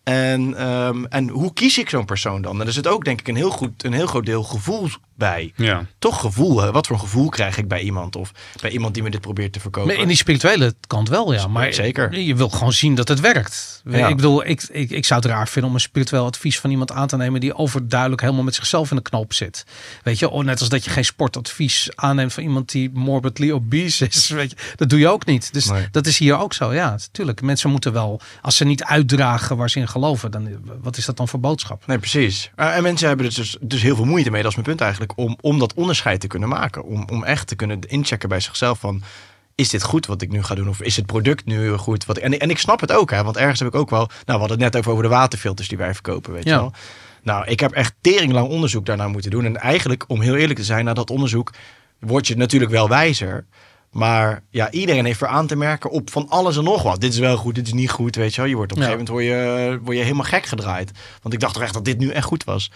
En, um, en hoe kies ik zo'n persoon dan? En er zit ook denk ik een heel, goed, een heel groot deel gevoel bij. Ja. Toch gevoel, hè? wat voor gevoel krijg ik bij iemand? Of bij iemand die me dit probeert te verkopen? In die spirituele kant wel, ja. Maar Zeker. je wil gewoon zien dat het werkt. Ja. Ik bedoel, ik, ik, ik zou het raar vinden om een spiritueel advies van iemand aan te nemen die overduidelijk helemaal met zichzelf in de knoop zit. Weet je, oh, net als dat je geen sportadvies aanneemt van iemand die morbidly obese is. Weet je, dat doe je ook niet. Dus Nee. dat is hier ook zo. Ja, natuurlijk. Mensen moeten wel, als ze niet uitdragen waar ze in geloven, dan wat is dat dan voor boodschap? Nee, precies. Uh, en mensen hebben er dus, dus heel veel moeite mee, dat is mijn punt eigenlijk, om, om dat onderscheid te kunnen maken. Om, om echt te kunnen inchecken bij zichzelf van, is dit goed wat ik nu ga doen? Of is het product nu goed? Wat, en, en ik snap het ook, hè, want ergens heb ik ook wel, nou we hadden het net over, over de waterfilters die wij verkopen, weet Ja. je wel. Nou, ik heb echt teringlang onderzoek daarna moeten doen. En eigenlijk, om heel eerlijk te zijn, na dat onderzoek word je natuurlijk wel wijzer. Maar ja, iedereen heeft er aan te merken op van alles en nog wat. Dit is wel goed, dit is niet goed, weet je wel. Je wordt op een Ja. gegeven moment word je, word je helemaal gek gedraaid. Want ik dacht toch echt dat dit nu echt goed was.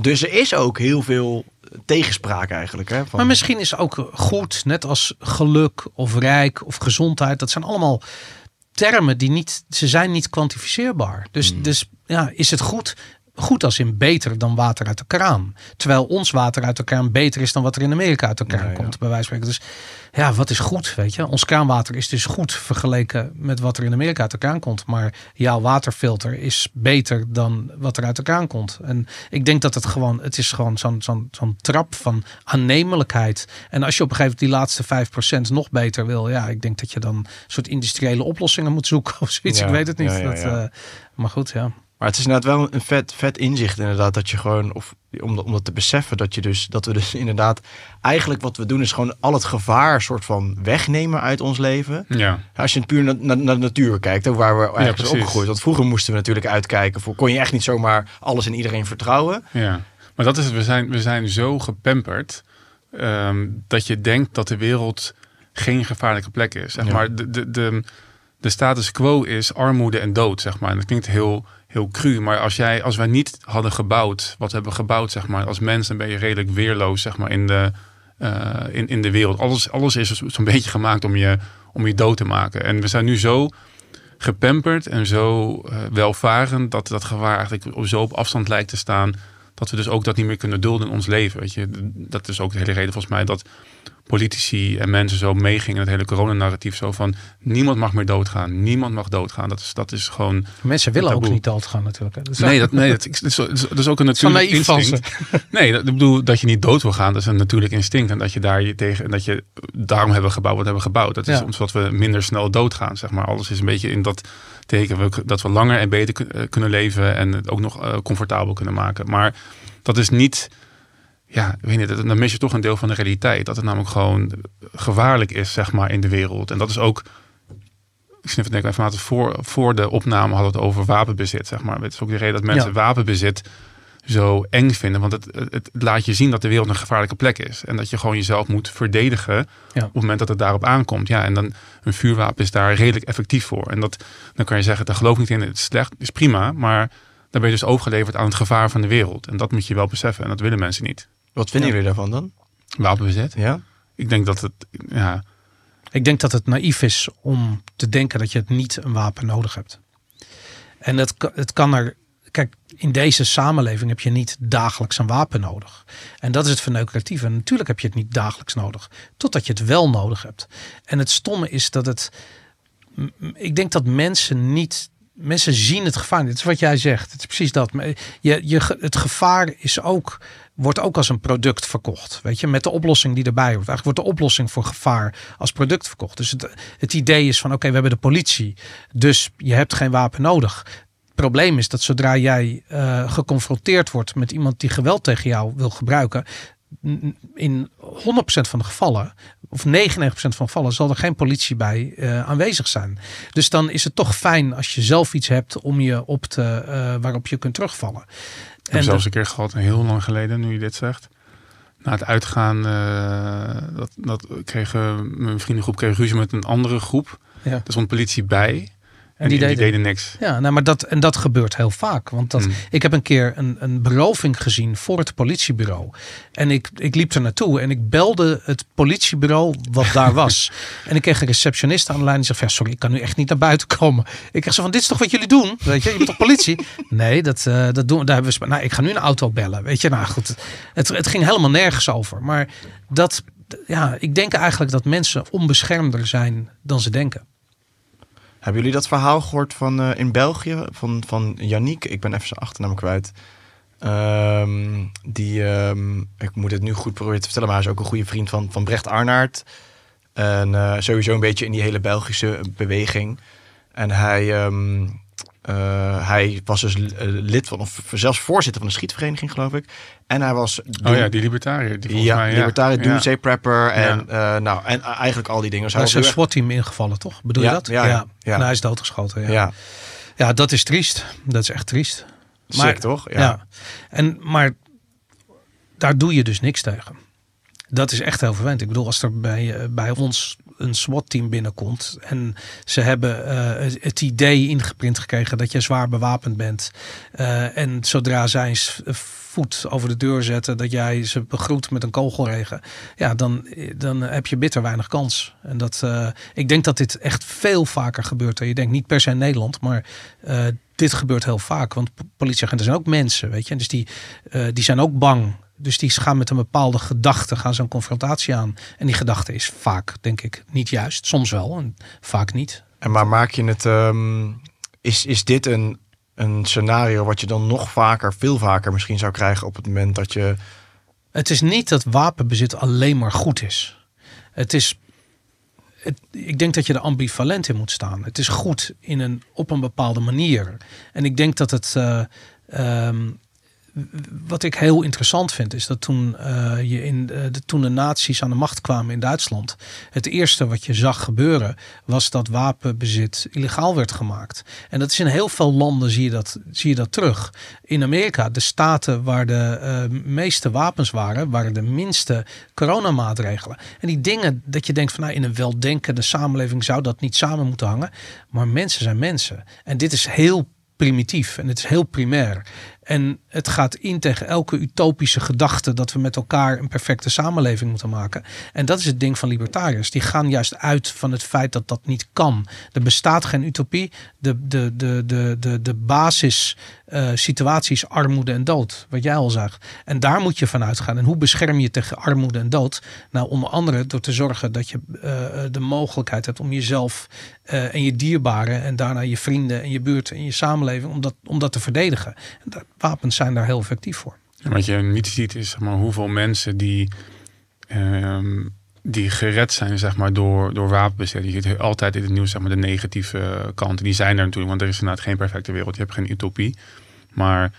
Dus er is ook heel veel tegenspraak eigenlijk. Hè, van, Maar misschien is ook goed, net als geluk of rijk of gezondheid. Dat zijn allemaal termen die niet, ze zijn niet kwantificeerbaar. Dus, Hmm. dus ja, is het goed? Goed als in beter dan water uit de kraan. Terwijl ons water uit de kraan beter is dan wat er in Amerika uit de kraan ja. komt, bij wijze van spreken. Dus ja, wat is goed, weet je? Ons kraanwater is dus goed vergeleken met wat er in Amerika uit de kraan komt. Maar jouw waterfilter is beter dan wat er uit de kraan komt. En ik denk dat het gewoon, het is gewoon zo'n zo'n zo'n trap van aannemelijkheid. En als je op een gegeven moment die laatste 5% nog beter wil, ja, ik denk dat je dan een soort industriële oplossingen moet zoeken of zoiets. Ja, ik weet het niet. ja, Dat, eh, maar goed, ja. Maar het is inderdaad wel een vet, vet inzicht inderdaad. Dat je gewoon, of om, dat- om dat te beseffen, dat, je dus, dat we dus inderdaad... Eigenlijk wat we doen is gewoon al het gevaar soort van wegnemen uit ons leven. Ja. Als je puur naar, naar, naar de natuur kijkt, ook waar we eigenlijk zijn precies. opgegroeid. Want vroeger moesten we natuurlijk uitkijken. Voor, kon je echt niet zomaar alles en iedereen vertrouwen. Ja, maar dat is het. We zijn, we zijn zo gepamperd ehm, dat je denkt dat de wereld geen gevaarlijke plek is. Zeg Ja. maar, de, de, de, de status quo is armoede en dood, zeg maar. En dat klinkt heel, heel cru, maar als, jij, als wij niet hadden gebouwd, wat we hebben gebouwd, zeg maar, als mens, dan ben je redelijk weerloos, zeg maar, in de, eh, in, in de wereld. Alles, alles is zo'n beetje gemaakt om je, om je dood te maken. En we zijn nu zo gepamperd en zo eh, welvarend dat dat gevaar eigenlijk op- zo op afstand lijkt te staan dat we dus ook dat niet meer kunnen dulden in ons leven. Weet je, dat is ook de hele reden volgens mij dat politici en mensen zo meegingen in het hele coronanarratief zo van niemand mag meer doodgaan, niemand mag doodgaan. Dat is dat is gewoon Mensen willen ook niet doodgaan natuurlijk. hè. Dat is- nee dat nee dat, is- dat, is, dat is- dat is ook een natuurlijk instinct. Nee, dat, ik bedoel dat je niet dood wil gaan, dat is een natuurlijk instinct en dat je daar je tegen en dat je daarom hebben gebouwd wat we hebben gebouwd. Dat is Ja. omdat we minder snel doodgaan, zeg maar. Alles is een beetje in dat teken we- dat we langer en beter eh, kunnen leven en het ook nog eh, comfortabel kunnen maken. Maar dat is niet, ja, weet niet, dan mis je toch een deel van de realiteit. Dat het namelijk gewoon gevaarlijk is, zeg maar, in de wereld. En dat is ook, ik snif het denk ik even laten, voor, voor de opname hadden we het over wapenbezit, zeg maar. Het is ook de reden dat mensen Ja. wapenbezit zo eng vinden. Want het, het, het laat je zien dat de wereld een gevaarlijke plek is. En dat je gewoon jezelf moet verdedigen Ja. op het moment dat het daarop aankomt. Ja, en dan een vuurwapen is daar redelijk effectief voor. En dat, dan kan je zeggen, daar geloof ik niet in, het is slecht, is prima. Maar dan ben je dus overgeleverd aan het gevaar van de wereld. En dat moet je wel beseffen. En dat willen mensen niet. Wat vinden Ja. jullie daarvan dan? Wapenbezit. Ja? Ik denk dat het, ja, Ik denk dat het naïef is om te denken dat je het niet een wapen nodig hebt. En het, ka- het kan er. Kijk, in deze samenleving heb je niet dagelijks een wapen nodig. En dat is het verneukeratieve. Natuurlijk heb je het niet dagelijks nodig. Totdat je het wel nodig hebt. En het stomme is dat het. Ik denk dat mensen niet. Mensen zien het gevaar. Het is wat jij zegt. Het is precies dat. Je, je, het gevaar is ook, wordt ook als een product verkocht. Weet je, met de oplossing die erbij hoort. Eigenlijk wordt de oplossing voor gevaar als product verkocht. Dus het, het idee is van oké, we hebben de politie. Dus je hebt geen wapen nodig. Het probleem is dat zodra jij eh, geconfronteerd wordt met iemand die geweld tegen jou wil gebruiken. In 100% van de gevallen, of 99% van de gevallen, zal er geen politie bij eh, aanwezig zijn. Dus dan is het toch fijn als je zelf iets hebt om je op te, eh, waarop je kunt terugvallen. Ik heb zelfs een keer gehad, heel lang geleden, nu je dit zegt. Na het uitgaan, eh, dat, dat kregen mijn vriendengroep kreeg ruzie met een andere groep. Ja. Er stond politie bij. En, die, deden, niks. Ja, nou, maar dat, en dat gebeurt heel vaak. Want dat, Hmm. ik heb een keer een, een beroving gezien voor het politiebureau. En ik, ik liep er naartoe en ik belde het politiebureau wat daar was. en ik kreeg een receptionist aan de lijn die zegt: ja, Sorry, ik kan nu echt niet naar buiten komen. Ik kreeg zo van: Dit is toch wat jullie doen? Weet je, je bent toch politie? nee, dat, eh, dat doen we. Daar hebben we. Nou, ik ga nu een auto bellen. Weet je, nou goed. Het, het ging helemaal nergens over. Maar dat, ja, ik denk eigenlijk dat mensen onbeschermder zijn dan ze denken. Hebben jullie dat verhaal gehoord van eh, in België van, van Yannick? Ik ben even zijn achternaam kwijt. Ehm, die, ehm, ik moet het nu goed proberen te vertellen, maar hij is ook een goede vriend van, van Brecht Arnaert. En eh, sowieso een beetje in die hele Belgische beweging. En hij, ehm, eh, hij was dus eh, lid van, of zelfs voorzitter van een schietvereniging, geloof ik. En hij was. Oh ja, die libertariër. Die volgens ja, mij, ja. libertariër, Ja. doomsday prepper en, eh, nou, en eigenlijk al die dingen. Dus Hij hij is was een SWAT-team ingevallen, toch? Bedoel Ja, je dat? ja, ja, ja. En hij is doodgeschoten. Ja. ja, Ja, dat is triest. Dat is echt triest. sick toch? Ja. En, maar daar doe je dus niks tegen. Dat is echt heel vervelend. Ik bedoel, als er bij, bij ons een SWAT-team binnenkomt en ze hebben eh, het- idee ingeprint gekregen dat je zwaar bewapend bent. eh, en zodra zij s- voet over de deur zetten, dat jij ze begroet met een kogelregen. Ja, dan, dan heb je bitter weinig kans. En dat, eh, ik denk dat dit echt veel vaker gebeurt. Je denkt niet per se in Nederland, maar eh, dit gebeurt heel vaak. Want po- politieagenten zijn ook mensen, weet je. Dus die, eh, die zijn ook bang. Dus die gaan met een bepaalde gedachte gaan zo'n confrontatie aan. En die gedachte is vaak, denk ik, niet juist. Soms wel en vaak niet. En maar maak je het, ehm, is, is dit een, een scenario wat je dan nog vaker, veel vaker misschien zou krijgen op het moment dat je. Het is niet dat wapenbezit alleen maar goed is. Het is. Het, ik denk dat je er ambivalent in moet staan. Het is goed in een, op een bepaalde manier. En ik denk dat het. eh, ehm, wat ik heel interessant vind, is dat toen, eh, je in de, de, toen de nazi's aan de macht kwamen in Duitsland, het eerste wat je zag gebeuren, was dat wapenbezit illegaal werd gemaakt. En dat is in heel veel landen zie je dat, zie je dat terug. In Amerika, de staten waar de eh, meeste wapens waren, waren de minste coronamaatregelen. En die dingen dat je denkt van nou, in een weldenkende samenleving zou dat niet samen moeten hangen. Maar mensen zijn mensen. En dit is heel primitief en het is heel primair. En het gaat in tegen elke utopische gedachte dat we met elkaar een perfecte samenleving moeten maken. En dat is het ding van libertariërs. Die gaan juist uit van het feit dat dat niet kan. Er bestaat geen utopie. De, de, de, de, de, de basis eh, situatie is armoede en dood. Wat jij al zag. En daar moet je van uitgaan. En hoe bescherm je tegen armoede en dood? Nou, onder andere door te zorgen dat je uh, de mogelijkheid hebt om jezelf uh, en je dierbaren en daarna je vrienden en je buurt en je samenleving om dat, om dat te verdedigen. En dat, wapens zijn daar heel effectief voor. Wat je niet ziet is zeg maar, hoeveel mensen die, uh, die gered zijn zeg maar, door, door wapenbezit. Je ziet altijd in het nieuws zeg maar, de negatieve kanten. Die zijn er natuurlijk, want er is inderdaad geen perfecte wereld. Je hebt geen utopie. Maar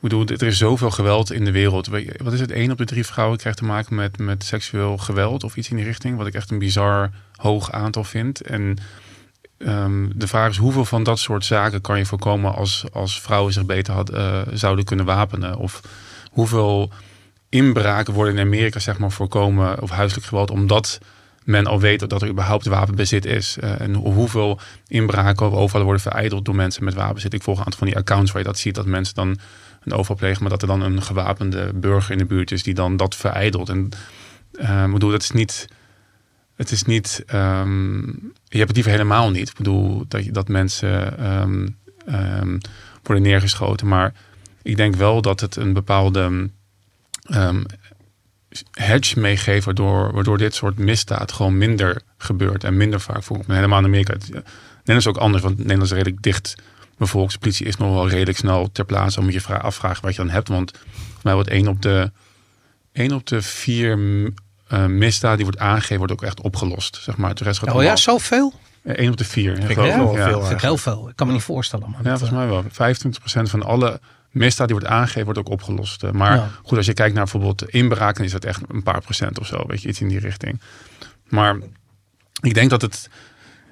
bedoel, er is zoveel geweld in de wereld. Wat is het? één op de drie vrouwen krijgt te maken met, met seksueel geweld of iets in die richting. Wat ik echt een bizar hoog aantal vind. En Um, de vraag is hoeveel van dat soort zaken kan je voorkomen als, als vrouwen zich beter had, uh, zouden kunnen wapenen? Of hoeveel inbraken worden in Amerika zeg maar, voorkomen of huiselijk geweld omdat men al weet dat er überhaupt wapenbezit is? Uh, en hoeveel inbraken of overvallen worden vereideld door mensen met wapenbezit? Ik volg een aantal van die accounts waar je dat ziet, dat mensen dan een overval plegen, maar dat er dan een gewapende burger in de buurt is die dan dat vereidelt. En uh, bedoel, dat is niet het is niet. Um, je hebt het liever helemaal niet. Ik bedoel dat, dat mensen um, um, worden neergeschoten. Maar ik denk wel dat het een bepaalde hedge meegeeft. Waardoor, waardoor dit soort misdaad gewoon minder gebeurt. En minder vaak voorkomt. Helemaal in Amerika. Nederland is ook anders. Want Nederland is redelijk dicht bevolkt. De politie is nog wel redelijk snel ter plaatse. Moet je afvragen wat je dan hebt. Want voor mij wordt één op de, één op de vier uh, misdaad die wordt aangegeven, wordt ook echt opgelost. Zeg maar. De rest gaat oh ja, zoveel? Eén op de vier. Vind ik heel, ja, veel, vind ik heel veel. Ik kan me niet voorstellen. Man. Ja, volgens mij wel. 25% van alle misdaad die wordt aangegeven, wordt ook opgelost. Maar ja. goed, als je kijkt naar bijvoorbeeld inbraken, is dat echt een paar procent of zo. Weet je, iets in die richting. Maar ik denk dat het...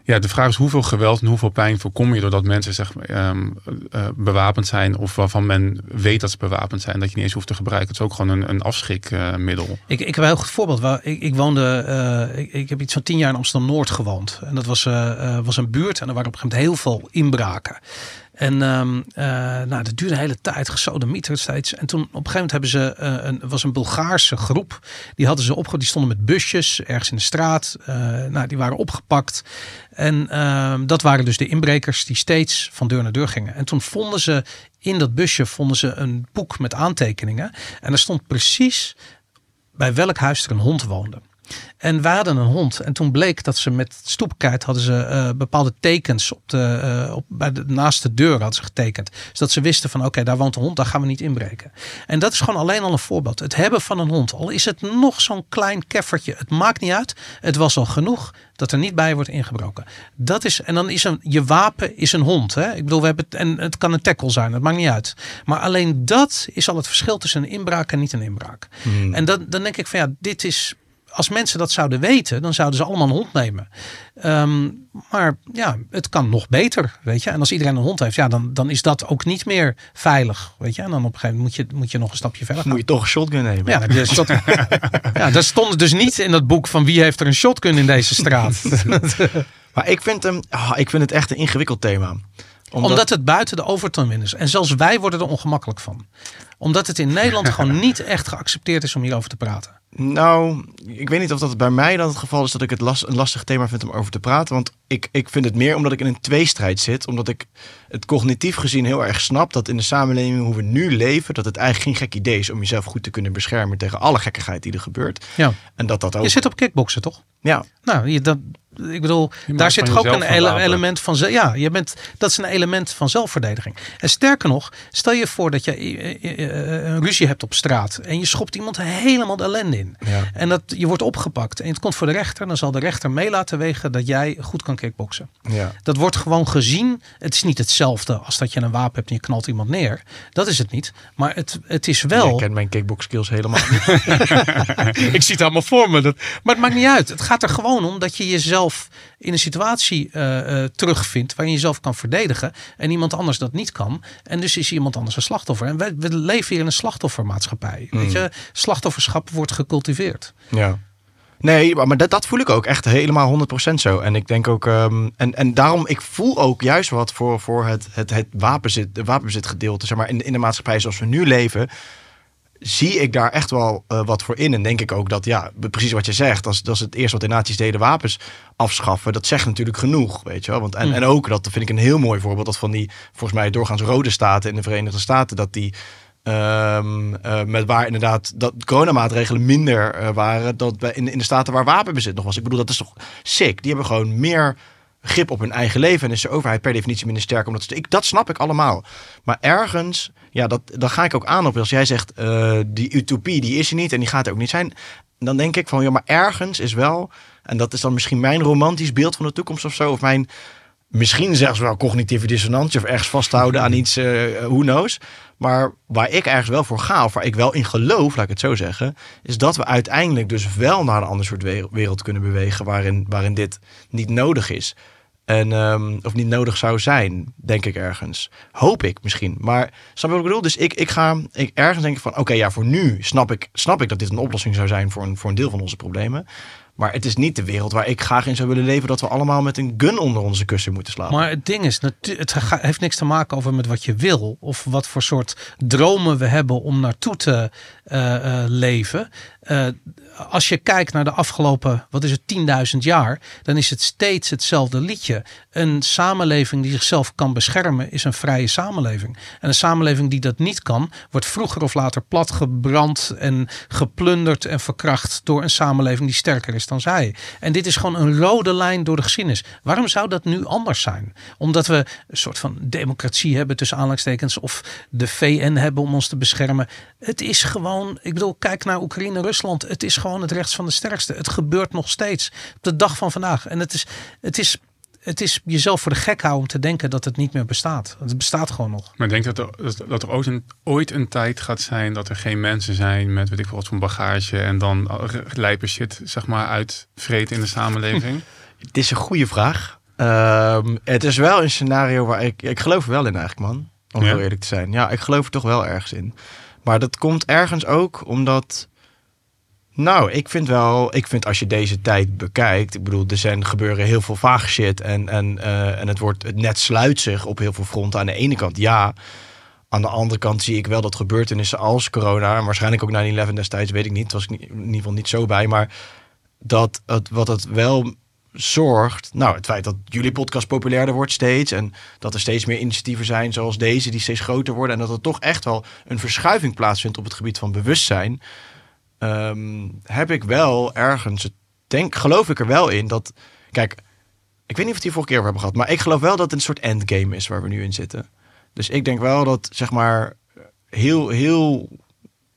ja, de vraag is hoeveel geweld en hoeveel pijn voorkom je doordat mensen zeg, ehm, eh, bewapend zijn of waarvan men weet dat ze bewapend zijn, dat je niet eens hoeft te gebruiken. Het is ook gewoon een, een afschrikmiddel. Ik, ik heb een heel goed voorbeeld. Ik, ik woonde, eh, ik, ik heb iets van tien jaar in Amsterdam Noord gewoond. En dat was, eh, was een buurt en er waren op een gegeven moment heel veel inbraken. En ehm, eh, nou, dat duurde de hele tijd, gesodemieter steeds. En toen op een gegeven moment hebben ze, een, was een Bulgaarse groep. Die hadden ze opge, die stonden met busjes ergens in de straat. Nou, die waren opgepakt. En ehm, dat waren dus de inbrekers die steeds van deur naar deur gingen. En toen vonden ze in dat busje vonden ze een boek met aantekeningen. En er stond precies bij welk huis er een hond woonde. En we hadden een hond. En toen bleek dat ze met stoepkaart hadden ze eh, bepaalde tekens op de, eh, op, bij de, naast de deur hadden ze getekend. Zodat ze wisten van oké, daar woont een hond, daar gaan we niet inbreken. En dat is gewoon alleen al een voorbeeld. Het hebben van een hond. Al is het nog zo'n klein keffertje. Het maakt niet uit. Het was al genoeg dat er niet bij wordt ingebroken. Dat is, en dan is een, je wapen is een hond. Hè? Ik bedoel, we hebben het, en het kan een tackle zijn, dat maakt niet uit. Maar alleen dat is al het verschil tussen een inbraak en niet een inbraak. En dan, dan denk ik van ja, dit is als mensen dat zouden weten, dan zouden ze allemaal een hond nemen. Ehm, maar ja, het kan nog beter, weet je. En als iedereen een hond heeft, ja, dan, dan is dat ook niet meer veilig, weet je. En dan op een gegeven moment moet je, moet je nog een stapje verder gaan. Moet je toch een shotgun nemen. Ja, shot- ja, daar stond dus niet in dat boek van wie heeft er een shotgun in deze straat. Maar ik vind, hem, ah, ik vind het echt een ingewikkeld thema. Omdat, het buiten de overtoon is. En zelfs wij worden er ongemakkelijk van. Omdat het in Nederland gewoon niet echt geaccepteerd is om hierover te praten. Nou, ik weet niet of dat bij mij dan het geval is dat ik het een lastig thema vind om over te praten. Want ik, ik vind het meer omdat ik in een tweestrijd zit. Omdat ik het cognitief gezien heel erg snap dat in de samenleving hoe we nu leven, dat het eigenlijk geen gek idee is om jezelf goed te kunnen beschermen tegen alle gekkigheid die er gebeurt. Ja. En dat dat ook. Je zit op kickboksen, toch? Ja, Nou, je, dat, ik bedoel, daar zit toch ook een ele- element van. Ja, je bent, dat is een element van zelfverdediging. En sterker nog, stel je voor dat je eh, eh, eh, een ruzie hebt op straat en je schopt iemand helemaal de ellende in. Ja. En dat je wordt opgepakt en het komt voor de rechter, dan zal de rechter mee laten wegen dat jij goed kan kickboksen. ja. Dat wordt gewoon gezien. Het is niet hetzelfde als dat je een wapen hebt en je knalt iemand neer. Dat is het niet. Maar het, het is wel. Ik ken mijn kickbox skills helemaal niet. ik zie het allemaal voor me. Dat, maar het maakt niet uit. Het gaat er gewoon om dat je jezelf in een situatie eh, eh, terugvindt waarin je jezelf kan verdedigen en iemand anders dat niet kan. En dus is iemand anders een slachtoffer. En we, we leven hier in een slachtoffermaatschappij. Weet je, slachtofferschap wordt gecultiveerd. Ja. Nee, maar dat, dat voel ik ook echt helemaal 100% zo. En ik denk ook, ehm, en, en daarom, ik voel ook juist wat voor, voor het, het, het wapenzit, de wapenbezitgedeelte, zeg maar, in, in de maatschappij zoals we nu leven, zie ik daar echt wel eh, wat voor in. En denk ik ook dat, ja, precies wat je zegt, als, dat is het eerste wat de naties deden, wapens afschaffen, dat zegt natuurlijk genoeg, weet je wel. Want, en, Mm. en ook, dat vind ik een heel mooi voorbeeld, dat van die, volgens mij doorgaans rode staten in de Verenigde Staten, dat die eh, met waar inderdaad dat coronamaatregelen minder eh, waren dat bij, in, in de staten waar wapenbezit nog was. Ik bedoel, dat is toch sick. Die hebben gewoon meer grip op hun eigen leven en is de overheid per definitie minder sterk. Omdat ze, ik, dat snap ik allemaal. Maar ergens, ja, dat, dan ga ik ook aan op als jij zegt eh, die utopie die is er niet en die gaat er ook niet zijn. Dan denk ik van ja, maar ergens is wel, en dat is dan misschien mijn romantisch beeld van de toekomst of zo, of mijn misschien zelfs wel cognitieve dissonantie of ergens vasthouden aan iets, eh who knows. Maar waar ik ergens wel voor ga, of waar ik wel in geloof, laat ik het zo zeggen, is dat we uiteindelijk dus wel naar een ander soort we- wereld kunnen bewegen waarin, waarin dit niet nodig is. En, ehm, of niet nodig zou zijn, denk ik ergens. Hoop ik misschien. Maar snap je wat ik bedoel? Dus ik, ik ga ik, ergens denk ik van, oké, ja, voor nu snap ik, snap ik dat dit een oplossing zou zijn voor een, voor een deel van onze problemen. Maar het is niet de wereld waar ik graag in zou willen leven, dat we allemaal met een gun onder onze kussen moeten slapen. Maar het ding is, het heeft niks te maken over met wat je wil. Of wat voor soort dromen we hebben om naartoe te eh, eh, leven. Eh, als je kijkt naar de afgelopen, wat is het, 10.000 jaar. Dan is het steeds hetzelfde liedje. Een samenleving die zichzelf kan beschermen is een vrije samenleving. En een samenleving die dat niet kan, wordt vroeger of later platgebrand en geplunderd en verkracht door een samenleving die sterker is dan zij. En dit is gewoon een rode lijn door de geschiedenis. Waarom zou dat nu anders zijn? Omdat we een soort van democratie hebben tussen aanhalingstekens of de VN hebben om ons te beschermen. Het is gewoon, ik bedoel, kijk naar Oekraïne, Rusland. Het is gewoon het rechts van de sterkste. Het gebeurt nog steeds op de dag van vandaag. En het is, het is, het is jezelf voor de gek houden om te denken dat het niet meer bestaat. Het bestaat gewoon nog. Maar ik denk dat er, dat- dat er ooit een, ooit een tijd gaat zijn dat er geen mensen zijn met weet ik veel wat voor bagage en dan lijpe shit zeg maar uitvreten in de samenleving. Het is een goede vraag. Ehm, het is wel een scenario waar ik... Ik geloof er wel in eigenlijk, man. Om Ja? heel eerlijk te zijn. Ja, ik geloof er toch wel ergens in. Maar dat komt ergens ook omdat... Nou, ik vind wel... Ik vind als je deze tijd bekijkt... Ik bedoel, er zijn, gebeuren heel veel vage shit. En, en, eh, en het, wordt, het net sluit zich op heel veel fronten. Aan de ene kant, ja... Aan de andere kant zie ik wel dat gebeurtenissen als corona... waarschijnlijk ook 9-11 destijds, weet ik niet. was ik in ieder geval niet zo bij. Maar dat het, wat het wel zorgt... Nou, het feit dat jullie podcast populairder wordt steeds... en dat er steeds meer initiatieven zijn zoals deze... die steeds groter worden... en dat er toch echt wel een verschuiving plaatsvindt... op het gebied van bewustzijn... ehm, heb ik wel ergens... Denk, geloof ik er wel in dat... Kijk, ik weet niet of we het hier vorige keer over hebben gehad... maar ik geloof wel dat het een soort endgame is waar we nu in zitten. Dus ik denk wel dat, zeg maar, heel, heel...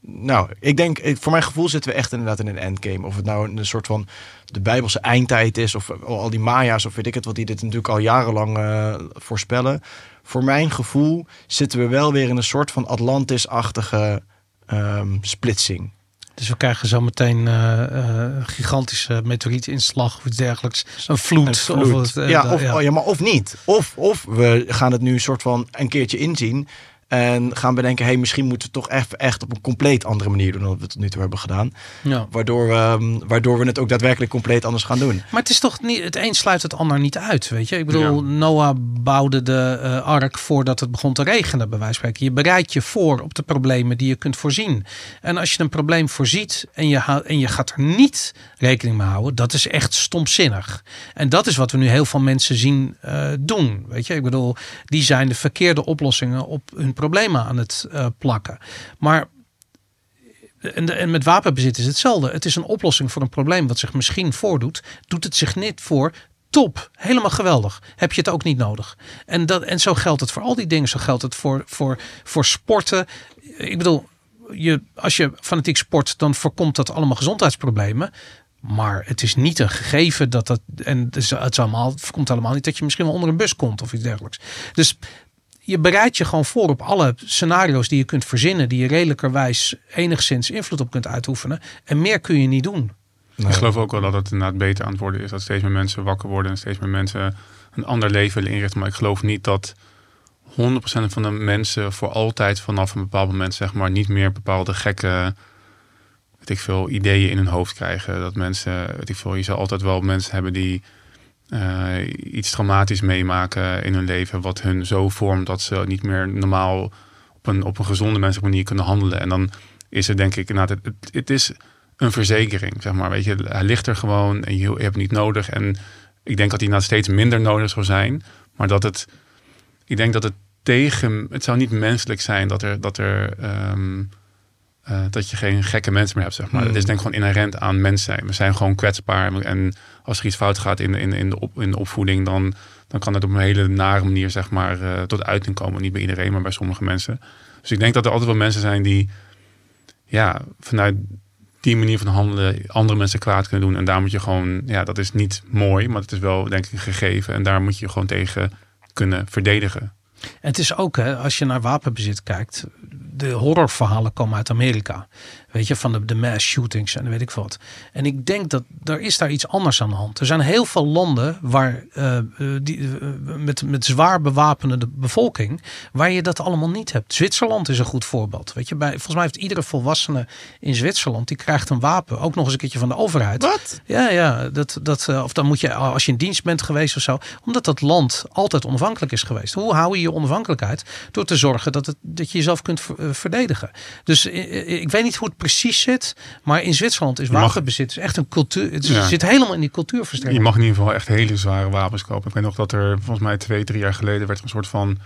Nou, ik denk, voor mijn gevoel zitten we echt inderdaad in een endgame. Of het nou een soort van de Bijbelse eindtijd is, of al die Maya's, of weet ik het, wat die dit natuurlijk al jarenlang eh, voorspellen. Voor mijn gevoel zitten we wel weer in een soort van Atlantis-achtige ehm, splitsing. Dus we krijgen zo meteen eh, eh, een gigantische meteorietinslag of iets dergelijks. Een vloed. Een vloed. Of, het, eh, ja, da- of, oh ja, maar of niet. Of, of we gaan het nu een soort van een keertje inzien. En gaan bedenken, hey, misschien moeten we het toch even echt op een compleet andere manier doen dan we het tot nu toe hebben gedaan. ja. Waardoor we, ehm, waardoor we het ook daadwerkelijk compleet anders gaan doen. Maar het is toch niet, het een sluit het ander niet uit, weet je? Ik bedoel, Ja. Noah bouwde de eh, ark voordat het begon te regenen, bij wijze van spreken. Je bereidt je voor op de problemen die je kunt voorzien. En als je een probleem voorziet en je, en je gaat er niet rekening mee houden, dat is echt stomzinnig. En dat is wat we nu heel veel mensen zien eh, doen, weet je? Ik bedoel, die zijn de verkeerde oplossingen op hun problemen aan het eh, plakken. Maar en, en met wapenbezit is hetzelfde. Het is een oplossing voor een probleem wat zich misschien voordoet. Doet het zich niet voor. Top, helemaal geweldig. Heb je het ook niet nodig. En, dat, en zo geldt het voor al die dingen. Zo geldt het voor, voor, voor sporten. Ik bedoel, je, als je fanatiek sport, dan voorkomt dat allemaal gezondheidsproblemen. Maar het is niet een gegeven dat dat. En het, is, allemaal, voorkomt allemaal niet dat je misschien wel onder een bus komt of iets dergelijks. Dus je bereidt je gewoon voor op alle scenario's die je kunt verzinnen, die je redelijkerwijs enigszins invloed op kunt uitoefenen. En meer kun je niet doen. Ik geloof ook wel dat het inderdaad beter aan het worden is. Dat steeds meer mensen wakker worden en steeds meer mensen een ander leven willen inrichten. Maar ik geloof niet dat 100% van de mensen voor altijd vanaf een bepaald moment zeg maar niet meer bepaalde gekke weet ik veel, ideeën in hun hoofd krijgen. Dat mensen, weet ik veel, je zal altijd wel mensen hebben die iets traumatisch meemaken in hun leven. Wat hun zo vormt dat ze niet meer normaal op een, op een gezonde menselijke manier kunnen handelen. En dan is er denk ik inderdaad, het, het, is een verzekering, zeg maar. Weet je, hij ligt er gewoon en je, hebt niet nodig. En ik denk dat hij nou steeds minder nodig zou zijn. Maar dat het, ik denk dat het tegen, het zou niet menselijk zijn dat er, dat er, ehm, eh, dat je geen gekke mensen meer hebt, zeg maar. Hmm. Het is denk ik gewoon inherent aan mens zijn. We zijn gewoon kwetsbaar. En als er iets fout gaat in, de- in, in, de, op, in de opvoeding, dan, dan kan het op een hele nare manier, zeg maar, eh, tot uiting komen. Niet bij iedereen, maar bij sommige mensen. Dus ik denk dat er altijd wel mensen zijn die, ja, vanuit die manier van handelen andere mensen kwaad kunnen doen. En daar moet je gewoon, ja, dat is niet mooi, maar het is wel, denk ik, een gegeven. En daar moet je gewoon tegen kunnen verdedigen. En het is ook, hè, als je naar wapenbezit kijkt, de horrorverhalen komen uit Amerika. Weet je, van de, de mass shootings en weet ik wat. En ik denk dat er is daar iets anders aan de hand. Er zijn heel veel landen waar, eh, eh, die, eh, met, met zwaar bewapende bevolking, waar je dat allemaal niet hebt. Zwitserland is een goed voorbeeld. Weet je, bij, volgens mij heeft iedere volwassene in Zwitserland, die krijgt een wapen. Ook nog eens een keertje van de overheid. Wat? Ja, ja. Dat, dat, of dan moet je, als je in dienst bent geweest of zo. Omdat dat land altijd onafhankelijk is geweest. Hoe hou je je onafhankelijkheid? Door te zorgen dat, het, dat je jezelf kunt ver- verdedigen. Dus ik weet niet hoe het precies zit. Maar in Zwitserland is wapenbezit is echt een cultuur. Het Ja. zit helemaal in die Je cultuurverstrengeling. mag in ieder geval echt hele zware wapens kopen. Ik weet nog dat er volgens mij twee, drie jaar geleden werd er een soort van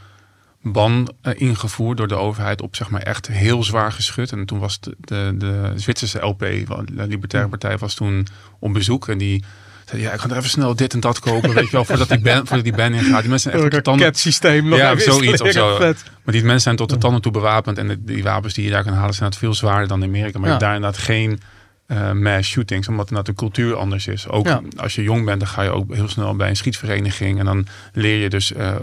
ban eh, ingevoerd door de overheid op zeg maar echt heel zwaar geschut. En toen was de, de, de Zwitserse LP, de Libertaire Partij, was toen op bezoek. En die zei, ja, ik ga er even snel dit en dat kopen, weet je wel, voordat die ban, voordat die ban ingaat. Die mensen zijn echt de tanden, raketsysteem. nog Ja, zoiets of zo. Vet. maar die mensen zijn tot de tanden toe bewapend. En de- die wapens die je daar kan halen zijn veel zwaarder dan in Amerika. Maar je hebt daar inderdaad geen eh, mass shootings, omdat inderdaad de cultuur anders is. Ook Ja. als je jong bent, dan ga je ook heel snel bij een schietvereniging. En dan leer je dus eh eh,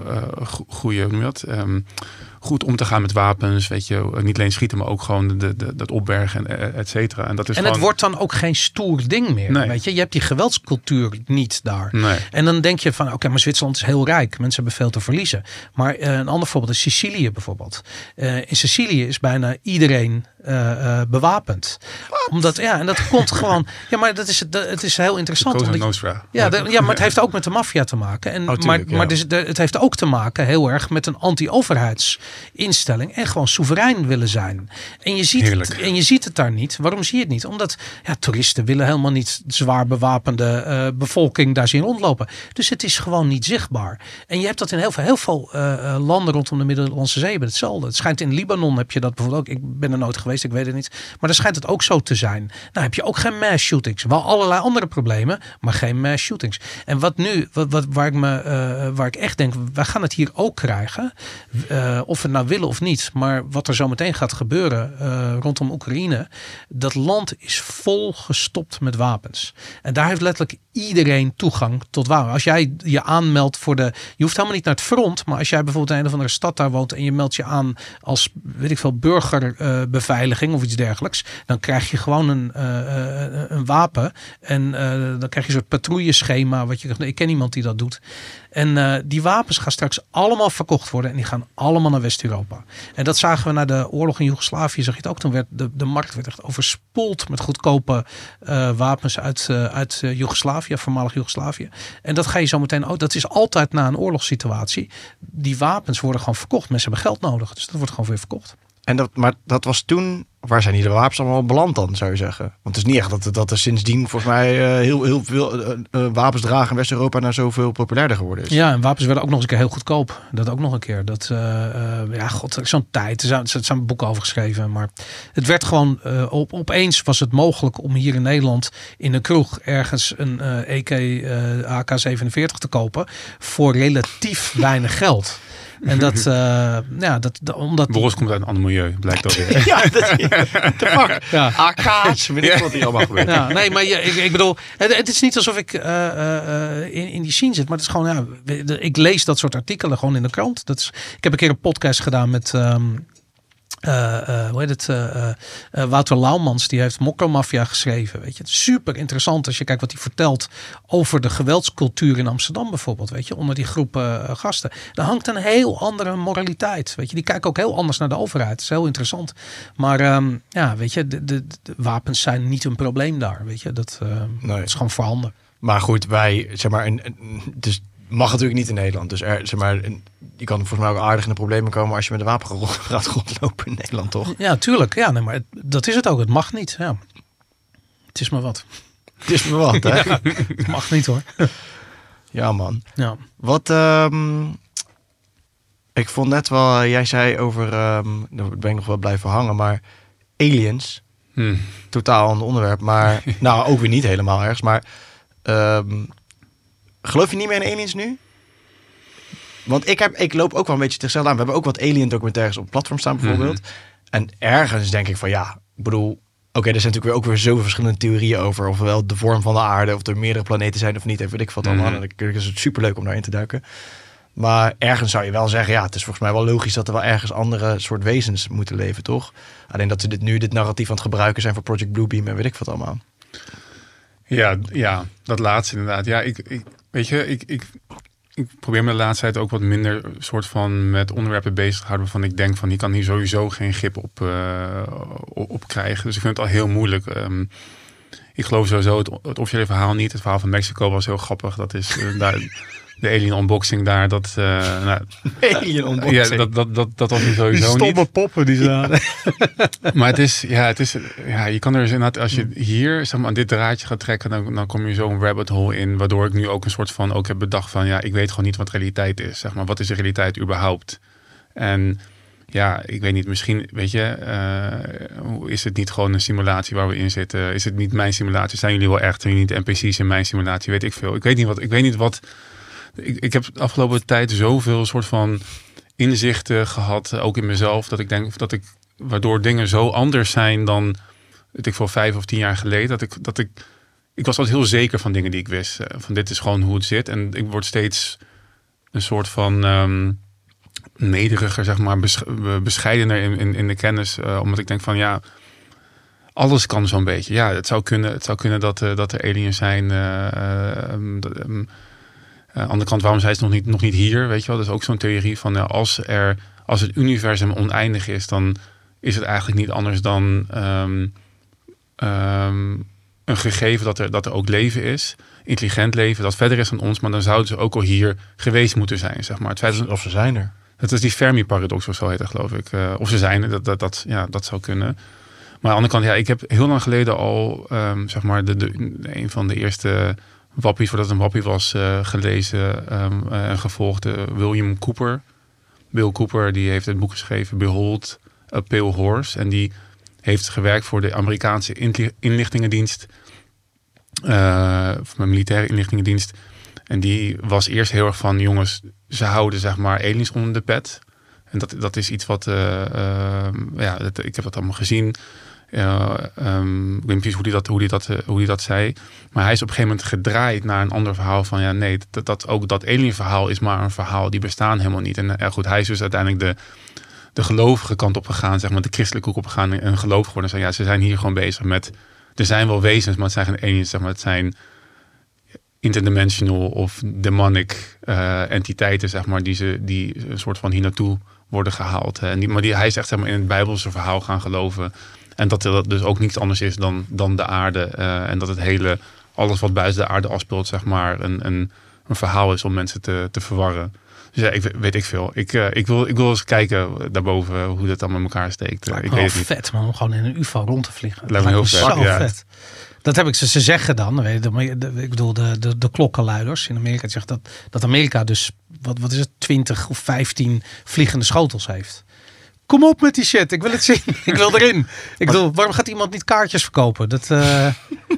go- goede, hoe noem je dat? Ehm, goed om te gaan met wapens. Weet je, niet alleen schieten, maar ook gewoon de, de, dat opbergen, en et cetera. En, dat is en gewoon, het wordt dan ook geen stoer ding meer. Nee. Weet je? je hebt die geweldscultuur niet daar. Nee. En dan denk je van, oké, maar Zwitserland is heel rijk. Mensen hebben veel te verliezen. Maar eh, een ander voorbeeld is Sicilië bijvoorbeeld. Eh, in Sicilië is bijna iedereen eh, eh, bewapend. Omdat, ja, en dat komt gewoon... Ja, maar dat is, dat, het is heel interessant. Omdat ja, de- ja, maar het heeft ook met de maffia te maken. En, Oh, tuurlijk, maar ja. maar dus de- het heeft ook te maken heel erg met een anti-overheidsinstelling. En gewoon soeverein willen zijn. En je, ziet Heerlijk. het, en je ziet het daar niet. Waarom zie je het niet? Omdat ja, toeristen willen helemaal niet zwaar bewapende eh, bevolking daar zien rondlopen. Dus het is gewoon niet zichtbaar. En je hebt dat in heel veel, heel veel eh, eh, landen rondom de Middellandse Zee. hetzelfde. Het schijnt in Libanon heb je dat bijvoorbeeld ook. Ik ben er nooit geweest, ik weet het niet. Maar daar schijnt het ook zo te zijn. Nou heb je ook geen mass shootings. Wel allerlei andere problemen, maar geen mass shootings. En wat nu, wat, wat, waar, ik me, waar ik echt denk, wij gaan het hier ook krijgen. of we het nou willen of niet. Maar wat er zo meteen gaat gebeuren eh, rondom Oekraïne. Dat land is vol gestopt met wapens. En daar heeft letterlijk iedereen toegang tot wapens. Als jij je aanmeldt voor de... Je hoeft helemaal niet naar het front. Maar als jij bijvoorbeeld in een of andere stad daar woont. En je meldt je aan als, weet ik veel, burgerbeveiliging of iets dergelijks. Dan krijg je gewoon een, eh, eh, een wapen. En eh, dan krijg je een soort patrouilleschema. Wat je, ik ken iemand die dat doet. En die wapens gaan straks allemaal verkocht worden. En die gaan allemaal naar West-Europa. En dat zagen we na de oorlog in Joegoslavië. Zag je het ook. Toen werd de, de markt werd echt overspoeld met goedkope wapens uit, uit eh, Joegoslavië, voormalig Joegoslavië. En dat ga je zo meteen ook. Dat is altijd na een oorlogssituatie. Die wapens worden gewoon verkocht. Mensen hebben geld nodig. Dus dat wordt gewoon weer verkocht. En dat, maar dat was toen, waar zijn die de wapens allemaal beland dan, zou je zeggen? Want het is niet echt dat, dat er sindsdien volgens mij eh, heel, heel veel eh, eh, wapens dragen in West-Europa naar zoveel populairder geworden is. Ja, en wapens werden ook nog eens een keer heel goedkoop. Dat ook nog een keer. Dat, ja, god, zo'n tijd. Er zijn, er zijn boeken over geschreven. Maar het werd gewoon, op, opeens was het mogelijk om hier in Nederland in een kroeg ergens een EK eh, AK-47 te kopen. Voor relatief weinig geld. En dat, eh, ja, dat, dat- omdat... Boris komt uit een ander milieu, blijkt alweer. Ja, dat de fuck. Ja. AK's, weet ik wat hier allemaal gebeurt. Ja, nee, maar je, ik, ik bedoel, het, het is niet alsof ik eh, eh, eh, in, in die scene zit, maar het is gewoon, ja, ik lees dat soort artikelen gewoon in de krant. Dat is, ik heb een keer een podcast gedaan met, ehm, eh, eh, hoe heet het, eh, Wouter Laumans, die heeft Mokromafia geschreven. Weet je, het is super interessant als je kijkt wat hij vertelt over de geweldscultuur in Amsterdam bijvoorbeeld. Weet je, onder die groepen gasten. Daar hangt een heel andere moraliteit. Weet je, die kijken ook heel anders naar de overheid. Dat is heel interessant. Maar ehm, ja, weet je, de, de, de wapens zijn niet een probleem daar. Weet je, dat, eh, Nee. dat is gewoon voorhanden. Maar goed, wij, zeg maar, een, een- dus mag natuurlijk niet in Nederland. Dus er, zeg maar, een- je kan volgens mij ook aardig in de problemen komen als je met een wapen rond- gaat rondlopen in Nederland, toch? Ja, tuurlijk. Ja, nee, maar het- dat is het ook. Het mag niet. Ja. Het is maar wat. Het is me wat, hè? Ja, Het mag niet hoor. man. Ja. Wat, ehm, ik vond net wel, jij zei over, ehm, daar ben ik nog wel blijven hangen, maar aliens, Hm. totaal ander onderwerp, maar nou ook weer niet helemaal ergens, maar ehm, geloof je niet meer in aliens nu? Want ik, heb, ik loop ook wel een beetje tegenzelfde aan. We hebben ook wat alien documentaires op platform staan bijvoorbeeld. En ergens denk ik van ja, ik bedoel, oké, er zijn natuurlijk weer ook weer zoveel verschillende theorieën over. Ofwel de vorm van de aarde, of er meerdere planeten zijn of niet. En weet ik wat allemaal. Mhm. En dan is het superleuk om daarin te duiken. Maar ergens zou je wel zeggen, ja, het is volgens mij wel logisch dat er wel ergens andere soort wezens moeten leven, toch? Alleen dat ze dit nu, dit narratief aan het gebruiken zijn voor Project Bluebeam en weet ik wat allemaal. Ja, ja, dat laatste inderdaad. Ja, ik, ik weet je, ik, ik, ik probeer me de laatste tijd ook wat minder soort van met onderwerpen bezig te houden waarvan ik denk van die kan hier sowieso geen grip op, eh, op, krijgen. Dus ik vind het al heel moeilijk. Ehm, ik geloof sowieso het, het officiële verhaal niet. Het verhaal van Mexico was heel grappig. Dat is eh, daar, de alien unboxing daar. Dat, eh, nou, Alien unboxing. ja, dat, dat, dat, dat was nu sowieso niet. poppen die ze hadden. Maar het is, ja, het is, ja, je kan er dus inderdaad, als je hier zeg maar, aan dit draadje gaat trekken, dan, dan kom je zo'n rabbit hole in, waardoor ik nu ook een soort van ook heb bedacht van, ja, ik weet gewoon niet wat realiteit is. Zeg maar, wat is de realiteit überhaupt? En ja, ik weet niet, misschien, weet je, hoe is het niet gewoon een simulatie waar we in zitten? Is het niet mijn simulatie? Zijn jullie wel echt? Zijn jullie niet NPC's in mijn simulatie? Weet ik veel. Ik weet niet wat, ik weet niet wat, ik, ik heb de afgelopen tijd zoveel soort van inzichten gehad, ook in mezelf, dat ik denk dat ik, waardoor dingen zo anders zijn dan, weet ik veel, vijf of tien jaar geleden, dat ik, dat ik, ik was altijd heel zeker van dingen die ik wist. eh, Van dit is gewoon hoe het zit. En ik word steeds een soort van, ehm, nederiger, zeg maar, besch- be- bescheidener in, in, de kennis. eh, omdat ik denk van ja, alles kan zo'n beetje. Ja, het zou kunnen, het zou kunnen dat, eh, dat er aliens zijn. eh, eh, ehm, dat, ehm, eh, aan de andere kant, waarom zijn ze nog niet, nog niet hier? Weet je wel, dat is ook zo'n theorie van als, er, als het universum oneindig is, dan is het eigenlijk niet anders dan ehm, ehm, een gegeven dat er, dat er ook leven is. Intelligent leven, dat verder is dan ons, maar dan zouden ze ook al hier geweest moeten zijn. Zeg maar. Het feit dat, Of ze zijn er. dat is die Fermi-paradox of zo heet dat, geloof ik. Eh, of ze zijn er, dat, dat, dat, ja, dat zou kunnen. Maar aan de andere kant, ja, ik heb heel lang geleden al, ehm, zeg maar, de, de, een van de eerste wappies, voordat het een wappie was, eh, gelezen ehm, eh, en gevolgd. William Cooper. Bill Cooper, die heeft het boek geschreven, Behold a Pale Horse. En die heeft gewerkt voor de Amerikaanse inli- inlichtingendienst. eh voor mijn militaire inlichtingendienst. En die was eerst heel erg van, jongens, ze houden zeg maar aliens onder de pet. En dat, dat is iets wat, eh, eh, ja, ik heb dat allemaal gezien. Uh, ik weet niet hoe hij dat, hoe die dat, eh, hoe die dat zei. Maar hij is op een gegeven moment gedraaid naar een ander verhaal van ja, nee, dat, dat ook dat alien verhaal is maar een verhaal, die bestaan helemaal niet. En ja, goed, hij is dus uiteindelijk de, de gelovige kant op gegaan, zeg maar, de christelijke hoek op gegaan en gelovig geworden. En zei, ja, ze zijn hier gewoon bezig met, er zijn wel wezens, maar het zijn geen aliens, zeg maar, het zijn interdimensional of demonic entiteiten, zeg maar, die, ze, die een soort van hier naartoe worden gehaald. En die, maar die, hij is echt in het Bijbelse verhaal gaan geloven. En dat dat dus ook niets anders is dan, dan de aarde. Uh, en dat het hele, alles wat buiten de aarde afspeelt, zeg maar, een, een, een verhaal is om mensen te, te verwarren. Dus ja, ik weet ik veel. Ik, uh, ik, wil, ik wil eens kijken daarboven hoe dat dan met elkaar steekt. Uh, ik weet het niet. vet man, om gewoon in een ufo rond te vliegen. Dat lijkt me heel vet. Zo ja. vet. Dat heb ik ze, ze zeggen dan. Weet je, ik bedoel, de, de, de klokkenluiders in Amerika zegt dat, dat Amerika dus, wat, wat is het, 20 of 15 vliegende schotels heeft. Kom op met die shit, ik wil het zien. ik wil erin. Ik bedoel, waarom gaat iemand niet kaartjes verkopen? Dat, uh...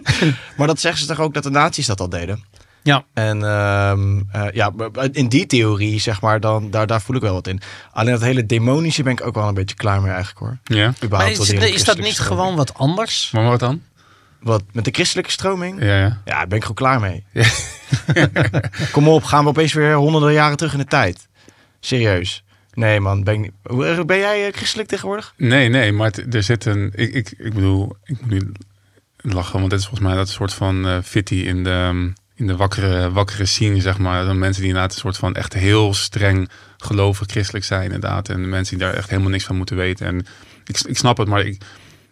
maar dat zeggen ze toch ook dat de nazi's dat al deden? Ja. En um, uh, ja, in die theorie, zeg maar, dan, daar, daar voel ik wel wat in. Alleen dat hele demonische ben ik ook wel een beetje klaar mee eigenlijk hoor. Ja. Maar is, is dat niet stroming. gewoon wat anders? Maar wat dan? Wat, met de christelijke stroming? Ja, ja. ja daar ben ik gewoon klaar mee. Ja. Kom op, gaan we opeens weer honderden jaren terug in de tijd. Serieus. Nee man, ben, ben jij uh, christelijk tegenwoordig? Nee, nee, maar er zit een... Ik, ik, ik bedoel, ik moet nu lachen, want dit is volgens mij dat soort van uh, fitty in de, in de wakkere, wakkere scene, zeg maar. Dan mensen die inderdaad een soort van echt heel streng gelovig christelijk zijn, inderdaad. En mensen die daar echt helemaal niks van moeten weten. En ik, ik snap het, maar ik,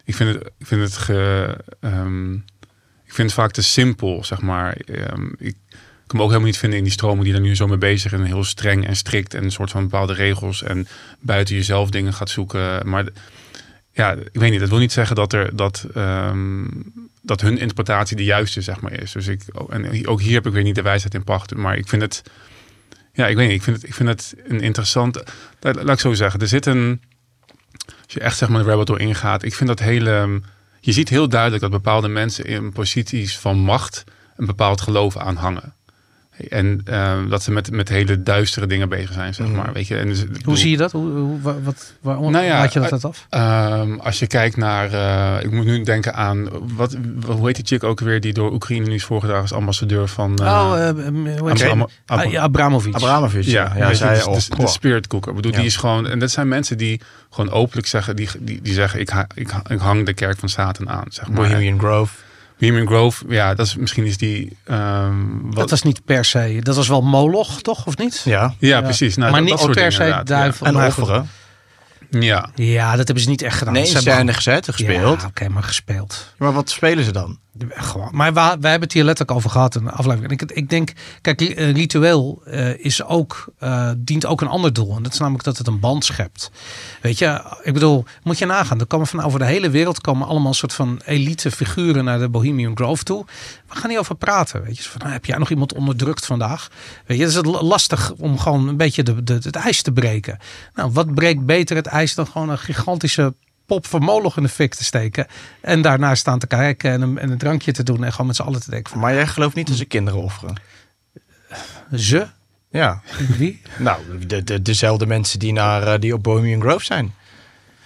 ik vind het, ik vind het, ge, um, ik vind het vaak te simpel, zeg maar. Um, ik kan me ook helemaal niet vinden in die stromen die er nu zo mee bezig zijn. Heel streng en strikt en een soort van bepaalde regels en buiten jezelf dingen gaat zoeken. Maar ja, ik weet niet. Dat wil niet zeggen dat er dat, um, dat hun interpretatie de juiste zeg maar is. Dus ik en ook hier heb ik weer niet de wijsheid in pacht. Maar ik vind het, ja, ik weet niet. Ik vind het, ik vind het een interessant. Laat, ik zo zeggen. Er zit een als je echt zeg maar de rabbit hole ingaat. Ik vind dat hele. Je ziet heel duidelijk dat bepaalde mensen in posities van macht een bepaald geloof aanhangen. En uh, dat ze met, met hele duistere dingen bezig zijn, zeg maar. Mm. Weet je? En dus, hoe bedoel, zie je dat? Hoe, hoe, wat, waar, nou ja, laat je dat af? Uh, als je kijkt naar... Uh, ik moet nu denken aan... Wat, hoe heet die chick ook weer die door Oekraïne nu is voorgedragen als ambassadeur van... oh, hoe heet Abram Ab ah, ja, Abramovic. Abramovic, ja. ja, ja zij, de, de, de, spirit cooker. Ik bedoel, die is gewoon... En dat zijn mensen die gewoon openlijk zeggen... Die, die, die zeggen, ik, ik, ik hang de kerk van Satan aan, zeg maar. Bohemian Grove. Bohemian Grove, ja, dat is misschien is die. Um, wat... Dat was niet per se. Dat was wel Moloch, toch, of niet? Ja, ja, ja. precies. Nou, maar dat, niet dat per se duivel. Ja. En offeren. Ja. ja, dat hebben ze niet echt gedaan. Nee, ze hebben gezet, gespeeld. Ja, oké, okay, maar gespeeld. Maar wat spelen ze dan? Maar wij, wij hebben het hier letterlijk over gehad in de aflevering. Ik, ik denk, kijk, ritueel uh, is ook, uh, dient ook een ander doel. En dat is namelijk dat het een band schept. Weet je, ik bedoel, moet je nagaan. Er komen van over de hele wereld komen allemaal soort van elite figuren naar de Bohemian Grove toe. We gaan niet over praten. Weet je, van, nou, heb jij nog iemand onderdrukt vandaag? Weet je, is het lastig om gewoon een beetje de, de, het ijs te breken. Nou, wat breekt beter het ijs dan gewoon een gigantische pop van Moloch in de fik te steken. En daarna staan te kijken en een, en een drankje te doen. En gewoon met z'n allen te denken. Van, maar jij gelooft niet dat ze kinderen offeren? Ze? Ja. Wie? nou, de, de, dezelfde mensen die, naar, die op Bohemian Grove zijn.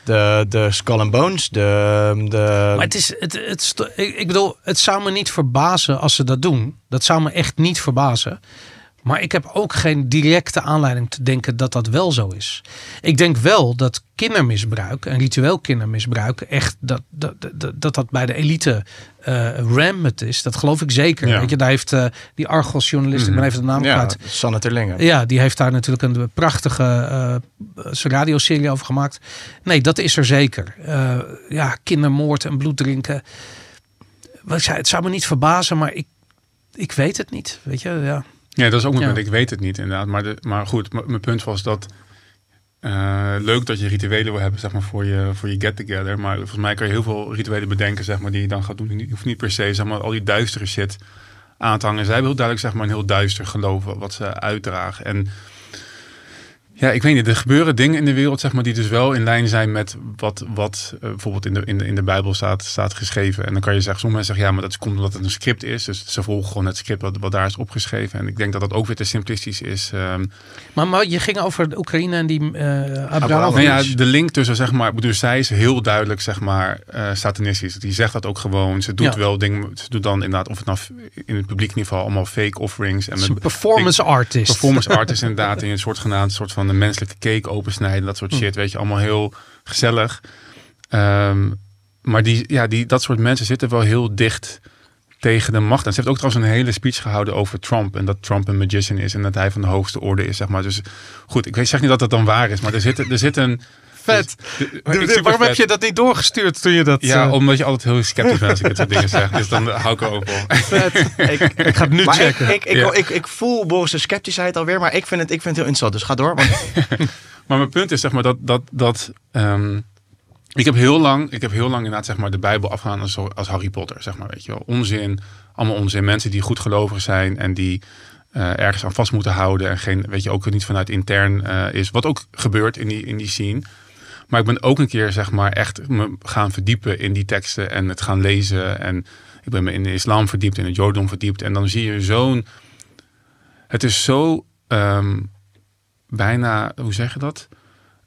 De, de Skull and Bones, de... de... Maar het is, het, het, ik bedoel, het zou me niet verbazen als ze dat doen. Dat zou me echt niet verbazen. Maar ik heb ook geen directe aanleiding te denken dat dat wel zo is. Ik denk wel dat kindermisbruik en ritueel kindermisbruik echt dat dat, dat, dat, dat bij de elite uh, rampant is. Dat geloof ik zeker. Ja. Weet je, daar heeft uh, die Argos journalist, ik ben even de naam Ja, kwijt. Sanne Terlingen. Ja, die heeft daar natuurlijk een prachtige uh, radioserie over gemaakt. Nee, dat is er zeker. Uh, ja, kindermoord en bloed drinken. Het zou me niet verbazen, maar ik, ik weet het niet. Weet je, ja. Ja, dat is ook mijn Ja. punt. Ik weet het niet inderdaad. Maar, de, maar goed, mijn punt was dat... eh, leuk dat je rituelen wil hebben zeg maar, voor je, voor je get-together. Maar volgens mij kan je heel veel rituelen bedenken zeg maar, die je dan gaat doen. Je hoeft niet per se zeg maar, al die duistere shit aan te hangen. Zij hebben heel duidelijk zeg maar, een heel duister geloof wat ze uitdragen. En ja, ik weet niet. Er gebeuren dingen in de wereld zeg maar, die dus wel in lijn zijn met wat, wat uh, bijvoorbeeld in de, in, de, in de Bijbel staat, staat geschreven. En dan kan je zeggen, sommige mensen zeggen ja, maar dat komt omdat het een script is. Dus ze volgen gewoon het script wat, wat daar is opgeschreven. En ik denk dat dat ook weer te simplistisch is. Um, Maar, maar je ging over de Oekraïne en die uh, Abraham. nou ja, de link tussen, zeg maar, dus zij is heel duidelijk, zeg maar, uh, satanistisch. Die zegt dat ook gewoon. Ze doet Ja. wel dingen, ze doet dan inderdaad, of het nou in het publiek geval allemaal fake offerings. En met- performance artist. performance artist inderdaad in een soort genaamd soort van een menselijke cake opensnijden dat Hm. soort shit weet je allemaal heel gezellig. Ehm, maar die ja die dat soort mensen zitten wel heel dicht tegen de macht. En ze heeft ook trouwens een hele speech gehouden over Trump en dat Trump een magician is en dat hij van de hoogste orde is zeg maar. Dus goed ik weet zeg niet dat dat dan waar is maar er zit er zit een Vet. de- De- ik- de- super waarom heb je dat niet doorgestuurd toen je dat... ja, eh, omdat je altijd heel sceptisch bent als ik dit soort dingen zeg. Dus dan hou ik er ook op. vet. ik, ik ga het nu Maar ik, checken. ik, ik, Ja. ik, ik voel Boris' sceptischheid alweer, maar ik vind het, ik vind het heel interessant. Dus ga door. Want Maar mijn punt is zeg maar dat, dat, dat ehm, ik heb heel lang, ik heb heel lang inderdaad zeg maar de Bijbel afgegaan als, als Harry Potter, zeg maar, weet je wel. Onzin, allemaal onzin. Mensen die goed gelovig zijn en die eh, ergens aan vast moeten houden en geen, weet je, ook niet vanuit intern eh, is. Wat ook gebeurt in die, in die scene. Maar ik ben ook een keer zeg maar echt me gaan verdiepen in die teksten en het gaan lezen. En ik ben me in de islam verdiept, in het jodendom verdiept. En dan zie je zo'n... Het is zo ehm, bijna, hoe zeg je dat?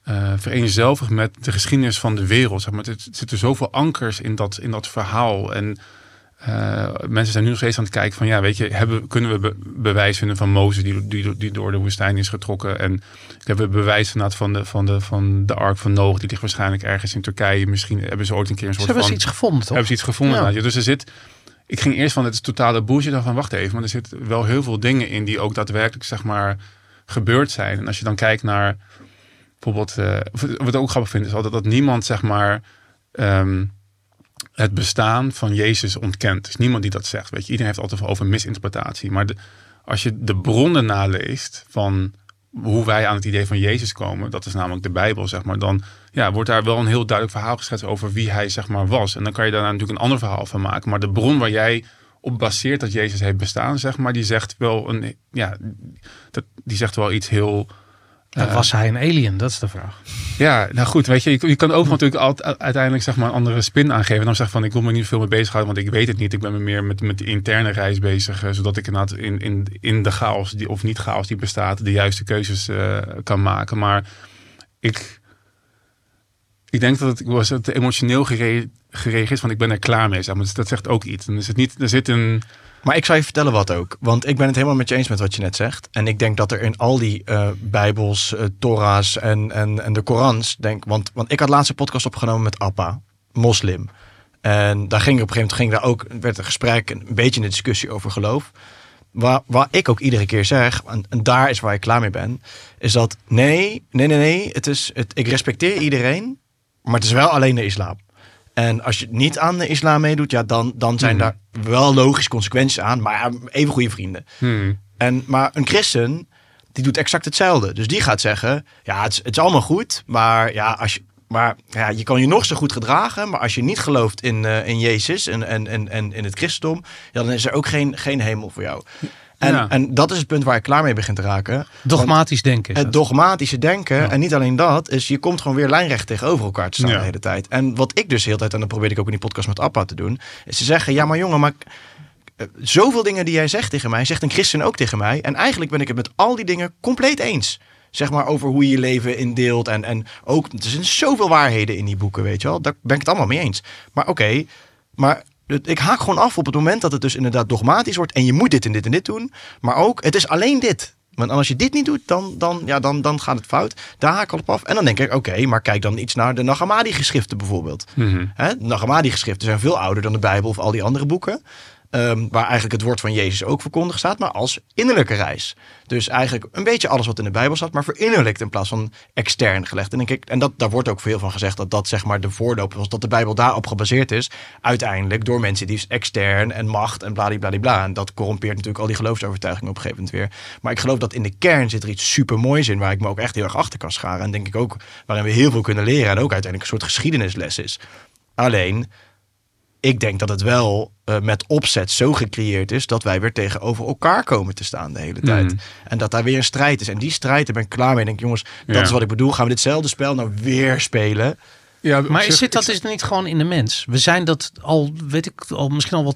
Eh vereenzelvigd met de geschiedenis van de wereld. Zeg maar. Er zitten zoveel ankers in dat, in dat verhaal. En eh, mensen zijn nu nog steeds aan het kijken van... ja, weet je, hebben, kunnen we be- bewijs vinden van Mozes... Die, die, die door de woestijn is getrokken? En hebben we bewijs van de, van, de, van de ark van Noach... die ligt waarschijnlijk ergens in Turkije. Misschien hebben ze ooit een keer een Ze soort hebben van... ze iets gevonden, toch? Hebben ze iets gevonden? Ja. dus er zit. Ik ging eerst van het is totale bullshit dan van wacht even, maar er zitten wel heel veel dingen in die ook daadwerkelijk zeg maar gebeurd zijn. En als je dan kijkt naar bijvoorbeeld, eh, wat ik ook grappig vind is altijd dat niemand zeg maar ehm, het bestaan van Jezus ontkent. Er is niemand die dat zegt. Weet je, iedereen heeft altijd over misinterpretatie. Maar als je de bronnen naleest van hoe wij aan het idee van Jezus komen, dat is namelijk de Bijbel, zeg maar, dan ja, wordt daar wel een heel duidelijk verhaal geschetst over wie hij zeg maar was. En dan kan je daar natuurlijk een ander verhaal van maken. Maar de bron waar jij op baseert dat Jezus heeft bestaan, zeg maar, die zegt wel een, ja, dat, die zegt wel iets heel. Eh, was hij een alien? Dat is de vraag. ja, nou goed, weet je, je, je kan ook natuurlijk altijd uiteindelijk zeg maar een andere spin aangeven. En dan zeg van, ik wil me niet veel mee bezighouden, want ik weet het niet. Ik ben me meer met, met de interne reis bezig, eh, zodat ik inderdaad in, in, in de chaos, die, of niet chaos die bestaat, de juiste keuzes eh, kan maken. Maar ik, ik denk dat het, ik was het emotioneel gere, gereageerd is, want ik ben er klaar mee. Zeg maar. Dus dat zegt ook iets. Dan is het niet, er zit een... Maar ik zal je vertellen wat ook. Want ik ben het helemaal met je eens met wat je net zegt. En ik denk dat er in al die eh, Bijbels, eh, Torah's en, en, en de Korans. Denk, want, want ik had laatst een podcast opgenomen met Appa, moslim. En daar ging op een gegeven moment ging daar ook, werd een gesprek, een beetje een discussie over geloof. Waar, waar ik ook iedere keer zeg, en, en daar is waar ik klaar mee ben, is dat nee, nee, nee, nee. Het is, het, ik respecteer iedereen, maar het is wel alleen de islam. En als je niet aan de islam meedoet, ja, dan, dan zijn Mhm. daar wel logische consequenties aan. Maar ja, even goede vrienden. Hmm, En, maar een christen, die doet exact hetzelfde. Dus die gaat zeggen, ja, het is, het is allemaal goed. Maar, ja, als je, maar ja, je kan je nog zo goed gedragen. Maar als je niet gelooft in, eh, in Jezus en, en, en, en in het christendom... Ja, dan is er ook geen, geen hemel voor jou. En, Ja. en dat is het punt waar ik klaar mee begin te raken. Dogmatisch denken. Het dogmatische denken, Ja. en niet alleen dat, is je komt gewoon weer lijnrecht tegenover elkaar te staan Ja. de hele tijd. En wat ik dus de hele tijd, en dat probeerde ik ook in die podcast met Appa te doen, is te zeggen, ja maar jongen, maar eh, zoveel dingen die jij zegt tegen mij, zegt een christen ook tegen mij. En eigenlijk ben ik het met al die dingen compleet eens. Zeg maar over hoe je je leven indeelt. En, en ook, er zijn zoveel waarheden in die boeken, weet je wel. Daar ben ik het allemaal mee eens. Maar oké, maar ik haak gewoon af op het moment dat het dus inderdaad dogmatisch wordt. En je moet dit en dit en dit doen. Maar ook, het is alleen dit. Want als je dit niet doet, dan, dan, ja, dan, dan gaat het fout. Daar haak ik al op af. En dan denk ik, oké, maar kijk dan iets naar de Nag Hammadi-geschriften bijvoorbeeld. Mhm. De Nag Hammadi-geschriften zijn veel ouder dan de Bijbel of al die andere boeken. Ehm, waar eigenlijk het woord van Jezus ook verkondigd staat, maar als innerlijke reis. Dus eigenlijk een beetje alles wat in de Bijbel staat, maar verinnerlijkt in plaats van extern gelegd. En, denk ik, en dat, daar wordt ook veel van gezegd dat dat zeg maar de voorloper was, dat de Bijbel daarop gebaseerd is. Uiteindelijk door mensen die extern en macht en bladibladibla. En dat corrompeert natuurlijk al die geloofsovertuigingen op een gegeven moment weer. Maar ik geloof dat in de kern zit er iets super moois in, waar ik me ook echt heel erg achter kan scharen. En denk ik ook waarin we heel veel kunnen leren en ook uiteindelijk een soort geschiedenisles is. Alleen, ik denk dat het wel eh, met opzet zo gecreëerd is dat wij weer tegenover elkaar komen te staan de hele tijd. Mm. En dat daar weer een strijd is. En die strijd, daar ben ik klaar mee. Ik denk, jongens, dat Ja. is wat ik bedoel. Gaan we ditzelfde spel nou weer spelen? Ja, Maar zich- zit dat dus niet gewoon in de mens? We zijn dat al, weet ik, al misschien al wel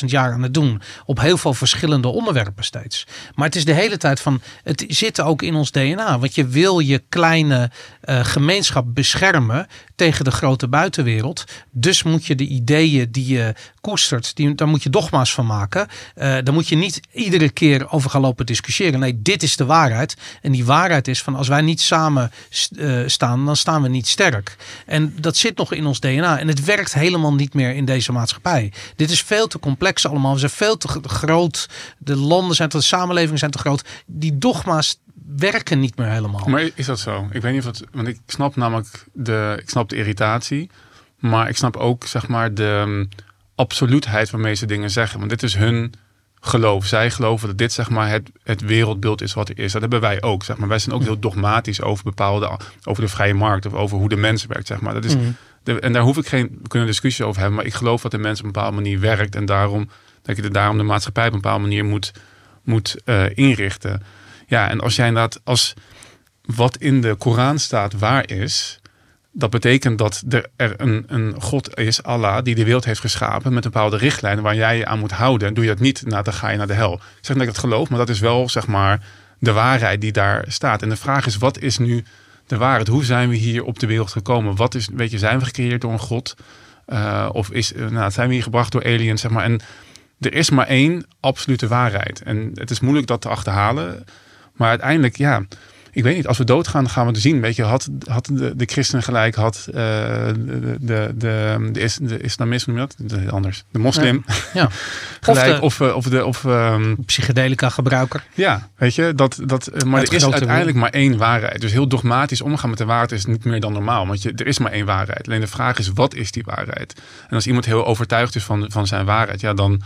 200.000 jaar aan het doen. Op heel veel verschillende onderwerpen steeds. Maar het is de hele tijd van, het zit ook in ons DNA. Want je wil je kleine eh, gemeenschap beschermen tegen de grote buitenwereld. Dus moet je de ideeën die je koestert, die, daar moet je dogma's van maken. Daar moet je niet iedere keer over gaan lopen discussiëren. Nee, dit is de waarheid. En die waarheid is van als wij niet samen eh, staan, dan staan we niet sterk. En dat zit nog in ons DNA. En het werkt helemaal niet meer in deze maatschappij. Dit is veel te complex allemaal. We zijn veel te groot. De landen zijn te, de samenlevingen zijn te groot. Die dogma's werken niet meer helemaal. Maar is dat zo? Ik weet niet of dat. Want ik snap namelijk de. Ik snap de irritatie. Maar ik snap ook, zeg maar, de absoluutheid waarmee ze dingen zeggen. Want dit is hun geloof. Zij geloven dat dit, zeg maar, het, het wereldbeeld is wat er is. Dat hebben wij ook, zeg maar. Wij zijn ook heel dogmatisch over bepaalde. over de vrije markt of over hoe de mens werkt, zeg maar. Dat is. Mhm. De, en daar hoef ik geen. We kunnen discussie over hebben. Maar ik geloof dat de mens op een bepaalde manier werkt. En daarom. Dat je de, daarom de maatschappij op een bepaalde manier moet, moet eh, inrichten. Ja, en als jij inderdaad. Als, wat in de Koran staat waar is, dat betekent dat er, een, een God is, Allah, die de wereld heeft geschapen met bepaalde richtlijnen waar jij je aan moet houden. En doe je dat niet, nou, dan ga je naar de hel. Ik zeg dat ik het geloof, maar dat is wel zeg maar de waarheid die daar staat. En de vraag is, wat is nu de waarheid? Hoe zijn we hier op de wereld gekomen? Wat is, weet je, zijn we gecreëerd door een God? Uh, of is, nou, zijn we hier gebracht door aliens, zeg maar. En er is maar één absolute waarheid. En het is moeilijk dat te achterhalen. Maar uiteindelijk, ja, ik weet niet, als we doodgaan, gaan we het zien. Weet je, had, had de, de christen gelijk, had uh, de, de, de, de, is, de islamisme, dat? De, anders, de moslim ja. ja. gelijk, of, de, of, de, of um, psychedelica gebruiker. Ja, weet je, dat, dat, maar er is uiteindelijk maar één waarheid. Dus heel dogmatisch omgaan met de waarheid is niet meer dan normaal. Want je, er is maar één waarheid. Alleen de vraag is, wat is die waarheid? En als iemand heel overtuigd is van, van zijn waarheid, ja, dan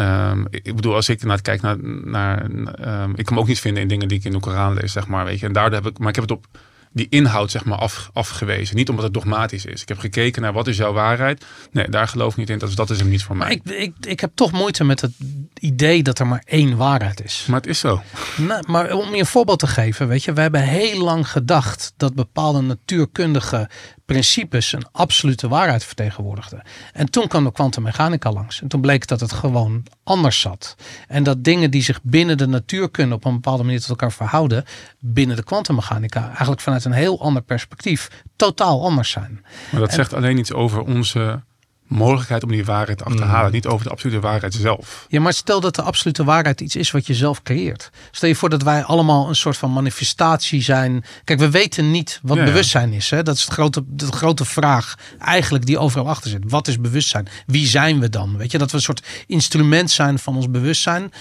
Um, ik bedoel, als ik naar kijk naar, naar um, ik kan me ook niet vinden in dingen die ik in de Koran lees, zeg maar, weet je. En daardoor heb ik, maar ik heb het op die inhoud, zeg maar, af, afgewezen. Niet omdat het dogmatisch is. Ik heb gekeken naar wat is jouw waarheid. Nee, daar geloof ik niet in. Dat is, dat is hem niet voor mij. Ik, ik, ik heb toch moeite met het idee dat er maar één waarheid is. Maar het is zo. Nou, maar om je een voorbeeld te geven, weet je, we hebben heel lang gedacht dat bepaalde natuurkundige principes een absolute waarheid vertegenwoordigden. En toen kwam de kwantummechanica langs. En toen bleek dat het gewoon anders zat. En dat dingen die zich binnen de natuurkunde op een bepaalde manier tot elkaar verhouden, binnen de kwantummechanica eigenlijk vanuit een heel ander perspectief totaal anders zijn. Maar dat en, zegt alleen iets over onze mogelijkheid om die waarheid te achterhalen. Mm. Niet over de absolute waarheid zelf. Ja, maar stel dat de absolute waarheid iets is wat je zelf creëert. Stel je voor dat wij allemaal een soort van manifestatie zijn. Kijk, we weten niet wat ja, bewustzijn is. Hè? Dat is de grote, de grote vraag eigenlijk die overal achter zit. Wat is bewustzijn? Wie zijn we dan? Weet je, dat we een soort instrument zijn van ons bewustzijn.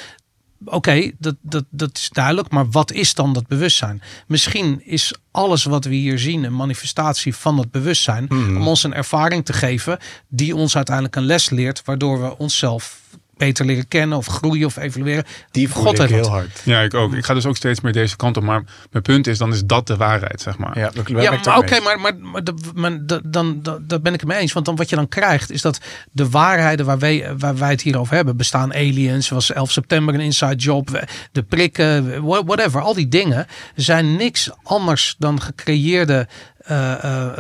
Oké, okay, dat, dat, dat is duidelijk, maar wat is dan dat bewustzijn? Misschien is alles wat we hier zien een manifestatie van dat bewustzijn. Mm. Om ons een ervaring te geven die ons uiteindelijk een les leert, waardoor we onszelf beter leren kennen of groeien of evalueren. Die voel ik heel hard. Ja, ik ook. Ik ga dus ook steeds meer deze kant op. Maar mijn punt is, dan is dat de waarheid, zeg maar. Ja, oké, okay, maar, maar, maar, maar dan, dan, dan ben ik het mee eens. Want dan wat je dan krijgt, is dat de waarheden waar wij, waar wij het hier over hebben, bestaan aliens, zoals 11 september een inside job, de prikken, whatever, al die dingen zijn niks anders dan gecreëerde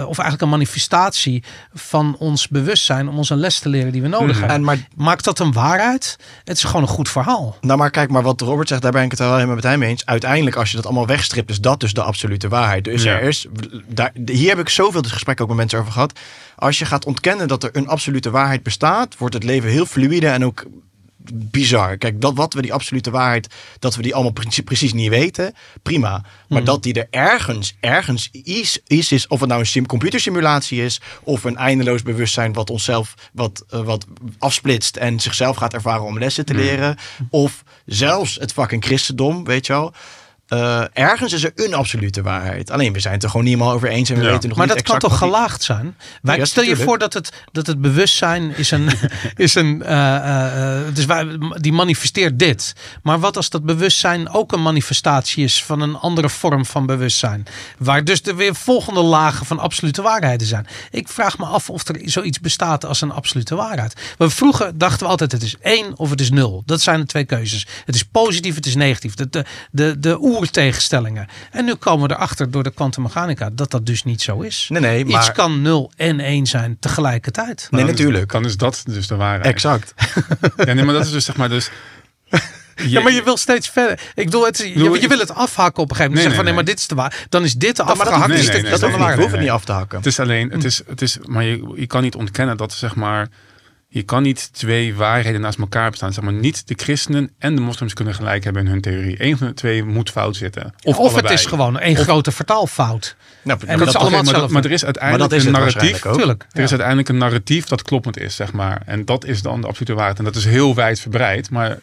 of eigenlijk een manifestatie van ons bewustzijn om ons een les te leren die we nodig Mhm. hebben. En maar, Maakt dat een waarheid? Het is gewoon een goed verhaal. nou maar kijk, maar wat Robert zegt, daar ben ik het wel helemaal met hem eens. Uiteindelijk, als je dat allemaal wegstript, is dat dus de absolute waarheid. Dus Ja. er is, daar, hier heb ik zoveel gesprekken ook met mensen over gehad. Als je gaat ontkennen dat er een absolute waarheid bestaat, wordt het leven heel fluïde en ook bizar. Kijk, dat wat we die absolute waarheid, dat we die allemaal precies, precies niet weten, prima. Maar dat die er ergens, ergens is, is, is of het nou een sim computersimulatie is, of een eindeloos bewustzijn wat onszelf wat, eh, wat afsplitst en zichzelf gaat ervaren om lessen te leren, of zelfs het fucking christendom, weet je wel. Eh, ergens is er een absolute waarheid. Alleen we zijn het er gewoon niet helemaal over eens en we Ja. weten nog Maar niet dat kan toch die- gelaagd zijn? Wij, Ja, stel je voor dat het, dat het bewustzijn is een. is een eh, eh, eh, dus wij, die manifesteert dit. Maar wat als dat bewustzijn ook een manifestatie is van een andere vorm van bewustzijn? Waar dus er weer volgende lagen van absolute waarheden zijn. Ik vraag me af of er zoiets bestaat als een absolute waarheid. We vroeger dachten we altijd: het is één of het is nul. Dat zijn de twee keuzes. Het is positief, het is negatief. De, de, de, de oertegenstellingen. En nu komen we erachter door de kwantummechanica dat dat dus niet zo is. Nee, nee, Iets maar... kan 0 en 1 zijn tegelijkertijd. Nee, Dan is- natuurlijk. Dan is dat dus de waarheid. Exact. Ja, nee, maar dat is dus zeg maar dus... Ja, maar je wil steeds verder. Ik bedoel, het, je, wil het afhakken op een gegeven moment. Nee, zeggen van nee, nee, maar dit is de waar. Dan is dit de afgehakt. nee, niet. nee, dat hoeft nee, niet. Af te hakken. Het is alleen, het is, het is, maar je, je kan niet ontkennen dat zeg maar, je kan niet twee waarheden naast elkaar bestaan. Zeg maar, niet de christenen en de moslims kunnen gelijk hebben in hun theorie. Eén van de twee moet fout zitten. Of, Of, het is gewoon een grote vertaalfout. Nou, En maar dat is allemaal maar, dat- maar er is uiteindelijk is een narratief. Tuurlijk. Er is uiteindelijk een narratief dat kloppend is, zeg maar. En dat is dan de absolute waarheid. En dat is heel wijd verbreid. Maar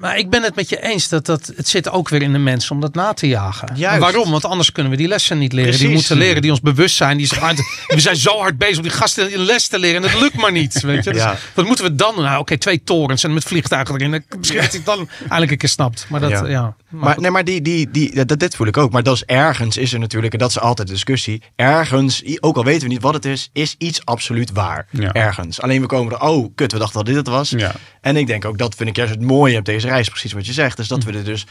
Maar ik ben het met je eens dat, dat het zit ook weer in de mensen om dat na te jagen. Juist. Waarom? Want anders kunnen we die lessen niet leren. Die Precies. moeten leren, die ons bewust zijn. Die ah, we zijn zo hard bezig om die gasten een les te leren. En dat lukt maar niet. Weet je? Ja. Wat moeten we dan doen? Nou, oké, twee torens en met vliegtuigen erin. Dan- Misschien dat het dan eindelijk een keer snapt. Maar dat, Ja. ja. Maar nee, maar die, die, die, dat, dit voel ik ook. Maar dat is ergens is er natuurlijk, en dat is altijd discussie. Ergens, ook al weten we niet wat het is, is iets absoluut waar. Ja. Ergens. Alleen we komen er, oh kut, we dachten dat dit het was. ja, En ik denk ook, dat vind ik juist het mooie op deze reis, precies wat je zegt. Is dat we er dus,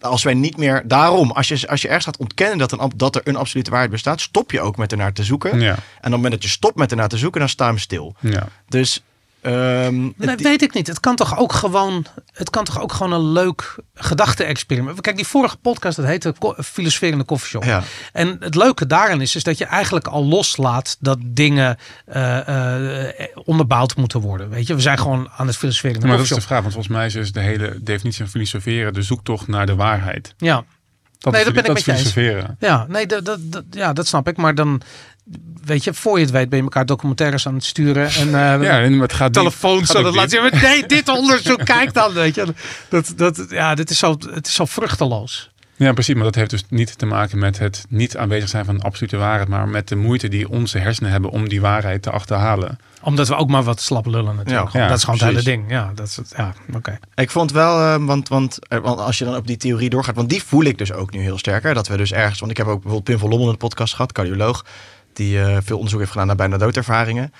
als wij niet meer, daarom, als je, als je ergens gaat ontkennen dat, een, dat er een absolute waarheid bestaat, stop je ook met ernaar te zoeken. ja, En op het moment dat je stopt met ernaar te zoeken, dan sta je stil. ja. Dus, ehm, Nee, het- weet ik niet. Het kan toch ook gewoon, het kan toch ook gewoon een leuk gedachte-experiment. Kijk, die vorige podcast, dat heette Filosoferende Koffieshop. ja. En het leuke daarin is, is dat je eigenlijk al loslaat dat dingen eh, onderbouwd moeten worden. Weet je, we zijn gewoon aan het filosoferen in de Maar dat is de vraag. Want volgens mij is de hele definitie van filosoferen de zoektocht naar de waarheid. Ja, Dat Nee, is, dat ben ik dat met je eens. ja, nee, dat, dat, ja, dat snap ik. Maar dan, weet je, voor je het weet ben je elkaar documentaires aan het sturen. En eh, Ja, en het gaat telefoons gaat zo ook dat laat diep. zien. maar Nee, dit onderzoek, kijk dan. Weet je. Dat, dat, ja, dit is zo, het is zo vruchteloos. Ja, precies. Maar dat heeft dus niet te maken met het niet aanwezig zijn van absolute waarheid, maar met de moeite die onze hersenen hebben om die waarheid te achterhalen. Omdat we ook maar wat slap lullen natuurlijk. Ja, dat is gewoon het hele precies. ding. Ja, dat is het. Ja, oké. Ik vond wel, eh, want, want, eh, want als je dan op die theorie doorgaat, want die voel ik dus ook nu heel sterker. Dat we dus ergens, want ik heb ook bijvoorbeeld Pim van Lommel in de podcast gehad, cardioloog, die eh, veel onderzoek heeft gedaan naar bijna doodervaringen.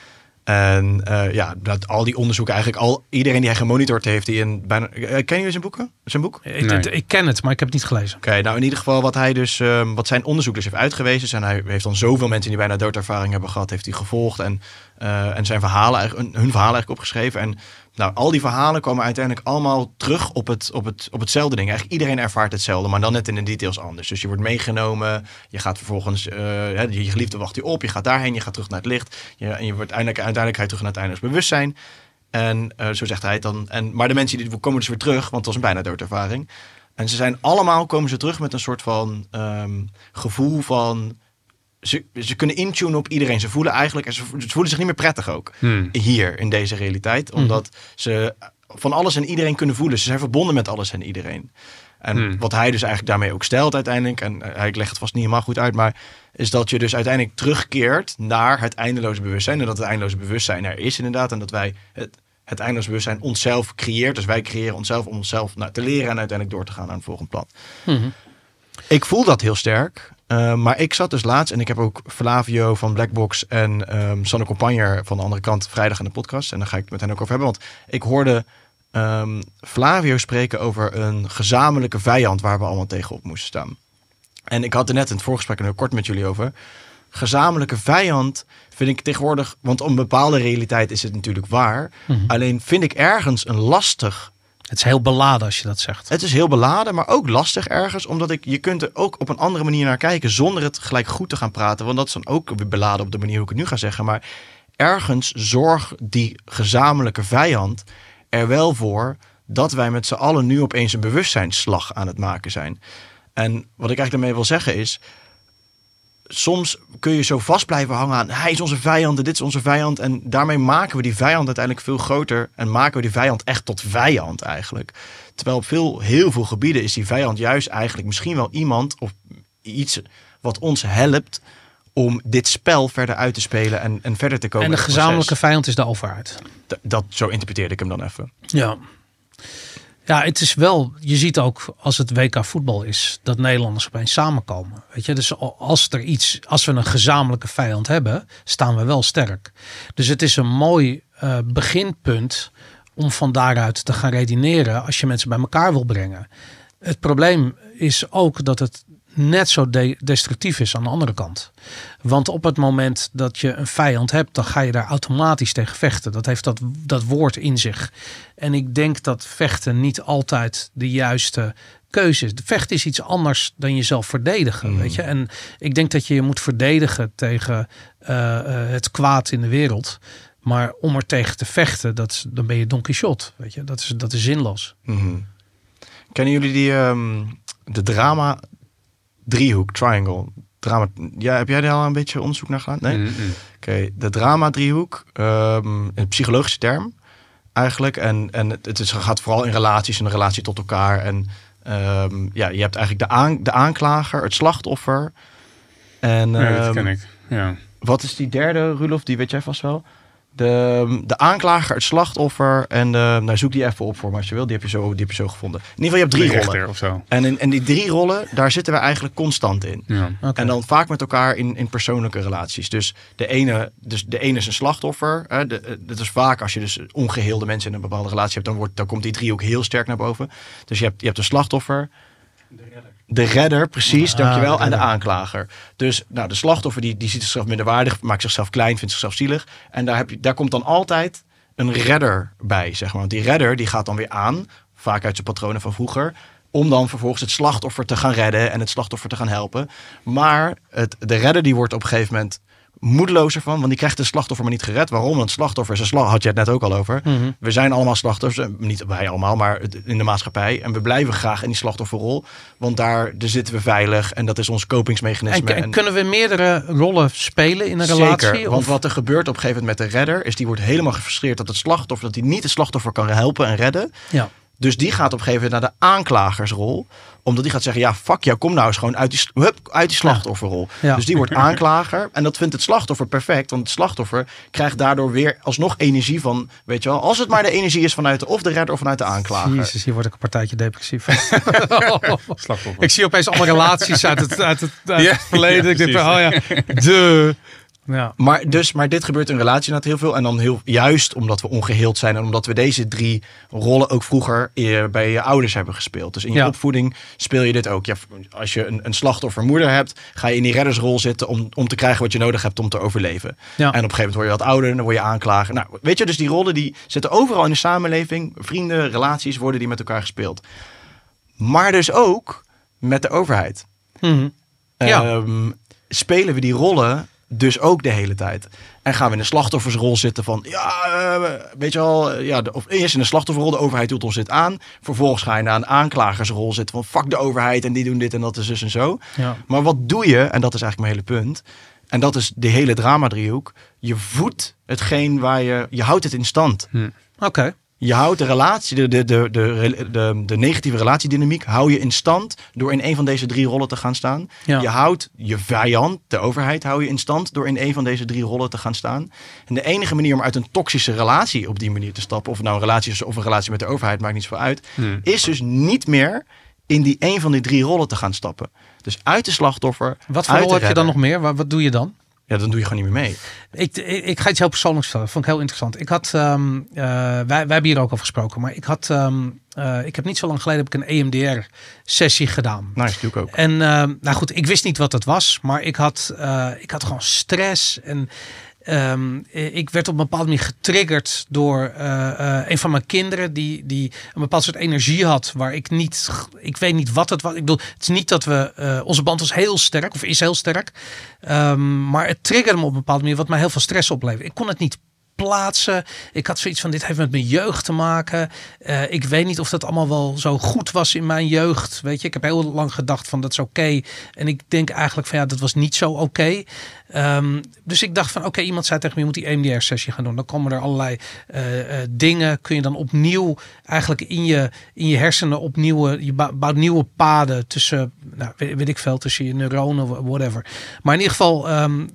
En eh, ja, dat, al die onderzoeken eigenlijk, al iedereen die hij gemonitord heeft, die in bijna. eh, ken je zijn boeken? Zijn boek? Oké, Ik, Nee. ik ken het, maar ik heb het niet gelezen. nou in ieder geval wat hij dus, eh, wat zijn onderzoek dus heeft uitgewezen. En hij heeft dan zoveel mensen die bijna doodervaring hebben gehad, heeft hij gevolgd en, eh, en zijn verhalen, hun verhalen eigenlijk opgeschreven. En nou, al die verhalen komen uiteindelijk allemaal terug op, het, op, het, op hetzelfde ding. Eigenlijk iedereen ervaart hetzelfde, maar dan net in de details anders. Dus je wordt meegenomen, je gaat vervolgens, eh, je geliefde wacht je op, je gaat daarheen, je gaat terug naar het licht. Je, en je wordt uiteindelijk, uiteindelijk ga terug naar het eindeloos bewustzijn. En eh, zo zegt hij het dan. En, maar de mensen die komen dus weer terug, want het was een bijna doodervaring. En ze zijn allemaal, komen ze terug met een soort van ehm, gevoel van... Ze, ze kunnen intunen op iedereen. Ze voelen eigenlijk, en ze, voelen zich niet meer prettig ook Hmm. hier in deze realiteit. Omdat ze van alles en iedereen kunnen voelen. Ze zijn verbonden met alles en iedereen. En Hmm. wat hij dus eigenlijk daarmee ook stelt uiteindelijk, en eh, ik leg het vast niet helemaal goed uit, maar is dat je dus uiteindelijk terugkeert naar het eindeloze bewustzijn. En dat het eindeloze bewustzijn er is inderdaad. En dat wij het, het eindeloze bewustzijn onszelf creëert. Dus wij creëren onszelf om onszelf nou, te leren en uiteindelijk door te gaan naar een volgend plan. Ik voel dat heel sterk. Eh, maar ik zat dus laatst en ik heb ook Flavio van Blackbox en ehm Sanne Compagner van de andere kant vrijdag in de podcast. En daar ga ik het met hen ook over hebben. Want ik hoorde ehm, Flavio spreken over een gezamenlijke vijand waar we allemaal tegenop moesten staan. En ik had er net in het voorgesprek heel kort met jullie over. gezamenlijke vijand vind ik tegenwoordig, want om een bepaalde realiteit is het natuurlijk waar. Mhm. Alleen vind ik ergens een lastig. Het is heel beladen als je dat zegt. Het is heel beladen, maar ook lastig ergens, omdat ik je kunt er ook op een andere manier naar kijken zonder het gelijk goed te gaan praten, want dat is dan ook weer beladen op de manier hoe ik het nu ga zeggen. Maar ergens zorgt die gezamenlijke vijand er wel voor dat wij met z'n allen nu opeens een bewustzijnsslag aan het maken zijn. En wat ik eigenlijk daarmee wil zeggen is, soms kun je zo vast blijven hangen aan hij is onze vijand en dit is onze vijand. En daarmee maken we die vijand uiteindelijk veel groter en maken we die vijand echt tot vijand eigenlijk. Terwijl op veel, heel veel gebieden is die vijand juist eigenlijk misschien wel iemand of iets wat ons helpt om dit spel verder uit te spelen en, en verder te komen. En de gezamenlijke proces. vijand is de overheid. Dat, zo interpreteerde ik hem dan even. Ja. Ja, het is wel, je ziet ook als het WK voetbal is, dat Nederlanders opeens samenkomen. Weet je, dus als er iets, als we een gezamenlijke vijand hebben, staan we wel sterk. Dus het is een mooi eh, beginpunt om van daaruit te gaan redeneren als je mensen bij elkaar wil brengen. Het probleem is ook dat het net zo de- destructief is aan de andere kant. Want op het moment dat je een vijand hebt, dan ga je daar automatisch tegen vechten. Dat heeft dat, dat woord in zich. En ik denk dat vechten niet altijd de juiste keuze is. Vechten is iets anders dan jezelf verdedigen. Weet je? En ik denk dat je je moet verdedigen tegen eh, eh, het kwaad in de wereld. Maar om er tegen te vechten, dat, dan ben je Don Quixote. Weet je? Dat, is, dat is zinloos. Mhm. Kennen jullie die, ehm, de drama driehoek, triangle? Drama, ja, heb jij daar al een beetje onderzoek naar gedaan? Nee? Oké, de drama-driehoek, ehm, een psychologische term eigenlijk. En, en het, het is, gaat vooral in relaties en de relatie tot elkaar. En ehm, ja, je hebt eigenlijk de, aan, de aanklager, het slachtoffer. En Ja, dat ehm, ken ik. Ja. wat is die derde, Rulof? Die weet jij vast wel. De, de aanklager, het slachtoffer en de, nou zoek die even op voor me als je wil. Die heb je zo, die heb je zo gevonden. In ieder geval, je hebt drie rollen. of zo. En in, en die drie rollen, daar zitten we eigenlijk constant in. Ja. En dan vaak met elkaar in, in persoonlijke relaties. Dus de ene, dus de ene is een slachtoffer. Hè, de, eh, dat is vaak als je dus ongeheelde mensen in een bepaalde relatie hebt, dan, wordt, dan komt die driehoek heel sterk naar boven. Dus je hebt, je hebt een slachtoffer. De redder, precies, Ah, dankjewel. de En de redder. aanklager. Dus nou, de slachtoffer die, die ziet zichzelf minderwaardig, maakt zichzelf klein, vindt zichzelf zielig. En daar, heb je, daar komt dan altijd een redder bij, zeg maar. Want die redder die gaat dan weer aan, vaak uit zijn patronen van vroeger, om dan vervolgens het slachtoffer te gaan redden en het slachtoffer te gaan helpen. Maar het, de redder die wordt op een gegeven moment moedelozer van, want die krijgt de slachtoffer maar niet gered. Waarom? Want het slachtoffer is een slag, had je het net ook al over. Mhm. We zijn allemaal slachtoffers, eh, niet wij allemaal, maar in de maatschappij. En we blijven graag in die slachtofferrol, want daar, daar zitten we veilig en dat is ons En, kopingsmechanisme. en kunnen we meerdere rollen spelen in een Zeker, relatie? want Of- wat er gebeurt op een gegeven moment met de redder... is die wordt helemaal gefrustreerd dat het slachtoffer... dat hij niet het slachtoffer kan helpen en redden. ja. Dus die gaat op een gegeven moment naar de aanklagersrol. Omdat die gaat zeggen, ja, fuck jou, kom nou eens gewoon uit die, hup, uit die slachtofferrol. Ja. Dus die wordt aanklager. En dat vindt het slachtoffer perfect. Want het slachtoffer krijgt daardoor weer alsnog energie van... weet je wel, als het maar de energie is vanuit de, of de redder of vanuit de aanklager. Jezus, hier word ik een partijtje depressief. Slachtoffer. ik zie opeens allemaal relaties uit het, uit het, uit Ja, het verleden. ja, ik denk oh ja, de. Ja. Maar, dus, maar dit gebeurt in relatie inderdaad heel veel. En dan heel, juist omdat we ongeheeld zijn en omdat we deze drie rollen ook vroeger bij je ouders hebben gespeeld. Dus in je Ja. opvoeding speel je dit ook. Ja, als je een, een slachtoffermoeder hebt, ga je in die reddersrol zitten om, om te krijgen wat je nodig hebt om te overleven. Ja. En op een gegeven moment word je wat ouder en dan word je aanklager. Nou, weet je, dus die rollen die zitten overal in de samenleving. Vrienden, relaties worden die met elkaar gespeeld. Maar dus ook met de overheid. Mhm. Ja. Ehm, spelen we die rollen dus ook de hele tijd. En gaan we in de slachtoffersrol zitten van, ja, eh, weet je wel, eh, ja, de, of eerst in de slachtofferrol, de overheid doet ons dit aan. Vervolgens ga je naar een aanklagersrol zitten van, fuck de overheid en die doen dit en dat is dus en zo. Ja. Maar wat doe je, en dat is eigenlijk mijn hele punt, en dat is de hele drama-driehoek, je voedt hetgeen waar je, je houdt het in stand. Oké. Je houdt de relatie, de, de, de, de, de, negatieve relatiedynamiek, hou je in stand door in een van deze drie rollen te gaan staan. Ja. Je houdt je vijand, de overheid, hou je in stand door in een van deze drie rollen te gaan staan. En de enige manier om uit een toxische relatie op die manier te stappen, of het nou een relatie is of een relatie met de overheid, maakt niet zoveel uit, Hmm. is dus niet meer in die een van die drie rollen te gaan stappen. Dus uit de slachtoffer. Wat voor rol heb je dan nog meer? Wat, wat doe je dan? Ja, dan doe je gewoon niet meer mee. Ik, ik, ik ga iets heel persoonlijks vertellen. Vond ik heel interessant. Ik had, ehm, eh, wij, wij hebben hier ook over gesproken, maar ik had, ehm, eh, ik heb niet zo lang geleden heb ik een EMDR-sessie gedaan. Nice, doe ik ook. En ehm, nou goed, ik wist niet wat het was, maar ik had, eh, ik had gewoon stress en Ehm, ik werd op een bepaalde manier getriggerd door eh, eh, een van mijn kinderen die, die een bepaald soort energie had waar ik niet, ik weet niet wat het was. Ik bedoel, het is niet dat we, uh, onze band was heel sterk of is heel sterk, um, maar het triggerde me op een bepaalde manier wat mij heel veel stress opleverde. Ik kon het niet plaatsen. Ik had zoiets van dit heeft met mijn jeugd te maken. Uh, ik weet niet of dat allemaal wel zo goed was in mijn jeugd. Weet je, ik heb heel lang gedacht van dat is oké. En ik denk eigenlijk van ja, dat was niet zo oké. Um, dus ik dacht van oké, iemand zei tegen me, je moet die EMDR-sessie gaan doen. Dan komen er allerlei uh, uh, dingen. Kun je dan opnieuw eigenlijk in je, in je hersenen opnieuw, je bouwt nieuwe paden tussen, nou, weet, ik veel, tussen je neuronen, whatever. Maar in ieder geval, um,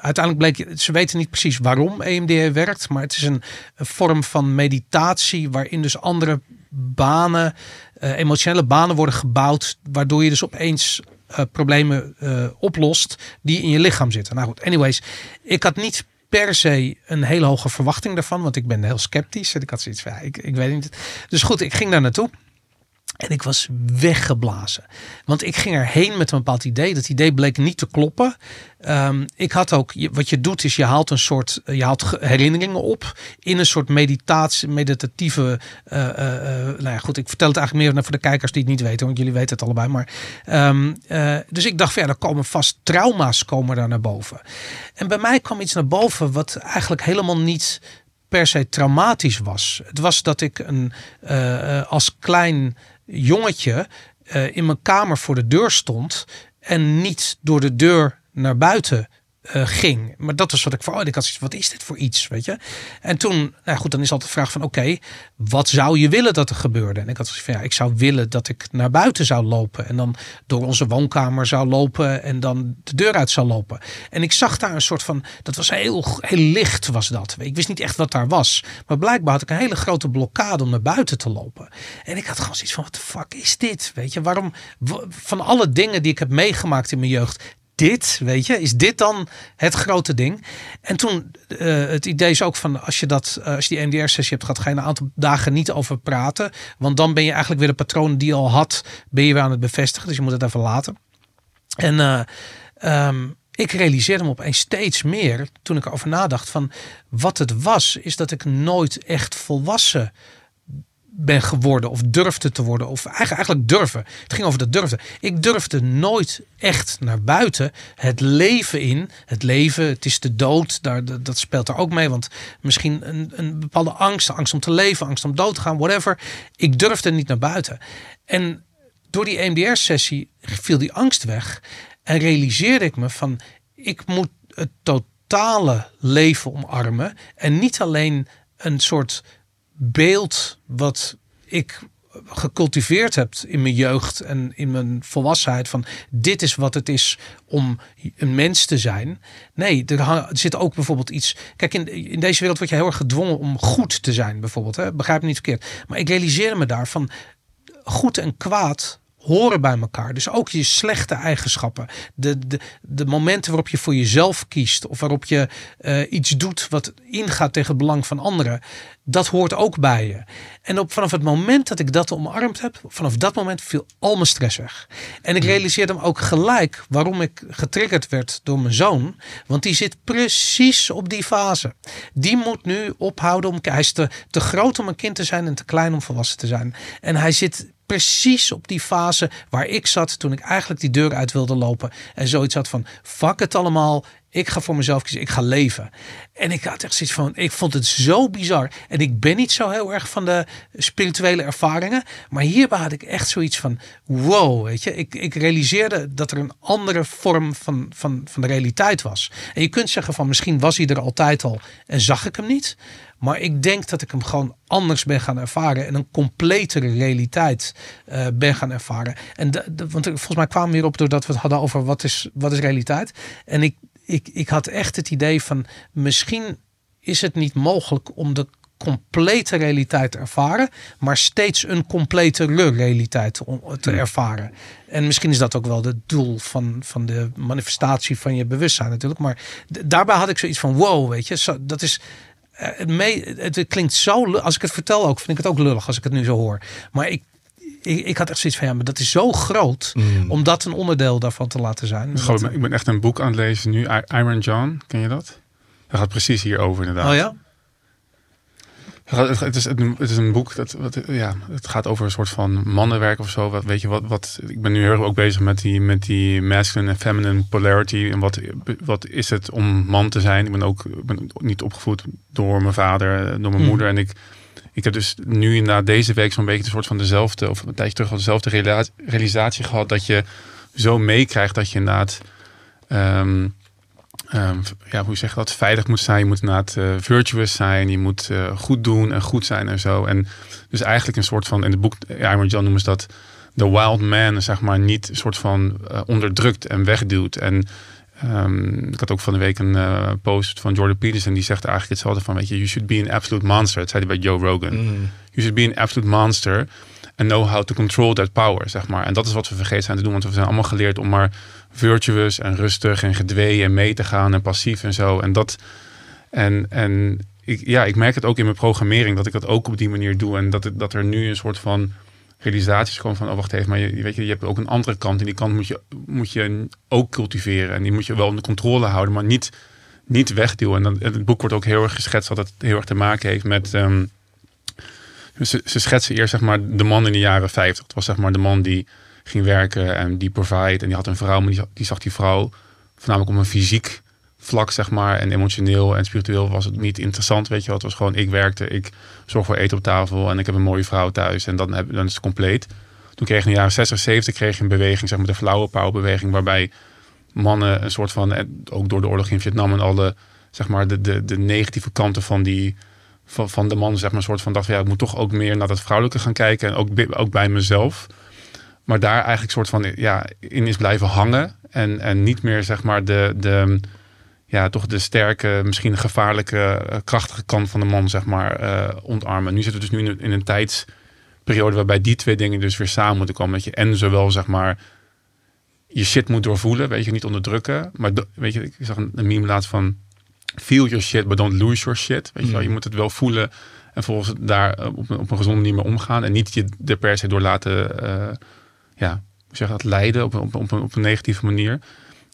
uiteindelijk bleek, ze weten niet precies waarom EMDR maar het is een, vorm van meditatie waarin dus andere banen, uh, emotionele banen worden gebouwd, waardoor je dus opeens uh, problemen uh, oplost die in je lichaam zitten. Nou goed, anyways, ik had niet per se een hele hoge verwachting daarvan, want ik ben heel sceptisch. En ik had zoiets van, ik, ik weet niet. Dus goed, ik ging daar naartoe. En ik was weggeblazen. Want ik ging erheen met een bepaald idee. Dat idee bleek niet te kloppen. Um, ik had ook, wat je doet is je haalt een soort, je haalt herinneringen op in een soort meditatie, meditatieve, uh, uh, nou ja goed, ik vertel het eigenlijk meer voor de kijkers die het niet weten, want jullie weten het allebei. Maar, uh, dus ik dacht, ja, er komen vast trauma's komen daar naar boven. En bij mij kwam iets naar boven wat eigenlijk helemaal niet per se traumatisch was. Het was dat ik een, als klein jongetje uh, in mijn kamer voor de deur stond en niet door de deur naar buiten uh, ging. Maar dat was wat ik voor. Oh, ik had wat is dit voor iets, weet je? En toen, nou goed, dan is altijd de vraag van, oké, wat zou je willen dat er gebeurde? En ik had van, ja, ik zou willen dat ik naar buiten zou lopen en dan door onze woonkamer zou lopen en dan de deur uit zou lopen. En ik zag daar een soort van, dat was heel, heel licht, was dat. Ik wist niet echt wat daar was, maar blijkbaar had ik een hele grote blokkade om naar buiten te lopen. En ik had gewoon zoiets van, wat de fuck is dit? Weet je, waarom? Van alle dingen die ik heb meegemaakt in mijn jeugd, dit, weet je, is dit dan het grote ding? En toen, uh, het idee is ook van, als je dat, uh, als je die MDR-sessie hebt gehad, ga je een aantal dagen niet over praten. Want dan ben je eigenlijk weer de patroon die je al had, ben je weer aan het bevestigen. Dus je moet het even laten. En uh, um, ik realiseerde me opeens steeds meer, toen ik erover nadacht, van wat het was, is dat ik nooit echt volwassen ben geworden of durfde te worden. Of eigenlijk, eigenlijk durven. Het ging over dat durfde. Ik durfde nooit echt naar buiten het leven in. Het leven, het is de dood. Daar, dat speelt er ook mee. Want misschien een, een bepaalde angst. Angst om te leven, angst om dood te gaan, whatever. Ik durfde niet naar buiten. En door die EMDR-sessie viel die angst weg. En realiseerde ik me van, ik moet het totale leven omarmen. En niet alleen een soort beeld wat ik gecultiveerd heb in mijn jeugd en in mijn volwassenheid van dit is wat het is om een mens te zijn. Nee, er, zit ook bijvoorbeeld iets. Kijk, in, deze wereld word je heel erg gedwongen om goed te zijn, bijvoorbeeld. Hè? Begrijp me niet verkeerd. Maar ik realiseer me daarvan goed en kwaad horen bij elkaar. Dus ook je slechte eigenschappen. De, de, de momenten waarop je voor jezelf kiest. Of waarop je uh, iets doet wat ingaat tegen het belang van anderen. Dat hoort ook bij je. En op, vanaf het moment dat ik dat omarmd heb. Vanaf dat moment viel al mijn stress weg. En ik realiseerde me ook gelijk waarom ik getriggerd werd door mijn zoon. Want die zit precies op die fase. Die moet nu ophouden om... Hij is te, te groot om een kind te zijn en te klein om volwassen te zijn. En hij zit precies op die fase waar ik zat toen ik eigenlijk die deur uit wilde lopen. En zoiets had van, fuck het allemaal. Ik ga voor mezelf kiezen. Ik ga leven. En ik had echt zoiets van, ik vond het zo bizar. En ik ben niet zo heel erg van de spirituele ervaringen. Maar hierbij had ik echt zoiets van, wow, weet je. Ik, ik realiseerde dat er een andere vorm van, van, van de realiteit was. En je kunt zeggen van, misschien was hij er altijd al en zag ik hem niet. Maar ik denk dat ik hem gewoon anders ben gaan ervaren. En een completere realiteit uh, ben gaan ervaren. En de, de, want volgens mij kwamen we hierop doordat we het hadden over wat is, wat is realiteit. En ik, ik, ik had echt het idee van misschien is het niet mogelijk om de complete realiteit ervaren, maar steeds een completere realiteit te ervaren. En misschien is dat ook wel het doel van, van de manifestatie van je bewustzijn natuurlijk. Maar daarbij had ik zoiets van wow, weet je, zo, dat is. Eh, Het, mee, het klinkt zo. Als ik het vertel ook, vind ik het ook lullig als ik het nu zo hoor. Maar ik, ik, ik had echt zoiets van ja, maar dat is zo groot Mm. om dat een onderdeel daarvan te laten zijn. Ik ben echt een boek aan het lezen nu. Iron John, ken je dat? Dat gaat precies hierover inderdaad. oh ja? Het, is, een- het is een boek dat wat, ja, het gaat over een soort van mannenwerk of zo. Wat, weet je wat, wat? Ik ben nu heel erg ook bezig met die, met die masculine en feminine polarity. En wat, wat is het om man te zijn? Ik ben ook ik ben niet opgevoed door mijn vader, door mijn Hmm. moeder. En ik, ik heb dus nu na deze week zo'n beetje een soort van dezelfde, of een tijdje terug wel dezelfde realisatie gehad. Dat je zo meekrijgt dat je inderdaad. ehm, ehm, ja, hoe zeg je dat, veilig moet zijn. Je moet inderdaad eh, virtuous zijn. Je moet eh, goed doen en goed zijn en zo. En dus eigenlijk een soort van, in het boek Iron John noemen ze dat de wild man, zeg maar, niet een soort van eh, onderdrukt en wegduwt. En ehm, ik had ook van de week een eh, post van Jordan Peterson, die zegt eigenlijk hetzelfde van, weet je, you should be an absolute monster. Dat zei hij bij Joe Rogan. Mm. You should be an absolute monster and know how to control that power, zeg maar. En dat is wat we vergeten zijn te doen, want we zijn allemaal geleerd om maar virtuous en rustig en gedwee en mee te gaan en passief en zo. En dat, en, en ik, ja, ik merk het ook in mijn programmering dat ik dat ook op die manier doe en dat, dat er nu een soort van realisaties komen van, oh wacht even, maar je, weet je, je hebt ook een andere kant en die kant moet je, moet je ook cultiveren en die moet je wel onder controle houden, maar niet, niet wegduwen. En, dan, het boek wordt ook heel erg geschetst dat het heel erg te maken heeft met... ehm, ze, ze schetsen eerst zeg maar de man in de jaren 50. Het was zeg maar de man die ging werken en die provide. En die had een vrouw, maar die, die zag die vrouw voornamelijk op een fysiek vlak, zeg maar. En emotioneel en spiritueel was het niet interessant, weet je wel. Het was gewoon, ik werkte, ik zorg voor eten op tafel en ik heb een mooie vrouw thuis. En dan, heb, dan is het compleet. Toen kreeg je in de jaren 60, 70 kreeg je een beweging, zeg maar de flower power beweging, waarbij mannen een soort van, en ook door de oorlog in Vietnam en alle, zeg maar, de, de, de negatieve kanten van die, van, van de man, zeg maar, een soort van dacht, ja, ik moet toch ook meer naar dat vrouwelijke gaan kijken en ook, ook bij mezelf. Maar daar eigenlijk soort van, ja, in is blijven hangen en, en niet meer, zeg maar, de, de, ja, toch de sterke, misschien gevaarlijke, eh, krachtige kant van de man, zeg maar, eh, ontarmen. Nu zitten we dus nu in een, in een tijdsperiode waarbij die twee dingen dus weer samen moeten komen. Dat je en zowel, zeg maar, je shit moet doorvoelen, weet je, niet onderdrukken. Maar do- weet je, ik zag een, een meme laatst van feel your shit, but don't lose your shit. Weet je wel, je moet het wel voelen en volgens daar eh, op, een- op een gezonde manier mee omgaan. En niet je er per se door laten, ja, zeg je dat, leiden op, een- op, op, een, op een negatieve manier.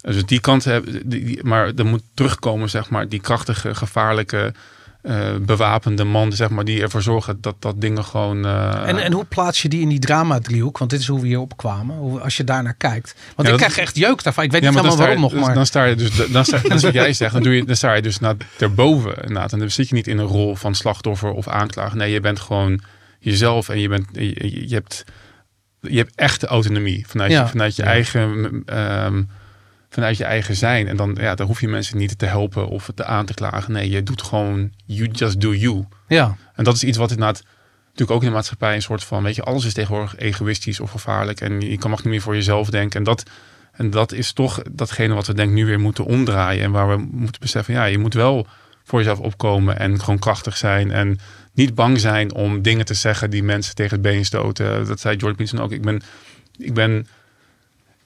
Dus die kant hebben, die, maar er moet terugkomen, zeg maar, die krachtige, gevaarlijke, eh, bewapende man, zeg maar, die ervoor zorgen dat, dat dingen gewoon. eh, En, en hoe plaats je die in die drama-driehoek? Want dit is hoe we hierop kwamen. Hoe, als je daarnaar kijkt. Want Ja, ik krijg echt jeuk daarvan. Ik weet Ja, niet helemaal waarom je, nog. dus- Maar Dan sta je dus, dan sta, is wat jij zegt, dan, doe je, dan sta je dus naar erboven inderdaad. En dan zit je niet in een rol van slachtoffer of aanklager. Nee, je bent gewoon jezelf en je, bent, je, je hebt, je hebt echte autonomie vanuit, Ja. je, vanuit je Ja. eigen... ehm, vanuit je eigen zijn. En dan, ja, dan hoef je mensen niet te helpen of te aan te klagen. Nee, je doet gewoon, you just do you. ja, En dat is iets wat inderdaad natuurlijk ook in de maatschappij een soort van, weet je, alles is tegenwoordig egoïstisch of gevaarlijk en je kan mag niet meer voor jezelf denken. En dat, en dat is toch datgene wat we denk ik nu weer moeten omdraaien en waar we moeten beseffen, ja, je moet wel voor jezelf opkomen en gewoon krachtig zijn en niet bang zijn om dingen te zeggen die mensen tegen het been stoten. Dat zei George Peterson ook. Ik ben, ik ben,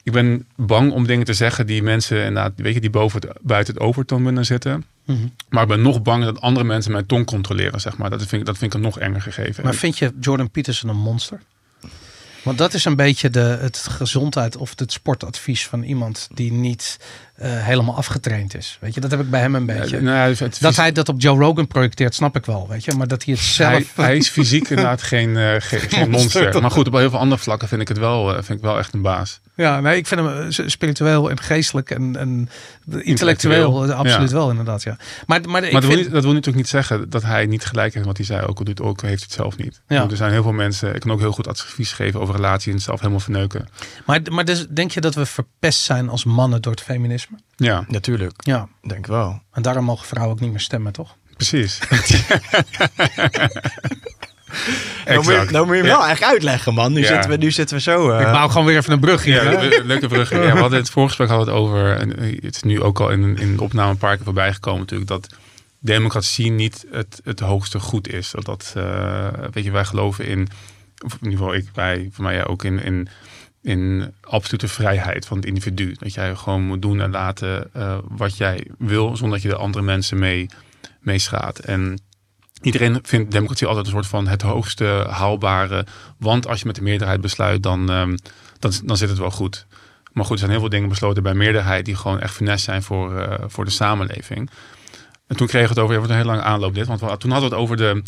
ik ben bang om dingen te zeggen die mensen inderdaad, weet je, die boven het, buiten het overtoon willen zitten. Mhm. Maar ik ben nog bang dat andere mensen mijn tong controleren, zeg maar. Dat vind ik, dat vind ik een nog enger gegeven. maar vind je Jordan Peterson een monster? Want dat is een beetje de, het gezondheid of het sportadvies van iemand die niet eh, helemaal afgetraind is. Weet je, dat heb ik bij hem een beetje. Ja, nou het- het dat hij dat op Joe Rogan projecteert, snap ik wel. Weet je, maar dat hij het zelf. hij, hij is fysiek inderdaad geen, eh, geen, geen monster. Maar goed, op heel veel andere vlakken vind ik het wel, eh, vind ik wel echt een baas. Ja, nee, ik vind hem spiritueel en geestelijk en, en intellectueel, Intellectueel, absoluut ja. wel inderdaad. Ja. Maar, maar, ik dat wil, niet, dat wil natuurlijk niet zeggen dat hij niet gelijk heeft wat hij zei. Ook al doet ook, heeft het zelf niet. Ja. Er zijn heel veel mensen, ik kan ook heel goed advies geven over relaties en zelf helemaal verneuken. maar, maar dus, denk je dat we verpest zijn als mannen door het feminisme? Ja, Natuurlijk, Ja. denk wel. En daarom mogen vrouwen ook niet meer stemmen, toch? precies. Nou moet, je, nou moet je hem wel echt uitleggen, man. Nu, Ja. zitten, we, nu zitten we zo... eh, ik bouw gewoon weer even een brug hier. Ja, hè? le- leuke brug. Ja, we hadden het voorgesprek hadden we het over, en eh, het is nu ook al in, in de opname een paar keer voorbij gekomen natuurlijk, dat democratie niet het, het hoogste goed is. Dat, dat eh, weet je, wij geloven in, of in ieder geval ik, wij, voor mij ook in, in, in absolute vrijheid van het individu. Dat jij gewoon moet doen en laten uh, wat jij wil, zonder dat je de andere mensen mee, mee schaadt. En iedereen vindt democratie altijd een soort van het hoogste haalbare. Want als je met de meerderheid besluit, dan, um, dan, dan zit het wel goed. Maar goed, er zijn heel veel dingen besloten bij meerderheid die gewoon echt finesse zijn voor, uh, voor de samenleving. En toen kregen we het over, het wordt een heel lange aanloop dit, want toen hadden we het over, de,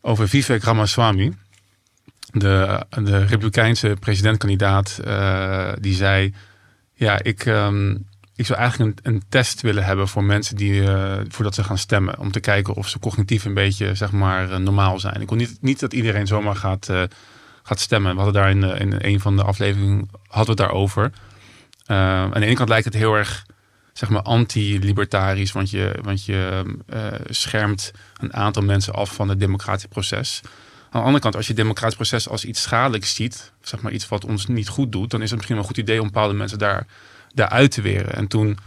over Vivek Ramaswamy, de, de Republikeinse presidentkandidaat, uh, die zei, ja, ik, um, ik zou eigenlijk een, een, test willen hebben voor mensen die, uh, voordat ze gaan stemmen, om te kijken of ze cognitief een beetje, zeg maar, uh, normaal zijn. Ik wil niet, niet dat iedereen zomaar gaat, gaat stemmen. We hadden daar in, een van de afleveringen, hadden we het daarover. aan de ene kant lijkt het heel erg zeg maar anti-libertarisch, want je, want je uh, schermt een aantal mensen af van het democratisch proces. Aan de andere kant, als je het democratisch proces als iets schadelijks ziet, zeg maar iets wat ons niet goed doet, dan is het misschien wel een goed idee om bepaalde mensen daar, daar uit te weren. En toen,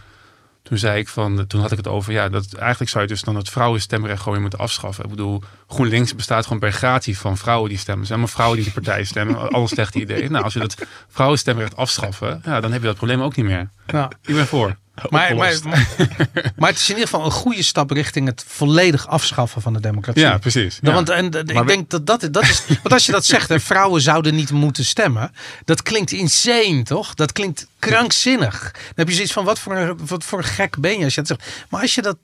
toen zei ik van, toen had ik het over, ja, dat eigenlijk zou je dus dan het vrouwenstemrecht gewoon weer moeten afschaffen. Ik bedoel, GroenLinks bestaat gewoon per gratie van vrouwen die stemmen. Zijn maar vrouwen die de partij stemmen. Alle slechte ideeën. Nou, als je dat vrouwenstemrecht afschaffen, ja, dan heb je dat probleem ook niet meer. Ja. Ik ben voor. Maar, maar, maar, maar, het is in ieder geval een goede stap richting het volledig afschaffen van de democratie. Ja, precies. Ja. Want en, ik denk dat dat, dat is. Want als je dat zegt, hè, vrouwen zouden niet moeten stemmen. Dat klinkt insane, toch? Dat klinkt krankzinnig. Dan heb je zoiets van: wat voor, een, wat voor een gek ben je als je dat zegt. Maar als je dat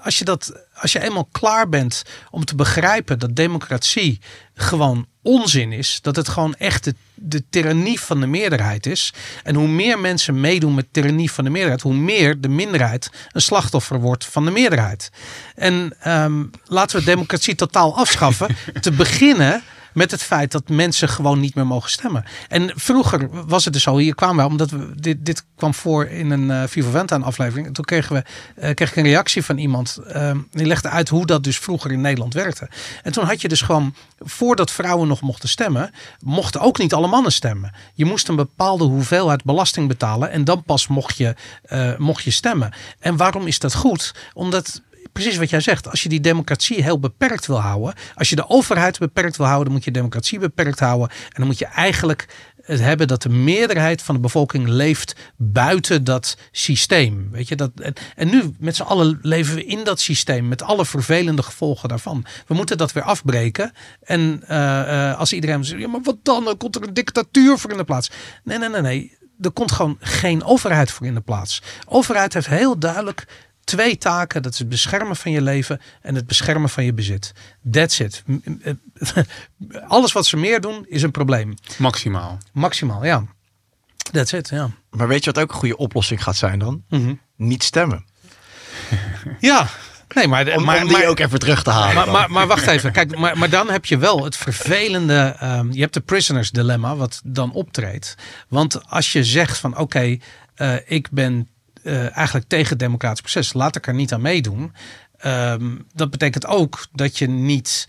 als je, dat, als je eenmaal klaar bent om te begrijpen dat democratie gewoon onzin is, dat het gewoon echt de, de tirannie van de meerderheid is. En hoe meer mensen meedoen met tirannie van de meerderheid, hoe meer de minderheid een slachtoffer wordt van de meerderheid. En um, laten we democratie totaal afschaffen. te beginnen met het feit dat mensen gewoon niet meer mogen stemmen. En vroeger was het dus zo, hier kwamen we, omdat we, dit, dit kwam voor in een uh, Venta aflevering. En toen kregen we, uh, kreeg ik een reactie van iemand, uh, die legde uit hoe dat dus vroeger in Nederland werkte. En toen had je dus gewoon, voordat vrouwen nog mochten stemmen, mochten ook niet alle mannen stemmen. Je moest een bepaalde hoeveelheid belasting betalen en dan pas mocht je, uh, mocht je stemmen. En waarom is dat goed? Omdat precies wat jij zegt. Als je die democratie heel beperkt wil houden. Als je de overheid beperkt wil houden. Dan moet je democratie beperkt houden. En dan moet je eigenlijk het hebben dat de meerderheid van de bevolking leeft buiten dat systeem. Weet je, dat, en, nu met z'n allen leven we in dat systeem met alle vervelende gevolgen daarvan. We moeten dat weer afbreken. En uh, uh, als iedereen zegt, ja, maar wat dan? Dan komt er een dictatuur voor in de plaats. Nee, nee, nee, nee. Er komt gewoon geen overheid voor in de plaats. Overheid heeft heel duidelijk twee taken. Dat is het beschermen van je leven en het beschermen van je bezit. That's it. Alles wat ze meer doen is een probleem. Maximaal. Maximaal, ja. That's it, ja. Maar weet je wat ook een goede oplossing gaat zijn dan? Mm -hmm. Niet stemmen. ja, Nee, maar, om, maar, om die maar, ook even terug te halen. Maar, maar, maar, wacht even. Kijk, maar, maar dan heb je wel het vervelende. Um, je hebt de prisoners dilemma, wat dan optreedt. Want als je zegt van oké, okay, uh, ik ben uh, eigenlijk tegen het democratisch proces. Laat ik er niet aan meedoen. Um, dat betekent ook dat je niet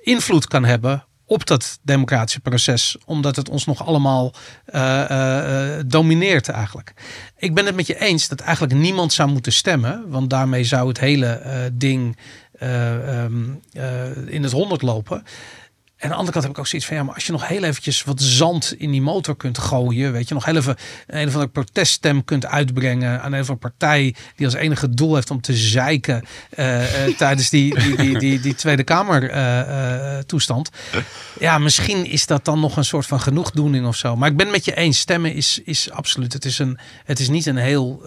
invloed kan hebben op dat democratische proces, omdat het ons nog allemaal uh, uh, domineert eigenlijk. Ik ben het met je eens dat eigenlijk niemand zou moeten stemmen, want daarmee zou het hele ding um, in het honderd lopen. En aan de andere kant heb ik ook zoiets van, ja, maar als je nog heel eventjes wat zand in die motor kunt gooien, weet je, nog heel even een of andere proteststem kunt uitbrengen aan een of andere partij die als enige doel heeft om te zeiken uh, uh, tijdens die, die, die, die, die Tweede Kamer uh, toestand. Ja, misschien is dat dan nog een soort van genoegdoening of zo. Maar ik ben met je eens, stemmen is, is absoluut, het is, een, het is niet een heel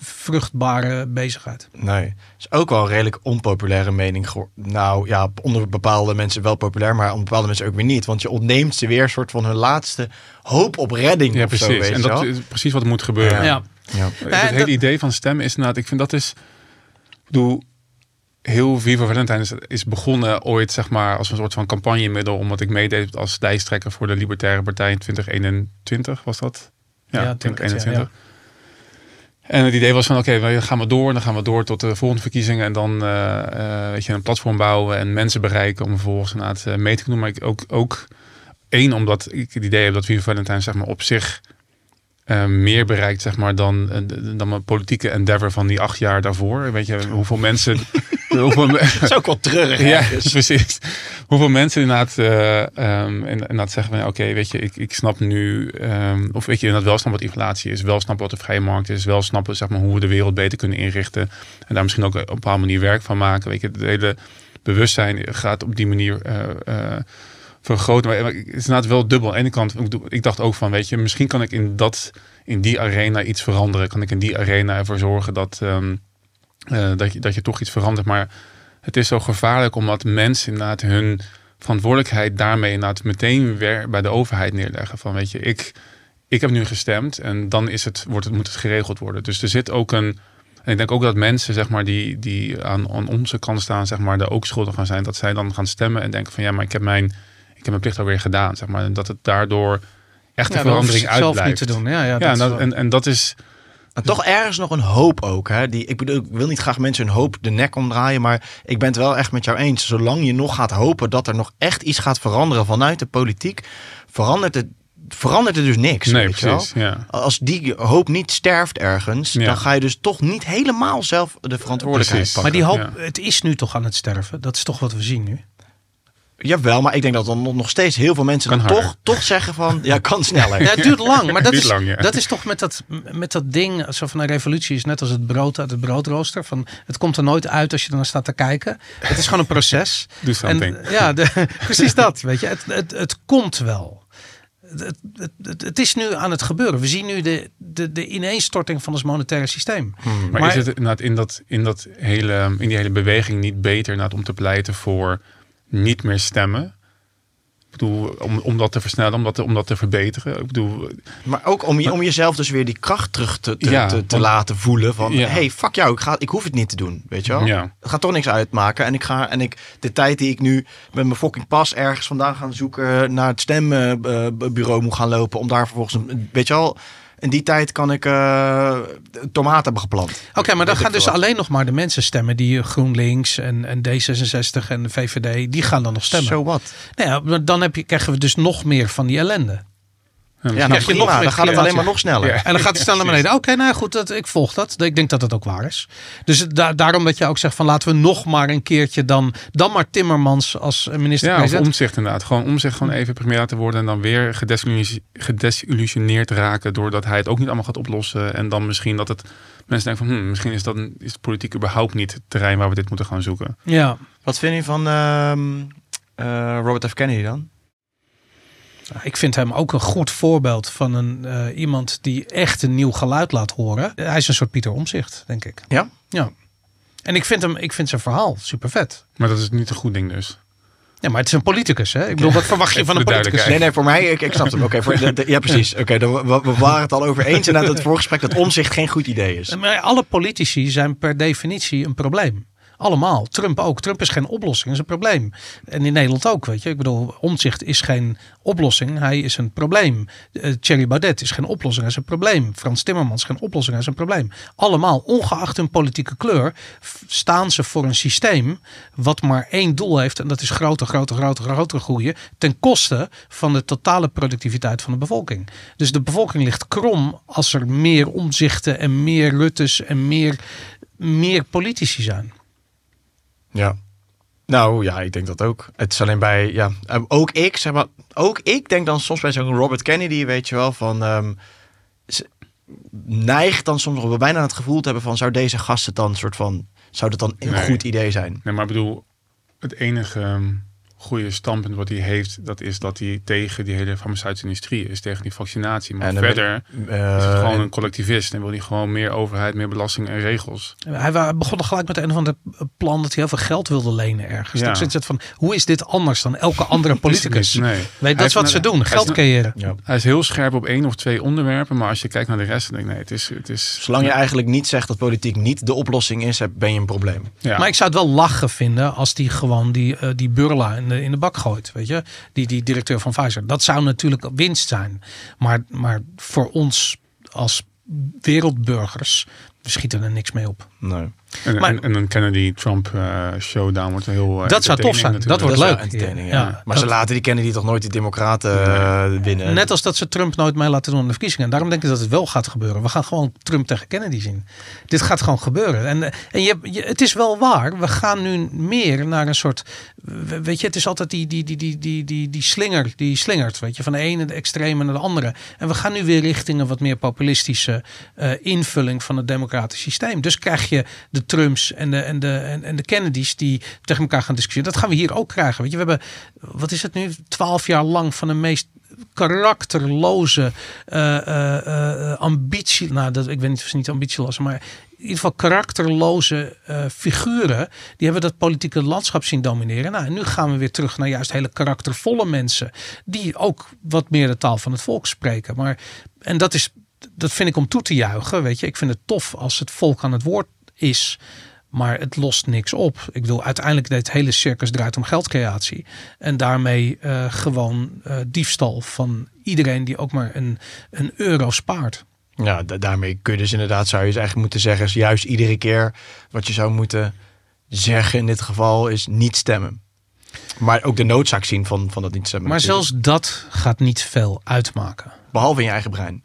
vruchtbare bezigheid. Nee, is ook wel een redelijk onpopulaire mening. Nou ja, onder bepaalde mensen wel populair, maar onder bepaalde mensen ook weer niet. Want je ontneemt ze weer een soort van hun laatste hoop op redding. Ja, precies. Zo, weet en dat wel? is precies wat er moet gebeuren. Ja. Ja. Het hele idee van stemmen is inderdaad, ik vind dat is, ik bedoel, heel Viva Valentine is, is begonnen ooit zeg maar als een soort van campagnemiddel, omdat ik meedeed als lijsttrekker voor de Libertaire Partij in 2021 was dat? Ja, Ja, 2021. ja. En het idee was van oké, we gaan we door, dan gaan we door tot de volgende verkiezingen en dan eh, eh, weet je, een platform bouwen en mensen bereiken om vervolgens inderdaad uh, mee te doen. Maar ik ook, ook één, omdat ik het idee heb dat Viva Valentine zeg maar op zich eh, meer bereikt, zeg maar, dan, eh, dan mijn politieke endeavor van die acht jaar daarvoor. Weet je, hoeveel mensen. hoeveel, Dat is ook wel treurig. ja, precies. Hoeveel mensen inderdaad, eh ehm, en- inderdaad zeggen van, oké, weet je, ik, ik snap nu, ehm, of weet je, inderdaad wel snappen wat inflatie is, wel snappen wat de vrije markt is, wel snappen, zeg maar, hoe we de wereld beter kunnen inrichten en daar misschien ook op een bepaalde manier werk van maken. Weet je, het hele bewustzijn gaat op die manier vergroten. Maar het is inderdaad wel dubbel. Aan de ene kant, ik dacht ook van, weet je, misschien kan ik in dat, in die arena iets veranderen. Kan ik in die arena ervoor zorgen dat, ehm, eh, dat, je, dat je toch iets verandert. Maar het is zo gevaarlijk omdat mensen inderdaad hun verantwoordelijkheid daarmee inderdaad meteen weer bij de overheid neerleggen. Van weet je, ik, ik heb nu gestemd en dan is het, wordt het, moet het geregeld worden. Dus er zit ook een. En ik denk ook dat mensen, zeg maar, die, die aan, aan onze kant staan, zeg maar, daar ook schuldig gaan zijn. Dat zij dan gaan stemmen en denken van ja, maar ik heb mijn, heb mijn plicht alweer gedaan. Zeg maar. En dat het daardoor echt de Ja, dat hoeft verandering zelf niet te doen. Ja, ja, Ja, dat en, dat, en, en dat is. Maar toch ergens nog een hoop ook. Hè? Die, ik, bedoel, ik wil niet graag mensen hun hoop de nek omdraaien. Maar ik ben het wel echt met jou eens. Zolang je nog gaat hopen dat er nog echt iets gaat veranderen vanuit de politiek. Verandert het, verandert er dus niks. Nee, weet je wel? precies. Ja. Als die hoop niet sterft ergens. Ja. Dan ga je dus toch niet helemaal zelf de verantwoordelijkheid Precies. pakken. maar die hoop, ja. het is nu toch aan het sterven. Dat is toch wat we zien nu. Jawel, maar ik denk dat dan nog- steeds heel veel mensen Kan dan toch, toch zeggen van... Ja, kan sneller. Ja, het duurt lang, maar dat, Duurt is, lang, ja. dat is toch met dat, met dat ding, zo van een revolutie is net als het brood uit het broodrooster. Van, het komt er nooit uit als je er naar staat te kijken. Het is gewoon een proces. Doe something. En, ja, de, precies dat. Weet je, het, het, het komt wel. Het, het, het, het is nu aan het gebeuren. We zien nu de, de, de ineenstorting van ons monetaire systeem. Maar, Maar- is het in, dat, in, dat hele, in die hele beweging niet beter om te pleiten voor niet meer stemmen? Ik bedoel, om, om dat te versnellen, om dat te, om dat te verbeteren. Ik bedoel, Maar ook om, je, om jezelf dus weer die kracht terug te, te, Ja, te, te want- laten voelen. Van, Ja. hey, fuck jou, ik, ga, ik hoef het niet te doen. Weet je wel? Ja. Het gaat toch niks uitmaken. En ik ga, en ik, de tijd die ik nu met mijn fucking pas ergens vandaan gaan zoeken... naar het stembureau moet gaan lopen... om daar vervolgens, een, weet je wel... In die tijd kan ik eh, tomaten hebben geplant. Oké, maar dan gaan dus wat. alleen nog maar de mensen stemmen die GroenLinks en, en D66 en de VVD, die gaan dan nog stemmen. Zo wat. Nou ja, maar dan heb je, krijgen we dus nog meer van die ellende. Ja, nou je nog meer Dan gaat het alleen maar nog sneller. Ja. En dan gaat het snel naar beneden. Oké, nou goed, dat, ik volg dat. Ik denk dat dat ook waar is. Dus da- daarom dat je ook zegt van laten we nog maar een keertje dan, dan maar Timmermans als ja, of omzicht inderdaad. Gewoon omzicht gewoon even premier laten worden en dan weer gedesillusi- gedesillusioneerd raken doordat hij het ook niet allemaal gaat oplossen. En dan misschien dat het mensen denken van hm, misschien is dat is politiek überhaupt niet het terrein waar we dit moeten gaan zoeken. ja. Wat vind je van ehm, eh, Robert F. Kennedy dan? Ik vind hem ook een goed voorbeeld van een, eh, iemand die echt een nieuw geluid laat horen. Hij is een soort Pieter Omzicht, denk ik. Ja? Ja. En ik vind, hem, ik vind zijn verhaal super vet. Maar dat is niet een goed ding dus. Ja, maar het is een politicus, hè? Ik bedoel, wat verwacht je van een politicus? Nee, nee, voor mij, ik, ik snap het. Oké, voor de- de- ja, precies. Oké, dan we, we waren het al over eens in het voorgesprek dat omzicht geen goed idee is. Maar alle politici zijn per definitie een probleem. Allemaal. Trump ook. Trump is geen oplossing, is een probleem. En in Nederland ook, weet je. Ik bedoel, omzicht is geen oplossing, hij is een probleem. Uh, Thierry Baudet is geen oplossing, hij is een probleem. Frans Timmermans is geen oplossing, hij is een probleem. Allemaal, ongeacht hun politieke kleur, staan ze voor een systeem wat maar één doel heeft. En dat is groter, groter, groter, groter groeien. Ten koste van de totale productiviteit van de bevolking. Dus de bevolking ligt krom als er meer omzichten en meer Ruttes en meer, meer politici zijn. Ja. Nou ja, ik denk dat ook. Het is alleen bij, ja, eh, ook ik, zeg maar, ook ik denk dan soms bij zo'n Robert Kennedy, weet je wel, van, ze- neigt dan soms nog bijna het gevoel te hebben van, zou deze gast het dan een soort van, zou dat dan een Nee. goed idee zijn? Nee, maar ik bedoel, het enige ehm, goede standpunt wat hij heeft, dat is dat hij tegen die hele farmaceutische industrie is, tegen die vaccinatie. Maar verder Eh, is het gewoon en- een collectivist en wil hij gewoon meer overheid, meer belasting en regels. Hij begon er gelijk met een of ander plan dat hij heel veel geld wilde lenen ergens. Ja. Ik zit van, hoe is dit anders dan elke andere politicus? Nee. Weet, Hij dat is wat ze doen, geld creëren. ja. Hij is heel scherp op één of twee onderwerpen, maar als je kijkt naar de rest, dan denk ik, nee, het is... Het is Zolang je eigenlijk niet zegt dat politiek niet de oplossing is, heb- ben je een probleem. ja. Maar ik zou het wel lachen vinden als die gewoon die, eh, die burla in in de bak gooit. Weet je? Die, die directeur van Pfizer. Dat zou natuurlijk winst zijn. Maar, maar voor ons als wereldburgers, we schieten er niks mee op. Nee. En, Maar- en, en een Kennedy-Trump eh, showdown wordt heel eh, Dat zou tof zijn. Dat wordt. Dat leuk. Ja, ja. maar Dat- ze laten die Kennedy toch nooit die democraten eh, winnen. Net als dat ze Trump nooit mee laten doen aan de verkiezingen. En daarom denk ik dat het wel gaat gebeuren. We gaan gewoon Trump tegen Kennedy zien. Dit gaat gewoon gebeuren. En, eh, en je, je- het is wel waar. We gaan nu meer naar een soort. we- Weet je, het is altijd die, die, die, die, die, die, die slinger. Die slingert. Weet je, van de ene de extreme naar de andere. En we gaan nu weer richting een wat meer populistische eh, invulling van het democratisch systeem. Dus krijg je de Trumps en de, en, de, en, en de Kennedys die tegen elkaar gaan discussiëren. Dat gaan we hier ook krijgen. Weet je, we hebben, wat is het nu, twaalf jaar lang van de meest karakterloze eh, eh, eh, ambitie. Nou, dat, ik weet niet of ze niet ambitieloos maar in ieder geval karakterloze figuren. Die hebben dat politieke landschap zien domineren. Nou, nu gaan we weer terug naar juist hele karaktervolle mensen. Die ook wat meer de taal van het volk spreken. Maar, en dat is, dat vind ik om toe te juichen. Weet je, ik vind het tof als het volk aan het woord is. Maar het lost niks op. Ik bedoel, uiteindelijk dit hele circus draait om geldcreatie. En daarmee eh, gewoon eh, diefstal van iedereen die ook maar een, een euro spaart. Ja, da- daarmee kun je dus inderdaad, zou je dus eigenlijk moeten zeggen, is juist iedere keer wat je zou moeten zeggen in dit geval is niet stemmen. Maar ook de noodzaak zien van, van dat niet stemmen. Maar natuurlijk. zelfs dat gaat niet veel uitmaken. Behalve in je eigen brein.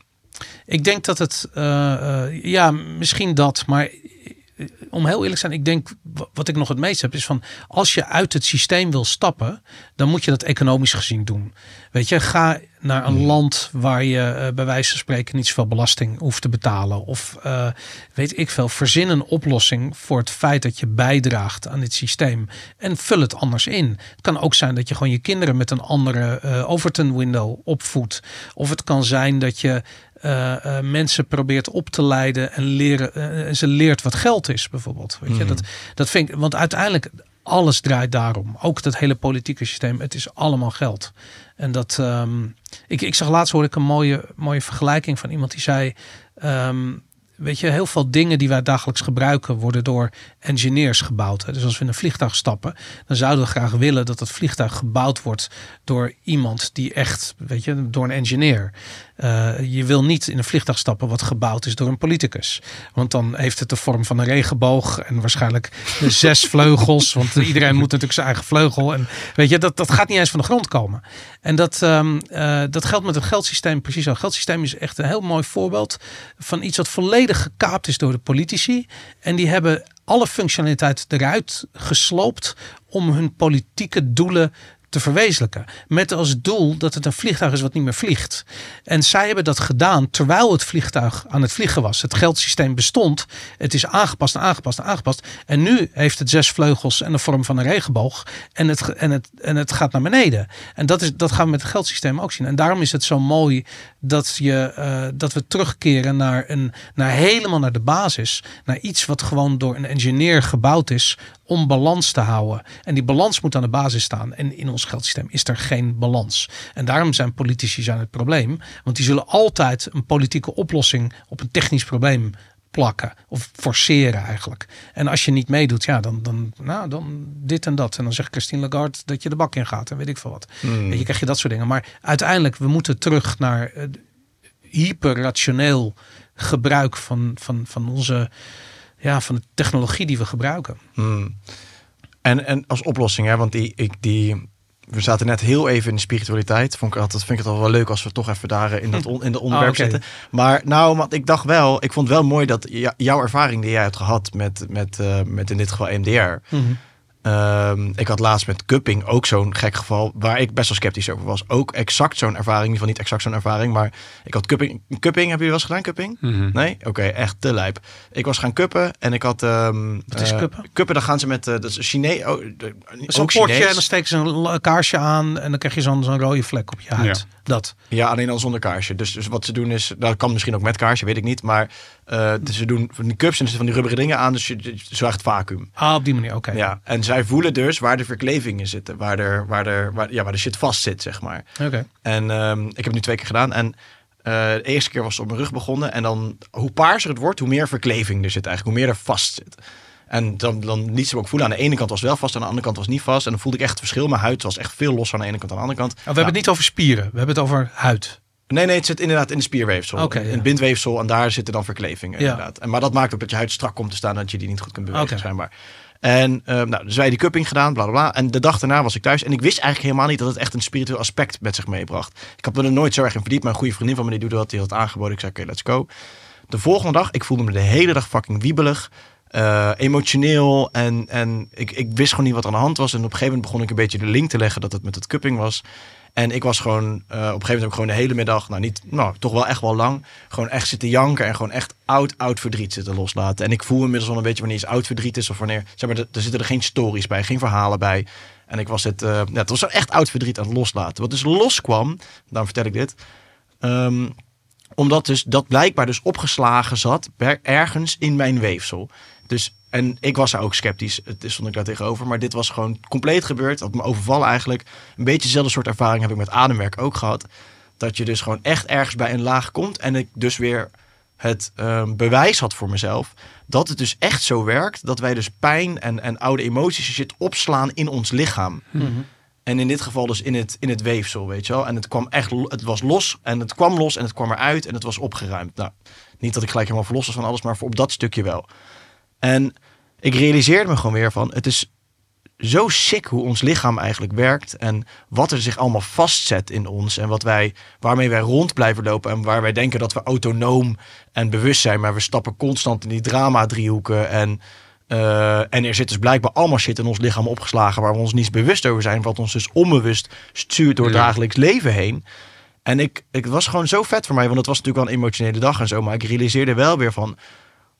Ik denk dat het, eh, ja, misschien dat, maar om heel eerlijk te zijn, ik denk wat ik nog het meest heb is van als je uit het systeem wil stappen, dan moet je dat economisch gezien doen. Weet je, ga naar een land waar je eh, bij wijze van spreken niet zoveel belasting hoeft te betalen. Of eh, weet ik veel, verzin een oplossing voor het feit dat je bijdraagt aan dit systeem. En vul het anders in. Het kan ook zijn dat je gewoon je kinderen met een andere eh, Overton window opvoedt. Of het kan zijn dat je eh, eh, mensen probeert op te leiden en leren, eh, ze leert wat geld is, bijvoorbeeld. Weet je, dat, dat vind ik, want uiteindelijk alles draait daarom. Ook dat hele politieke systeem, het is allemaal geld. En dat, ehm, ik, ik zag laatst hoor ik een mooie, mooie vergelijking van iemand die zei. ehm, Weet je, heel veel dingen die wij dagelijks gebruiken worden door engineers gebouwd. hè. Dus als we in een vliegtuig stappen, dan zouden we graag willen dat het vliegtuig gebouwd wordt door iemand die echt, weet je, door een engineer. Eh, je wil niet in een vliegtuig stappen wat gebouwd is door een politicus. Want dan heeft het de vorm van een regenboog en waarschijnlijk zes vleugels. Want iedereen moet natuurlijk zijn eigen vleugel. En weet je, dat, dat gaat niet eens van de grond komen. En dat, ehm, eh, dat geldt met het geldsysteem precies zo. Het geldsysteem is echt een heel mooi voorbeeld van iets wat volledig gekaapt is door de politici. En die hebben alle functionaliteit eruit gesloopt om hun politieke doelen te verwezenlijken. Met als doel dat het een vliegtuig is wat niet meer vliegt. En zij hebben dat gedaan terwijl het vliegtuig aan het vliegen was. Het geldsysteem bestond. Het is aangepast aangepast aangepast. En nu heeft het zes vleugels en de vorm van een regenboog. En het, en het, en het gaat naar beneden. En dat, is, dat gaan we met het geldsysteem ook zien. En daarom is het zo mooi dat, je, eh, dat we terugkeren naar, een, naar helemaal naar de basis. Naar iets wat gewoon door een engineer gebouwd is om balans te houden. En die balans moet aan de basis staan. En in ons geldsysteem is er geen balans. En daarom zijn politici zijn het probleem. Want die zullen altijd een politieke oplossing op een technisch probleem plakken. Of forceren eigenlijk. En als je niet meedoet, ja, dan, dan, nou, dan dit en dat. En dan zegt Christine Lagarde dat je de bak in gaat. En weet ik veel wat. Weet je, krijg je dat soort dingen. Maar uiteindelijk, we moeten terug naar eh, hyperrationeel gebruik van, van, van onze... Ja, van de technologie die we gebruiken. Hmm. En, en als oplossing, hè, want die, ik, die, we zaten net heel even in de spiritualiteit. Vond ik altijd, vind ik het al wel leuk als we toch even daar in dat, on- in onderwerp Oh, oké. zitten. Maar nou, want ik dacht wel, ik vond wel mooi dat jou- jouw ervaring die jij hebt gehad met, met, eh, met in dit geval MDR. Ehm, ik had laatst met cupping ook zo'n gek geval waar ik best wel sceptisch over was. Ook exact zo'n ervaring, in ieder geval niet exact zo'n ervaring, maar ik had cupping. Cupping, heb je wel eens gedaan, cupping? Mhm. Nee? Oké, echt te lijp. Ik was gaan kuppen en ik had... ehm Wat is eh, kuppen? Kuppen, dan gaan ze met... eh dat is Chinees... Oh, Zo'n potje en dan steken ze een kaarsje aan en dan krijg je zo'n zo'n rode vlek op je huid. Ja. Dat. Ja, alleen dan zonder kaarsje. Dus, dus wat ze doen is... Dat kan misschien ook met kaarsje, weet ik niet. Maar eh, dus ze doen van die cups en zitten van die rubberen dingen aan. Dus je, je vacuüm. Ah, op die manier, oké. Ja, en zij voelen dus waar de verklevingen zitten. Waar, er, waar, er, waar, ja, waar de shit vast zit, zeg maar. Oké. En ehm, ik heb het nu twee keer gedaan. En eh, de eerste keer was het op mijn rug begonnen. En dan, hoe paarser het wordt, hoe meer verkleving er zit eigenlijk. Hoe meer er vast zit. En dan, dan liet ze me ook voelen. Aan de ene kant was wel vast, aan de andere kant was niet vast. En dan voelde ik echt het verschil. Mijn huid was echt veel losser aan de ene kant dan aan de andere kant. Oh, we hebben het niet over spieren, we hebben het over huid. Nee, nee, het zit inderdaad in de spierweefsel. Oké, in ja. het bindweefsel en daar zitten dan verklevingen Ja. inderdaad. En, maar dat maakt ook dat je huid strak komt te staan en dat je die niet goed kunt bewegen schijnbaar. En eh, nou, dus wij die cupping gedaan, bla bla bla. En de dag daarna was ik thuis en ik wist eigenlijk helemaal niet dat het echt een spiritueel aspect met zich meebracht. Ik had me er nooit zo erg in verdiept. Mijn goede vriendin van me die doet dat, die had aangeboden. Ik zei oké, let's go. De volgende dag, ik voelde me de hele dag fucking wiebelig. eh, emotioneel en, en ik, ik wist gewoon niet wat aan de hand was. En op een gegeven moment begon ik een beetje de link te leggen dat het met het cupping was. En ik was gewoon, eh, op een gegeven moment heb ik gewoon de hele middag, nou niet, nou toch wel echt wel lang, gewoon echt zitten janken en gewoon echt oud, oud verdriet zitten loslaten. En ik voel inmiddels wel een beetje wanneer iets oud verdriet is of wanneer, zeg maar, er, zitten er geen stories bij, geen verhalen bij. En ik was het, eh, ja, het was echt oud verdriet aan het loslaten. Wat dus loskwam, daarom vertel ik dit, ehm, omdat dus dat blijkbaar dus opgeslagen zat ergens in mijn weefsel. Dus, en ik was daar ook sceptisch, het stond ik daar tegenover. Maar dit was gewoon compleet gebeurd. Dat me overvallen eigenlijk. Een beetje dezelfde soort ervaring heb ik met ademwerk ook gehad. Dat je dus gewoon echt ergens bij een laag komt. En ik dus weer het ehm, bewijs had voor mezelf. Dat het dus echt zo werkt. Dat wij dus pijn en, en oude emoties shit opslaan in ons lichaam. En in dit geval dus in het, in het weefsel, weet je wel. En het kwam echt, het was los en het kwam los en het kwam eruit en het was opgeruimd. Nou, niet dat ik gelijk helemaal verlost was van alles, maar voor op dat stukje wel. En ik realiseerde me gewoon weer van, het is zo sick hoe ons lichaam eigenlijk werkt en wat er zich allemaal vastzet in ons en wat wij, waarmee wij rond blijven lopen en waar wij denken dat we autonoom en bewust zijn, maar we stappen constant in die drama driehoeken en eh, en er zit dus blijkbaar allemaal shit in ons lichaam opgeslagen waar we ons niet bewust over zijn, wat ons dus onbewust stuurt door het Ja. dagelijks leven heen. En ik, ik het was gewoon zo vet voor mij, want het was natuurlijk wel een emotionele dag en zo, maar ik realiseerde wel weer van,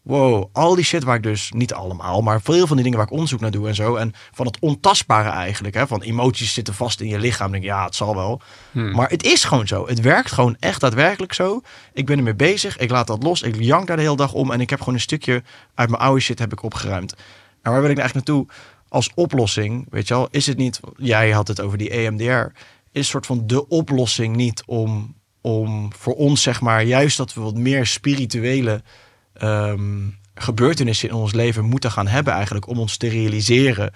wow, al die shit waar ik dus, niet allemaal, maar veel van die dingen waar ik onderzoek naar doe en zo, en van het ontastbare eigenlijk, hè, van emoties zitten vast in je lichaam, denk ik, ja, het zal wel. Hmm. Maar het is gewoon zo. Het werkt gewoon echt daadwerkelijk zo. Ik ben ermee bezig. Ik laat dat los. Ik jank daar de hele dag om. En ik heb gewoon een stukje uit mijn oude shit heb ik opgeruimd. En waar wil ik nou eigenlijk naartoe? Als oplossing, weet je wel, is het niet... Jij had het over die EMDR. Is een soort van de oplossing niet om, om voor ons, zeg maar... Juist dat we wat meer spirituele ehm, gebeurtenissen in ons leven moeten gaan hebben eigenlijk. Om ons te realiseren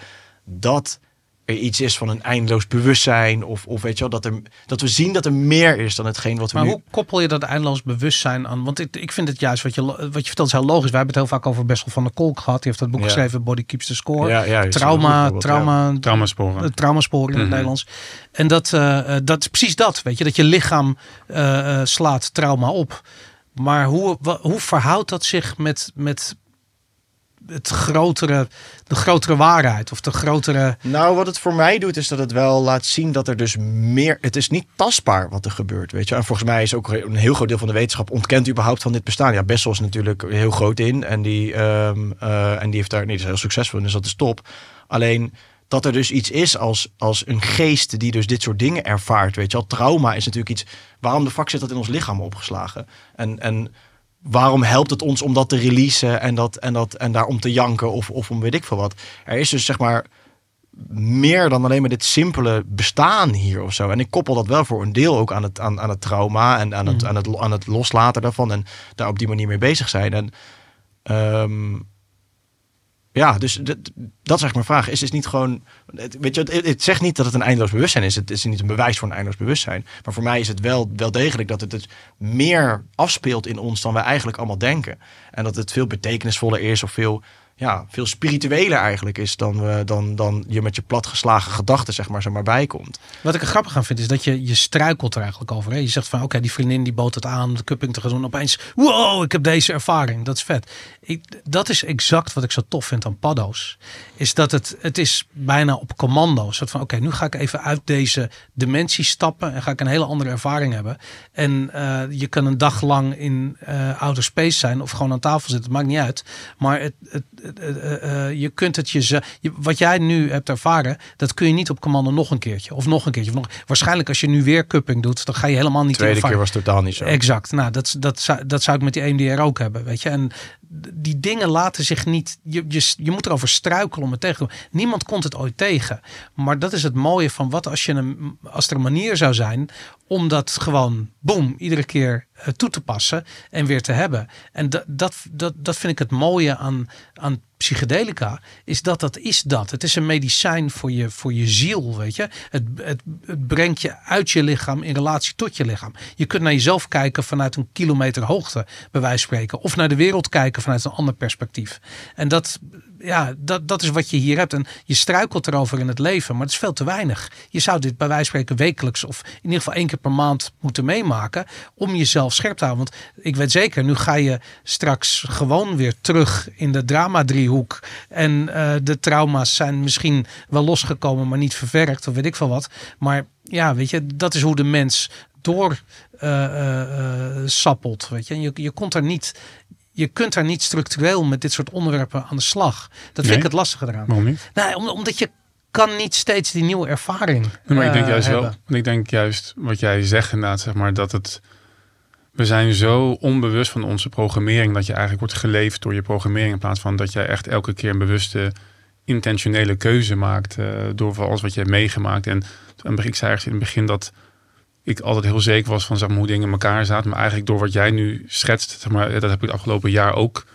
dat er iets is van een eindeloos bewustzijn. Of, of weet je wel, dat, er, dat we zien dat er meer is dan hetgeen wat we Maar nu... hoe koppel je dat eindeloos bewustzijn aan? Want ik, ik vind het juist, wat je, wat je vertelt is heel logisch. Wij hebben het heel vaak over Bessel van der Kolk gehad. Die heeft dat boek Ja. geschreven, Body Keeps the Score. Ja, ja, is een goed trauma, trauma, Traumasporen. uh, traumasporen in het Mhm. Nederlands. En dat, eh, eh, dat is precies dat, weet je. Dat je lichaam eh, eh, slaat trauma op. Maar hoe, hoe verhoudt dat zich met, met het grotere, de grotere waarheid? Of de grotere... Nou, wat het voor mij doet, is dat het wel laat zien dat er dus meer. Het is niet tastbaar wat er gebeurt, weet je. En volgens mij is ook een heel groot deel van de wetenschap ontkent überhaupt van dit bestaan. Ja, Bessel is natuurlijk heel groot in en die, ehm, eh, en die heeft daar niet is heel succesvol dus dat is top. Alleen dat er dus iets is als, als een geest die dus dit soort dingen ervaart, weet je wel. Trauma is natuurlijk iets. Waarom de fuck zit dat in ons lichaam opgeslagen? En, en waarom helpt het ons om dat te releasen en, dat, en, dat, en daarom te janken of, of om weet ik veel wat. Er is dus zeg maar meer dan alleen maar dit simpele bestaan hier of zo. En ik koppel dat wel voor een deel ook aan het, aan, aan het trauma en aan het, aan, het, aan het loslaten daarvan en daar op die manier mee bezig zijn. En ehm, ja, dus dat, dat is eigenlijk mijn vraag. Is het niet gewoon. het- Weet je, het, het zegt niet dat het een eindeloos bewustzijn is. Het is niet een bewijs voor een eindeloos bewustzijn. Maar voor mij is het wel, wel degelijk dat het dus meer afspeelt in ons dan wij eigenlijk allemaal denken. En dat het veel betekenisvoller is of veel, ja, veel spiritueler eigenlijk is dan, we, dan, dan je met je platgeslagen gedachten zeg maar, zo maar bij komt. Wat ik er grappig aan vind, is dat je, je struikelt er eigenlijk over. Hè? Je zegt van, oké, die vriendin die bood het aan de cupping te gaan doen. Opeens, wow, ik heb deze ervaring. Dat is vet. Ik, dat is exact wat ik zo tof vind aan paddo's. Is dat het, het is bijna op commando. Soort van, oké, nu ga ik even uit deze dimensie stappen. En ga ik een hele andere ervaring hebben. En eh, je kan een dag lang in eh outer space zijn. Of gewoon aan tafel zitten. Het maakt niet uit. Maar het, het, je kunt het je, je... Wat jij nu hebt ervaren, dat kun je niet op commando nog een keertje. Of nog een keertje. Of nog, waarschijnlijk als je nu weer cupping doet, dan ga je helemaal niet De tweede keer was totaal niet zo. Exact. Nou, dat, dat, zou, dat zou ik met die EMDR ook hebben, weet je. En die dingen laten zich niet... Je, je, je moet erover struikelen om het tegen te komen. Niemand komt het ooit tegen. Maar dat is het mooie van wat als, je een, als er een manier zou zijn om dat gewoon, boem, iedere keer uh, toe te passen en weer te hebben. En dat, dat, dat, dat vind ik het mooie aan, aan psychedelica, is dat dat is dat. Het is een medicijn voor je, voor je ziel, weet je. Het, het, het brengt je uit je lichaam in relatie tot je lichaam. Je kunt naar jezelf kijken vanuit een kilometer hoogte, bij wijze van spreken. Of naar de wereld kijken vanuit een ander perspectief. En dat, ja, dat, dat is wat je hier hebt. En je struikelt erover in het leven, maar het is veel te weinig. Je zou dit bij wijze van spreken wekelijks of in ieder geval één keer per maand moeten meemaken om jezelf scherp te houden. Want ik weet zeker, nu ga je straks gewoon weer terug in de drama-driehoek. En uh, de trauma's zijn misschien wel losgekomen, maar niet verwerkt of weet ik veel wat. Maar ja, weet je, dat is hoe de mens door uh, uh, sappelt. Weet je? je, je komt er niet je kunt daar niet structureel met dit soort onderwerpen aan de slag. Dat vind ik het lastige eraan. Waarom niet? Nou, omdat je kan niet steeds die nieuwe ervaring. Nee, maar ik denk juist hebben. wel. Ik denk juist wat jij zegt inderdaad, zeg maar, dat het. We zijn zo onbewust van onze programmering dat je eigenlijk wordt geleefd door je programmering in plaats van dat jij echt elke keer een bewuste intentionele keuze maakt uh, door alles wat je hebt meegemaakt. En, en ik zei ergens in het begin dat ik altijd heel zeker was van zeg maar, hoe dingen in elkaar zaten. Maar eigenlijk door wat jij nu schetst, zeg maar, dat heb ik het afgelopen jaar ook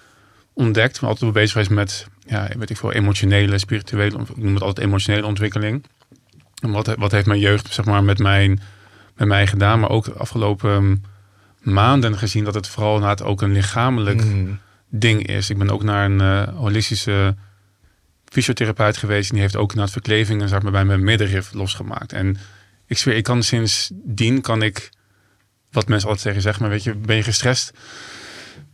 ontdekt. Ben altijd bezig geweest met, ja, weet ik veel, emotionele, spirituele, ik noem het altijd emotionele ontwikkeling. En wat, wat heeft mijn jeugd zeg maar, met, mijn, met mij gedaan, maar ook de afgelopen maanden gezien dat het vooral na het ook een lichamelijk mm. ding is. Ik ben ook naar een uh, holistische fysiotherapeut geweest en die heeft ook na het verklevingen zeg maar, bij mijn middenrif losgemaakt. En ik zweer, ik kan sindsdien kan ik, wat mensen altijd zeggen, zeg maar, weet je, ben je gestrest?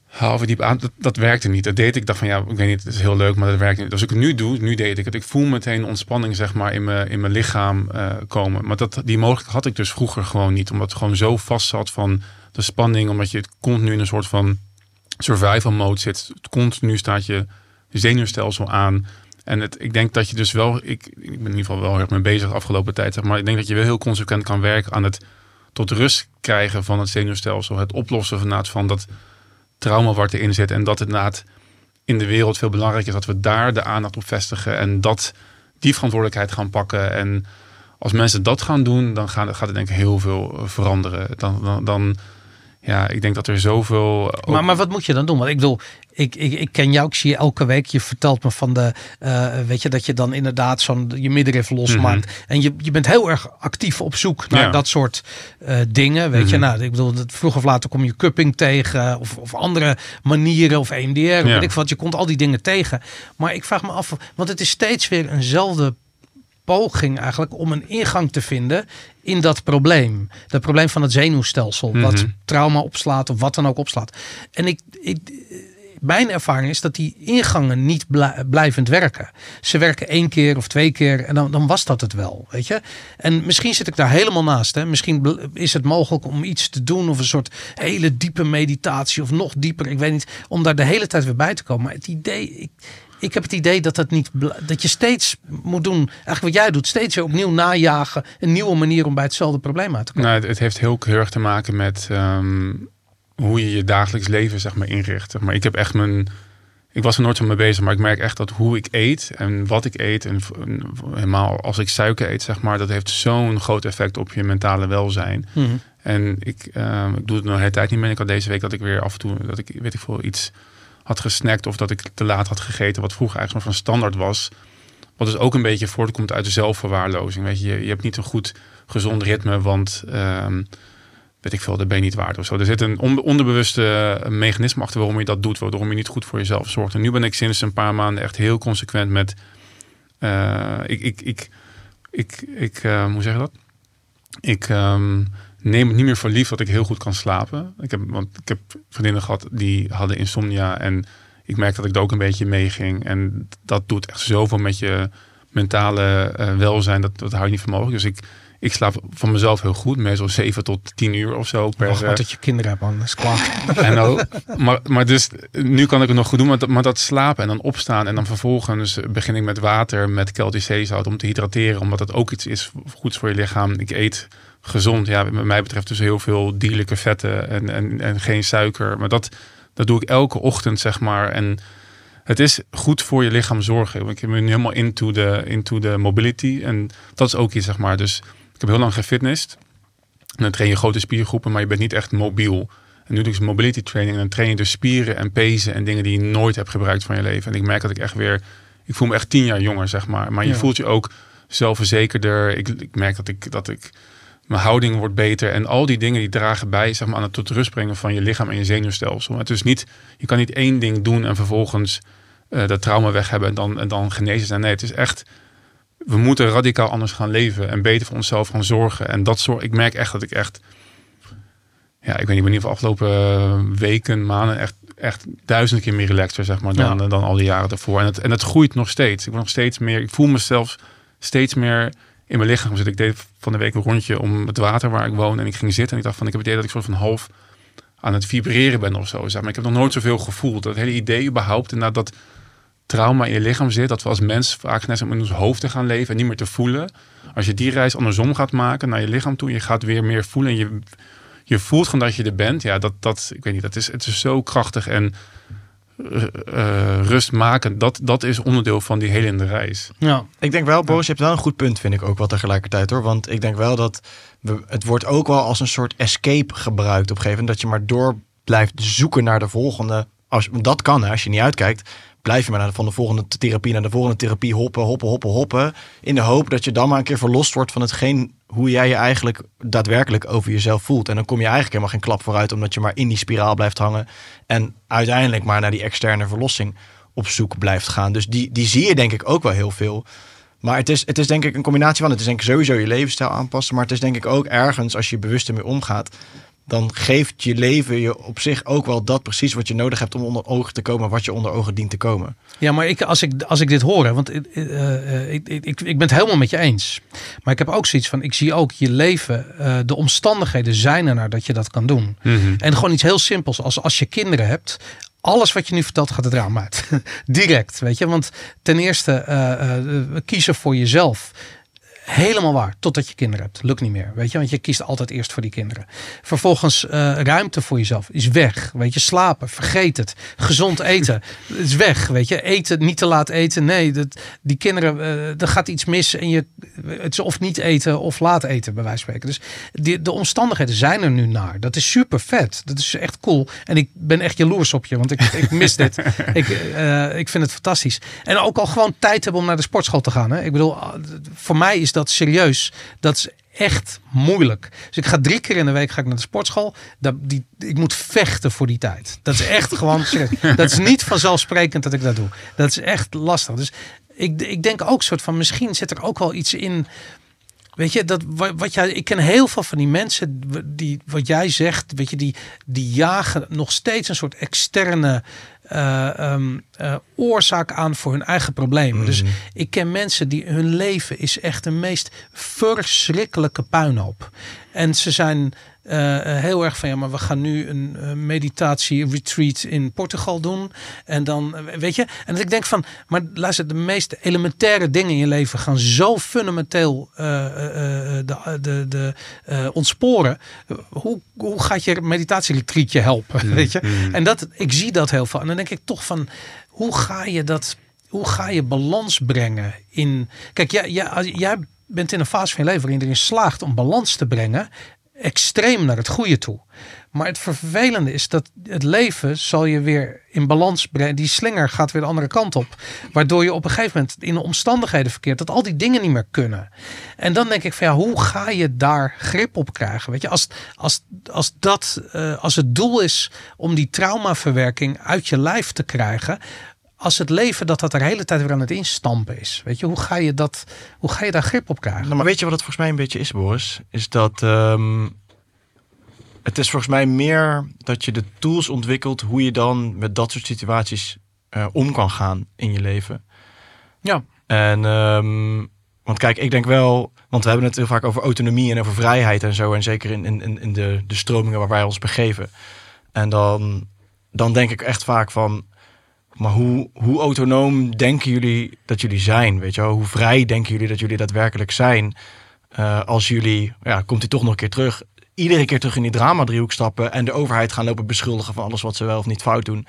Halve diep aan, dat, werkte niet. Dat deed ik. dacht van ja, ik weet niet, het is heel leuk, maar dat werkt niet. Als ik het nu doe, nu deed ik het. Ik voel meteen ontspanning, zeg maar, in mijn, in mijn lichaam uh, komen. Maar dat, die mogelijkheid had ik dus vroeger gewoon niet. Omdat het gewoon zo vast zat van de spanning. Omdat je continu in een soort van survival mode zit. Continu staat je zenuwstelsel aan. En het, ik denk dat je dus wel, ik, ik ben in ieder geval wel erg mee bezig de afgelopen tijd, zeg maar. Ik denk dat je wel heel consequent kan werken aan het tot rust krijgen van het zenuwstelsel. Het oplossen van, van dat trauma wat erin zit. En dat het naad in de wereld veel belangrijker is dat we daar de aandacht op vestigen. En dat die verantwoordelijkheid gaan pakken. En als mensen dat gaan doen, dan gaat, gaat het denk ik heel veel veranderen. Dan, dan, dan ja, ik denk dat er zoveel. Maar, maar wat moet je dan doen? Want ik bedoel, ik, ik, ik ken jou, ik zie je elke week. Je vertelt me van de, uh, weet je, dat je dan inderdaad zo'n je middenrif losmaakt. Mm En je, je bent heel erg actief op zoek naar dat soort uh, dingen. Weet je, mhm. nou, ik bedoel, vroeg of later kom je cupping tegen of, of andere manieren of EMDR. Ja. Weet ik wat, je komt al die dingen tegen. Maar ik vraag me af, want het is steeds weer eenzelfde poging eigenlijk om een ingang te vinden in dat probleem. Dat probleem van het zenuwstelsel. Wat mhm. trauma opslaat of wat dan ook opslaat. En ik, ik, mijn ervaring is dat die ingangen niet blijvend werken. Ze werken één keer of twee keer en dan, dan was dat het wel. Weet je? En misschien zit ik daar helemaal naast. Hè? Misschien is het mogelijk om iets te doen of een soort hele diepe meditatie of nog dieper. Ik weet niet, om daar de hele tijd weer bij te komen. Maar het idee, ik, ik heb het idee dat, dat, niet, dat je steeds moet doen, eigenlijk wat jij doet, steeds weer opnieuw najagen. Een nieuwe manier om bij hetzelfde probleem uit te komen. Nou, het, heeft heel erg te maken met ehm, hoe je je dagelijks leven zeg maar, inricht. Maar ik heb echt mijn. Ik was er nooit zo mee bezig, maar ik merk echt dat hoe ik eet en wat ik eet, en, helemaal als ik suiker eet, zeg maar, dat heeft zo'n groot effect op je mentale welzijn. Mhm. En ik, ehm, ik doe het nog hele tijd niet meer. Ik had deze week dat ik weer af en toe, dat ik, weet ik veel, iets had gesnackt of dat ik te laat had gegeten, wat vroeger eigenlijk nog van standaard was. Wat dus ook een beetje voortkomt uit de zelfverwaarlozing. Weet je, je, hebt niet een goed gezond ritme, want um, weet ik veel, dat ben je niet waard zo. Er zit een onderbewuste mechanisme achter waarom je dat doet, waarom je niet goed voor jezelf zorgt. En nu ben ik sinds een paar maanden echt heel consequent met. Uh, ik, ik, ik, ik, ik uh, hoe zeg je dat? Ik um, neem het niet meer voor lief dat ik heel goed kan slapen. Ik heb, want ik heb vriendinnen gehad die hadden insomnia en ik merk dat ik er ook een beetje mee ging. En dat doet echt zoveel met je mentale uh, welzijn, dat, dat hou je niet voor mogelijk. Dus ik, ik slaap van mezelf heel goed, meestal 7 tot 10 uur of zo. Per, Wacht, dat je kinderen hebt, is kwaad. en ook, maar, maar dus, nu kan ik het nog goed doen, maar dat, maar dat slapen en dan opstaan en dan vervolgens begin ik met water, met Celtic zeezout om te hydrateren, omdat dat ook iets is goeds voor je lichaam. Ik eet gezond. Ja, wat mij betreft dus heel veel dierlijke vetten en, en, en geen suiker. Maar dat, dat doe ik elke ochtend, zeg maar. En het is goed voor je lichaam zorgen. Ik ben nu helemaal into de, into de mobility. En dat is ook iets, zeg maar. Dus heb heel lang gefitnessd. En dan train je grote spiergroepen, maar je bent niet echt mobiel. En nu doe ik dus mobility training. En dan train je dus spieren en pezen en dingen die je nooit hebt gebruikt van je leven. En ik merk dat ik echt weer... Ik voel me echt tien jaar jonger, zeg maar. Maar je Ja. voelt je ook zelfverzekerder. Ik, ik merk dat ik, dat ik... Mijn houding wordt beter. En al die dingen die dragen bij zeg maar, aan het tot rust brengen van je lichaam en je zenuwstelsel. Het is niet, je kan niet één ding doen en vervolgens eh, dat trauma weg hebben en dan, en dan genezen zijn. Nee, het is echt we moeten radicaal anders gaan leven en beter voor onszelf gaan zorgen. En dat zorg, ik merk echt dat ik echt, ja, ik weet niet, in ieder geval afgelopen eh, weken, maanden echt, echt duizend keer meer relaxer, zeg maar, dan, Ja. dan al die jaren daarvoor. En het, en het groeit nog steeds. Ik word nog steeds meer, ik voel mezelf steeds meer in mijn lichaam zitten. Ik deed van de week een rondje om het water waar ik woon en ik ging zitten en ik dacht van, ik heb het idee dat ik soort van half aan het vibreren ben of zo. Zeg maar. Ik heb nog nooit zoveel gevoeld. Dat hele idee überhaupt, en dat trauma in je lichaam zit, dat we als mens vaak net in ons hoofd te gaan leven en niet meer te voelen. Als je die reis andersom gaat maken naar je lichaam toe, en je gaat weer meer voelen en je, je voelt gewoon dat je er bent. Ja, dat, dat, ik weet niet, dat is, het is zo krachtig en eh, eh, rustmakend. Dat, dat is onderdeel van die helende reis. Ja. Ik denk wel, Boris, je hebt wel een goed punt, vind ik ook wel tegelijkertijd hoor. Want ik denk wel dat we, het wordt ook wel als een soort escape gebruikt op een gegeven moment. Dat je maar door blijft zoeken naar de volgende. Als, dat kan, hè, als je niet uitkijkt. Blijf je maar van de volgende therapie naar de volgende therapie hoppen, hoppen, hoppen, hoppen. In de hoop dat je dan maar een keer verlost wordt van hetgeen hoe jij je eigenlijk daadwerkelijk over jezelf voelt. En dan kom je eigenlijk helemaal geen klap vooruit, omdat je maar in die spiraal blijft hangen. En uiteindelijk maar naar die externe verlossing op zoek blijft gaan. Dus die, die zie je denk ik ook wel heel veel. Maar het is, het is denk ik een combinatie van. Het is denk ik sowieso je levensstijl aanpassen. Maar het is denk ik ook ergens, als je bewust ermee omgaat. Dan geeft je leven je op zich ook wel dat precies wat je nodig hebt om onder ogen te komen. Wat je onder ogen dient te komen. Ja, maar ik, als, ik, als ik dit hoor, hè, want eh, eh, ik, ik, ik, ik ben het helemaal met je eens. Maar ik heb ook zoiets van, ik zie ook je leven, eh, de omstandigheden zijn er naar dat je dat kan doen. En gewoon iets heel simpels, als, als je kinderen hebt, alles wat je nu vertelt gaat het raam uit. Direct, weet je. Want ten eerste, eh, eh, kiezen voor jezelf. Helemaal waar, totdat je kinderen hebt. Lukt niet meer, weet je, want je kiest altijd eerst voor die kinderen. Vervolgens eh, ruimte voor jezelf is weg, weet je, slapen, vergeet het. Gezond eten is weg, weet je, eten, niet te laat eten. Nee, dat, die kinderen, eh, er gaat iets mis en je, het is of niet eten of laat eten, bij wijze van spreken. Dus die, de omstandigheden zijn er nu naar. Dat is super vet, dat is echt cool. En ik ben echt jaloers op je, want ik, ik mis dit. Ik, eh, ik vind het fantastisch. En ook al gewoon tijd hebben om naar de sportschool te gaan. Hè? Ik bedoel, voor mij is dat serieus. Dat is echt moeilijk. Dus ik ga drie keer in de week ga ik naar de sportschool. Dat, die, ik moet vechten voor die tijd. Dat is echt gewoon serieus. Dat is niet vanzelfsprekend dat ik dat doe. Dat is echt lastig. Dus ik, ik denk ook soort van, misschien zit er ook wel iets in. Weet je, dat wat, wat jij, ik ken heel veel van die mensen die, wat jij zegt, weet je, die, die jagen nog steeds een soort externe eh, ehm, eh, oorzaak aan voor hun eigen problemen. Dus ik ken mensen die hun leven is echt de meest verschrikkelijke puinhoop. En ze zijn eh, heel erg van ja, maar we gaan nu een eh, meditatie retreat in Portugal doen. En dan, weet je, en dat ik denk van, maar luister, de meest elementaire dingen in je leven gaan zo fundamenteel de, de, de, ontsporen. Hoe, hoe gaat je meditatieretreatje helpen? Weet je? En dat, ik zie dat heel veel. En dan denk ik toch van, hoe ga je dat, hoe ga je balans brengen in. Kijk, jij, jij, jij bent in een fase van je leven waarin je erin slaagt om balans te brengen extreem naar het goede toe. Maar het vervelende is dat het leven zal je weer in balans brengen. Die slinger gaat weer de andere kant op. Waardoor je op een gegeven moment in de omstandigheden verkeert dat al die dingen niet meer kunnen. En dan denk ik van ja, hoe ga je daar grip op krijgen? Weet je, als, als, als dat eh, als het doel is om die traumaverwerking uit je lijf te krijgen. Als het leven dat dat er de hele tijd weer aan het instampen is. Weet je, hoe ga je, dat, hoe ga je daar grip op krijgen? Nou, maar weet je wat het volgens mij een beetje is, Boris? Is dat ehm, het is volgens mij meer dat je de tools ontwikkelt hoe je dan met dat soort situaties eh, om kan gaan in je leven. Ja. En ehm, want kijk, ik denk wel, want we hebben het heel vaak over autonomie en over vrijheid en zo, en zeker in, in, in- in de, de stromingen waar wij ons begeven. En dan, dan denk ik echt vaak van, maar hoe, hoe autonoom denken jullie dat jullie zijn? Weet je wel? Hoe vrij denken jullie dat jullie daadwerkelijk zijn? Eh, als jullie, ja, komt hij toch nog een keer terug, iedere keer terug in die drama-driehoek stappen en de overheid gaan lopen beschuldigen van alles wat ze wel of niet fout doen.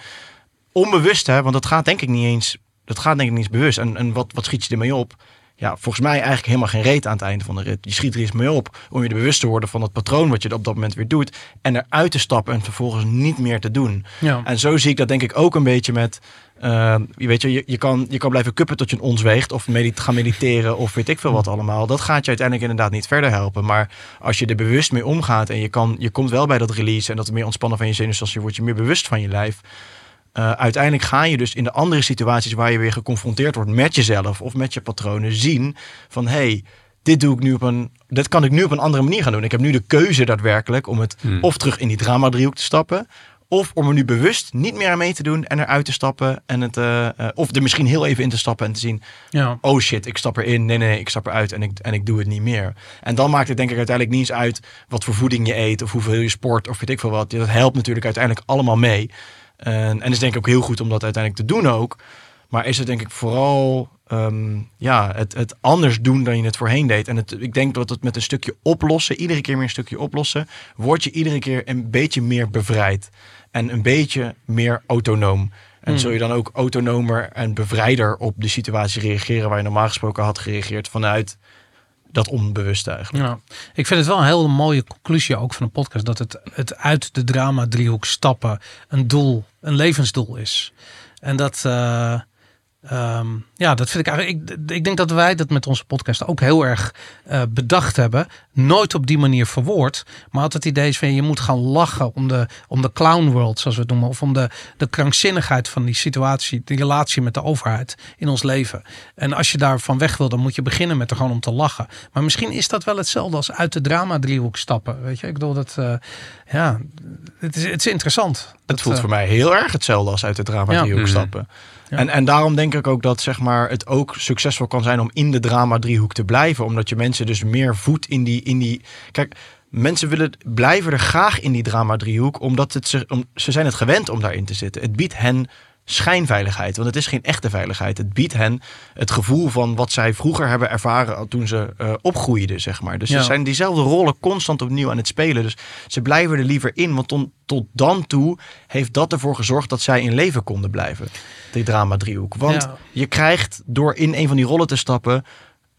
Onbewust, hè, want dat gaat denk ik niet eens, dat gaat denk ik niet eens bewust. En, en wat, wat schiet je ermee op? Ja, volgens mij eigenlijk helemaal geen reet aan het einde van de rit. Je schiet er iets mee op om je er bewust te worden van het patroon wat je op dat moment weer doet. En eruit te stappen en vervolgens niet meer te doen. Ja. En zo zie ik dat denk ik ook een beetje met... eh, je weet je, je, je, kan, je kan blijven kuppen tot je een ons weegt. Of medit gaan mediteren of weet ik veel wat allemaal. Dat gaat je uiteindelijk inderdaad niet verder helpen. Maar als je er bewust mee omgaat en je, kan, je komt wel bij dat release... en dat meer ontspannen van je zenuwstelsel wordt je meer bewust van je lijf... Uh, uiteindelijk ga je dus in de andere situaties waar je weer geconfronteerd wordt met jezelf of met je patronen zien van hey, dit doe ik nu op een, dit kan ik nu op een andere manier gaan doen. Ik heb nu de keuze daadwerkelijk om het Hmm. of terug in die drama driehoek te stappen, of om er nu bewust niet meer aan mee te doen en eruit te stappen en het, uh, uh, of er misschien heel even in te stappen en te zien, Ja. oh shit, ik stap erin, nee, nee, nee, ik stap eruit en ik, en ik doe het niet meer. En dan maakt het denk ik uiteindelijk niet eens uit wat voor voeding je eet of hoeveel je sport of weet ik veel wat. Dat helpt natuurlijk uiteindelijk allemaal mee. En, en is denk ik ook heel goed om dat uiteindelijk te doen ook. Maar is het denk ik vooral um, ja, het, het anders doen dan je het voorheen deed. En het, ik denk dat het met een stukje oplossen, iedere keer meer een stukje oplossen, word je iedere keer een beetje meer bevrijd. En een beetje meer autonoom. En Hmm. zul je dan ook autonomer en bevrijder op de situatie reageren waar je normaal gesproken had gereageerd vanuit dat onbewuste eigenlijk. Ja. Ik vind het wel een hele mooie conclusie ook van een podcast. Dat het, het uit de drama driehoek stappen een doel, een levensdoel is. En dat, uh, um, ja, dat vind ik eigenlijk. Ik, ik, denk dat wij dat met onze podcast ook heel erg uh, bedacht hebben. Nooit op die manier verwoord. Maar altijd het idee is van je moet gaan lachen om de, om de clown world, zoals we het noemen. Of om de, de krankzinnigheid van die situatie, die relatie met de overheid in ons leven. En als je daarvan weg wil, dan moet je beginnen met er gewoon om te lachen. Maar misschien is dat wel hetzelfde als uit de drama driehoek stappen. Weet je, ik bedoel dat, uh, ja, het is, het is interessant. Het dat, voelt uh, voor mij heel erg hetzelfde als uit de drama driehoek Ja. stappen. En, en daarom denk ik ook dat zeg maar, het ook succesvol kan zijn om in de drama driehoek te blijven. Omdat je mensen dus meer voedt in die, in die. Kijk, mensen willen, blijven er graag in die drama driehoek. Omdat het ze, ze zijn het gewend om daarin te zitten. Het biedt hen schijnveiligheid. Want het is geen echte veiligheid. Het biedt hen het gevoel van wat zij vroeger hebben ervaren toen ze uh, opgroeiden, zeg maar. Dus Ja. ze zijn diezelfde rollen constant opnieuw aan het spelen. Dus ze blijven er liever in. Want tot, tot dan toe heeft dat ervoor gezorgd dat zij in leven konden blijven. Die drama driehoek. Want Ja. je krijgt door in een van die rollen te stappen.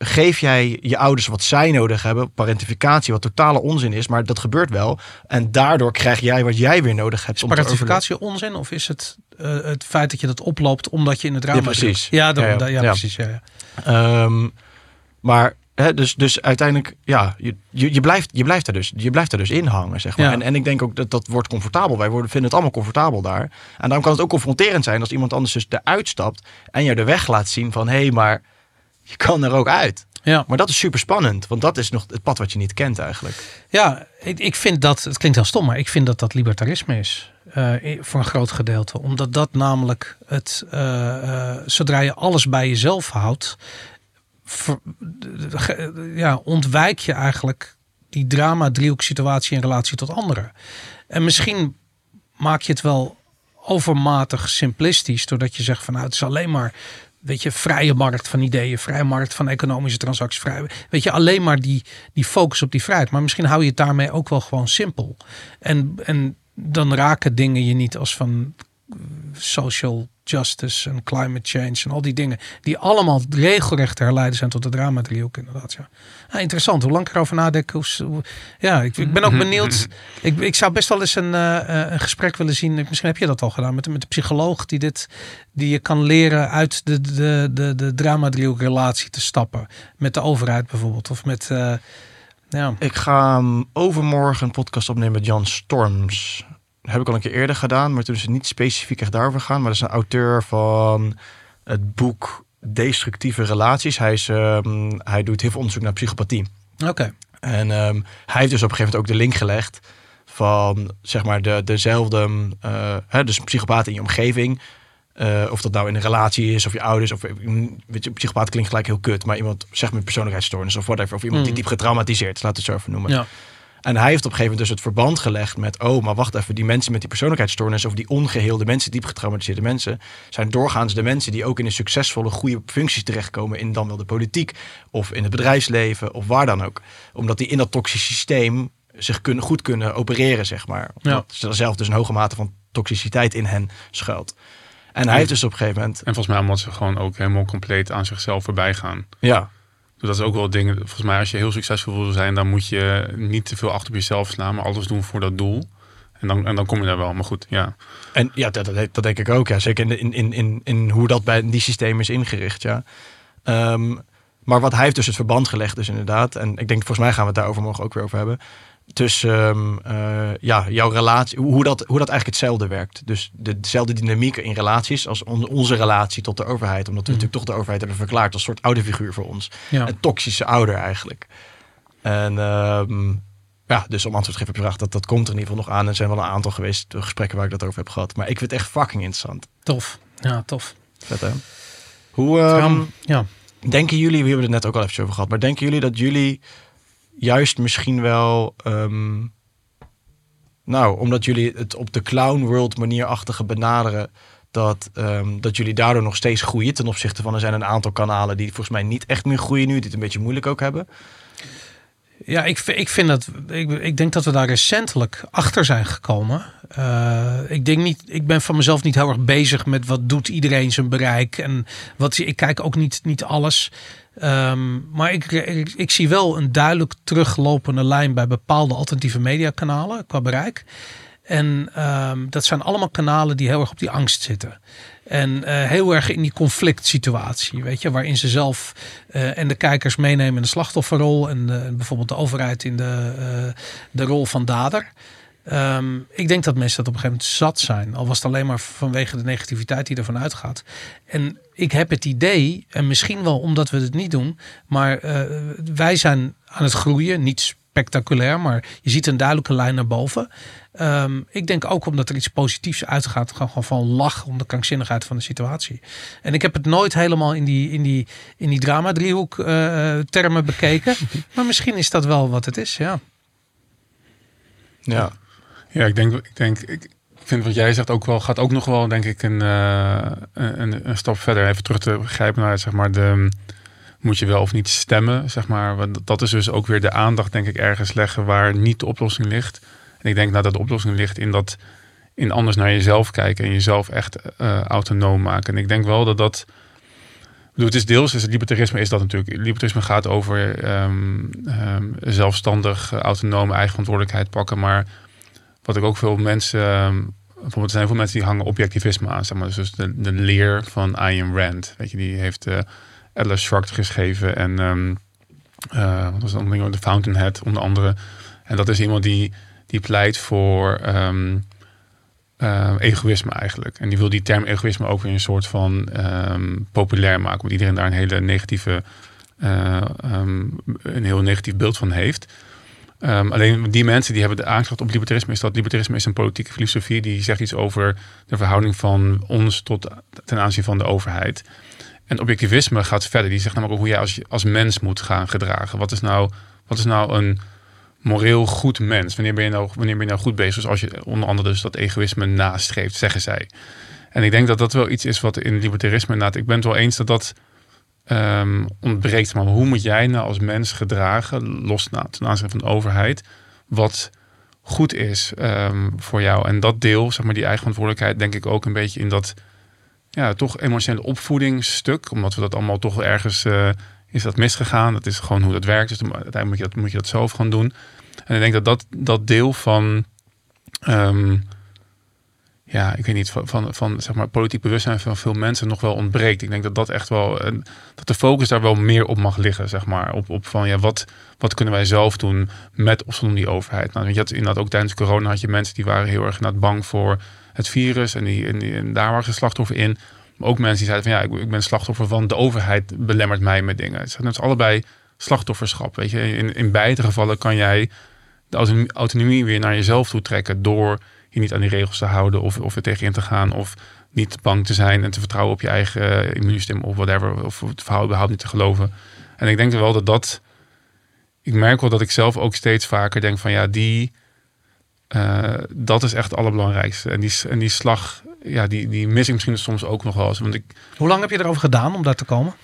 Geef jij je ouders wat zij nodig hebben, parentificatie, wat totale onzin is, maar dat gebeurt wel. En daardoor krijg jij wat jij weer nodig hebt. Is om te overleven. parentificatie onzin of is het uh, het feit dat je dat oploopt omdat je in het drama Ja, precies. Ja, dan, Ja, precies. Ja, ja. Ehm, maar hè, dus, dus uiteindelijk, ja, je, je, je, blijft, je, blijft er dus, je blijft er dus in hangen, zeg maar. Ja. En, en ik denk ook dat dat wordt comfortabel. Wij worden, vinden het allemaal comfortabel daar. En daarom kan het ook confronterend zijn als iemand anders dus eruit stapt en je de weg laat zien van, hé, hey, maar je kan er ook uit. ja. Maar dat is super spannend, want dat is nog het pad wat je niet kent eigenlijk. Ja, ik, ik vind dat, het klinkt heel stom, maar ik vind dat dat libertarisme is. eh, voor een groot gedeelte. Omdat dat namelijk het, eh, eh, zodra je alles bij jezelf houdt, ver- ja, ontwijk je eigenlijk die drama driehoek situatie in relatie tot anderen. En misschien maak je het wel overmatig simplistisch, doordat je zegt van nou het is alleen maar weet je, vrije markt van ideeën, vrije markt van economische transacties, vrije, weet je, alleen maar die, die focus op die vrijheid. Maar misschien hou je het daarmee ook wel gewoon simpel. En, en dan raken dingen je niet als van social justice en climate change en al die dingen, die allemaal regelrecht te herleiden zijn tot de drama driehoek inderdaad. Ja. Ja, interessant, hoe lang ik erover nadenk. Hoe, ja, ik, ik ben ook benieuwd. Ik, ik zou best wel eens een, eh, eh, een gesprek willen zien. Misschien heb je dat al gedaan met, met een psycholoog die dit, die je kan leren uit de, de, de, de relatie te stappen. Met de overheid bijvoorbeeld. Of met, eh, ja. Ik ga um, overmorgen een podcast opnemen met Jan Storms. Heb ik al een keer eerder gedaan, maar toen is het niet specifiek echt daarover gegaan. Maar dat is een auteur van het boek Destructieve Relaties. Hij, is, ehm, hij doet heel veel onderzoek naar psychopathie. Oké. En ehm, hij heeft dus op een gegeven moment ook de link gelegd van zeg maar de, dezelfde, eh, hè, dus psychopaat in je omgeving. Eh, of dat nou in een relatie is, of je ouders, of weet je, psychopaat klinkt gelijk heel kut, maar iemand zeg met persoonlijkheidsstoornis of whatever, of iemand die Mm. diep getraumatiseerd is, laat het zo even noemen. Ja. En hij heeft op een gegeven moment dus het verband gelegd met, oh, maar wacht even, die mensen met die persoonlijkheidsstoornis of die ongeheelde mensen, diep getraumatiseerde mensen, zijn doorgaans de mensen die ook in een succesvolle, goede functies terechtkomen in dan wel de politiek of in het bedrijfsleven of waar dan ook. Omdat die in dat toxisch systeem zich kunnen, goed kunnen opereren, zeg maar. Omdat er zelf dus een hoge mate van toxiciteit in hen schuilt. En hij heeft dus op een gegeven moment, En volgens mij moet ze gewoon ook helemaal compleet aan zichzelf voorbij gaan. ja, dat is ook wel dingen. Volgens mij, als je heel succesvol wil zijn, dan moet je niet te veel achter op jezelf slaan, maar alles doen voor dat doel. En dan, en dan kom je daar wel. Maar goed, ja. En ja, dat, dat, dat denk ik ook. Ja. Zeker in, in, in, in hoe dat bij die systeem is ingericht. Ja. Ehm, maar wat hij heeft dus het verband gelegd, dus inderdaad. En ik denk, volgens mij gaan we het daarover morgen ook weer over hebben. Tussen ehm, eh, ja, jouw relatie, hoe dat, hoe dat eigenlijk hetzelfde werkt. Dus de, dezelfde dynamiek in relaties als on, onze relatie tot de overheid. Omdat we Mhm. natuurlijk toch de overheid hebben verklaard als soort oude figuur voor ons. Ja. Een toxische ouder eigenlijk. En ehm, ja, dus om antwoord te geven op je vraag, dat, dat komt er in ieder geval nog aan. Er zijn wel een aantal geweest, de gesprekken waar ik dat over heb gehad. Maar ik vind het echt fucking interessant. Tof. Ja, tof. Vet hè? Hoe ehm, ja. denken jullie, we hebben het net ook al even over gehad, maar denken jullie dat jullie juist misschien wel, ehm, nou, omdat jullie het op de clown world manierachtige benaderen, dat, ehm, dat jullie daardoor nog steeds groeien ten opzichte van er zijn een aantal kanalen die volgens mij niet echt meer groeien nu, die het een beetje moeilijk ook hebben. Ja, ik, ik vind dat. Ik, ik denk dat we daar recentelijk achter zijn gekomen. Eh, ik denk niet. Ik ben van mezelf niet heel erg bezig met wat doet iedereen zijn bereik en wat. Ik kijk ook niet, niet alles. Ehm, maar ik, ik, ik zie wel een duidelijk teruglopende lijn bij bepaalde alternatieve mediakanalen qua bereik. En ehm, dat zijn allemaal kanalen die heel erg op die angst zitten. En eh, heel erg in die conflict situatie, weet je, waarin ze zelf eh, en de kijkers meenemen in de slachtofferrol en eh, bijvoorbeeld de overheid in de, de rol van dader. Ehm, ik denk dat mensen dat op een gegeven moment zat zijn, al was het alleen maar vanwege de negativiteit die ervan uitgaat. En ik heb het idee, en misschien wel omdat we het niet doen, maar wij zijn aan het groeien, niet spectaculair, maar je ziet een duidelijke lijn naar boven. Ehm, ik denk ook omdat er iets positiefs uitgaat, gewoon gewoon van lach om de krankzinnigheid van de situatie. En ik heb het nooit helemaal in die, in die, in die drama-driehoek eh, termen bekeken. maar misschien is dat wel wat het is, ja. Ja. Ja, ik denk, ik denk, ik vind wat jij zegt ook wel, gaat ook nog wel, denk ik, een, eh, een, een stap verder. Even terug te grijpen naar, zeg maar, de, moet je wel of niet stemmen, zeg maar. Want dat is dus ook weer de aandacht, denk ik, ergens leggen waar niet de oplossing ligt. Ik denk nou, dat de oplossing ligt in dat, in anders naar jezelf kijken en jezelf echt eh, autonoom maken. En ik denk wel dat dat, bedoel, het is deels, is het libertarisme is dat natuurlijk. Libertarisme gaat over ehm, ehm, zelfstandig, autonoom, eigen verantwoordelijkheid pakken, maar wat ik ook veel mensen, ehm, bijvoorbeeld er zijn veel mensen die hangen objectivisme aan, zeg maar. Dus de, de leer van Ayn Rand, weet je, die heeft eh Atlas Shrugged geschreven en ehm eh, wat was ding? The Fountainhead onder andere. En dat is iemand die, die pleit voor ehm, eh, egoïsme eigenlijk. En die wil die term egoïsme ook weer een soort van ehm, populair maken, omdat iedereen daar een hele negatieve, eh, ehm, een heel negatief beeld van heeft. Alleen die mensen die hebben de aanklacht op libertarisme is dat libertarisme is een politieke filosofie die zegt iets over de verhouding van ons tot ten aanzien van de overheid. En objectivisme gaat verder. Die zegt namelijk hoe jij als, als mens moet gaan gedragen. Wat is nou, wat is nou een moreel goed mens? Wanneer ben je nou, wanneer ben je nou goed bezig? Als je onder andere dus dat egoïsme nastreeft, zeggen zij. En ik denk dat dat wel iets is wat in libertarisme inderdaad... Ik ben het wel eens dat dat ehm, ontbreekt. Maar hoe moet jij nou als mens gedragen, los na, ten aanzien van de overheid... wat goed is ehm, voor jou? En dat deel, zeg maar die eigen verantwoordelijkheid... denk ik ook een beetje in dat ja, toch emotionele opvoedingsstuk. Omdat we dat allemaal toch ergens eh, is dat misgegaan. Dat is gewoon hoe dat werkt. Dus uiteindelijk moet je dat, moet je dat zelf gaan doen. En ik denk dat dat, dat deel van, ehm, ja, ik weet niet, van, van, van zeg maar politiek bewustzijn van veel mensen nog wel ontbreekt. Ik denk dat dat echt wel, dat de focus daar wel meer op mag liggen, zeg maar. Op, op van, ja, wat, wat kunnen wij zelf doen met of zonder die overheid? Nou, je had inderdaad ook tijdens corona had je mensen die waren heel erg bang voor het virus. En, die, en, die, en daar waren ze slachtoffer in. Maar ook mensen die zeiden van, ja, ik, ik ben slachtoffer van de overheid belemmert mij met dingen. Het zijn dus allebei slachtofferschap, weet je. In, in beide gevallen kan jij de autonomie, weer naar jezelf toe trekken door je niet aan die regels te houden of, of er tegenin te gaan of niet bang te zijn en te vertrouwen op je eigen uh, immuunsysteem of whatever of het verhaal überhaupt niet te geloven. En ik denk wel dat dat, ik merk wel dat ik zelf ook steeds vaker denk van ja, die, uh, dat is echt het allerbelangrijkste. En die, en die slag, ja, die, die mis ik misschien soms ook nog wel eens. Want ik, Hoe lang heb je erover gedaan om daar te komen?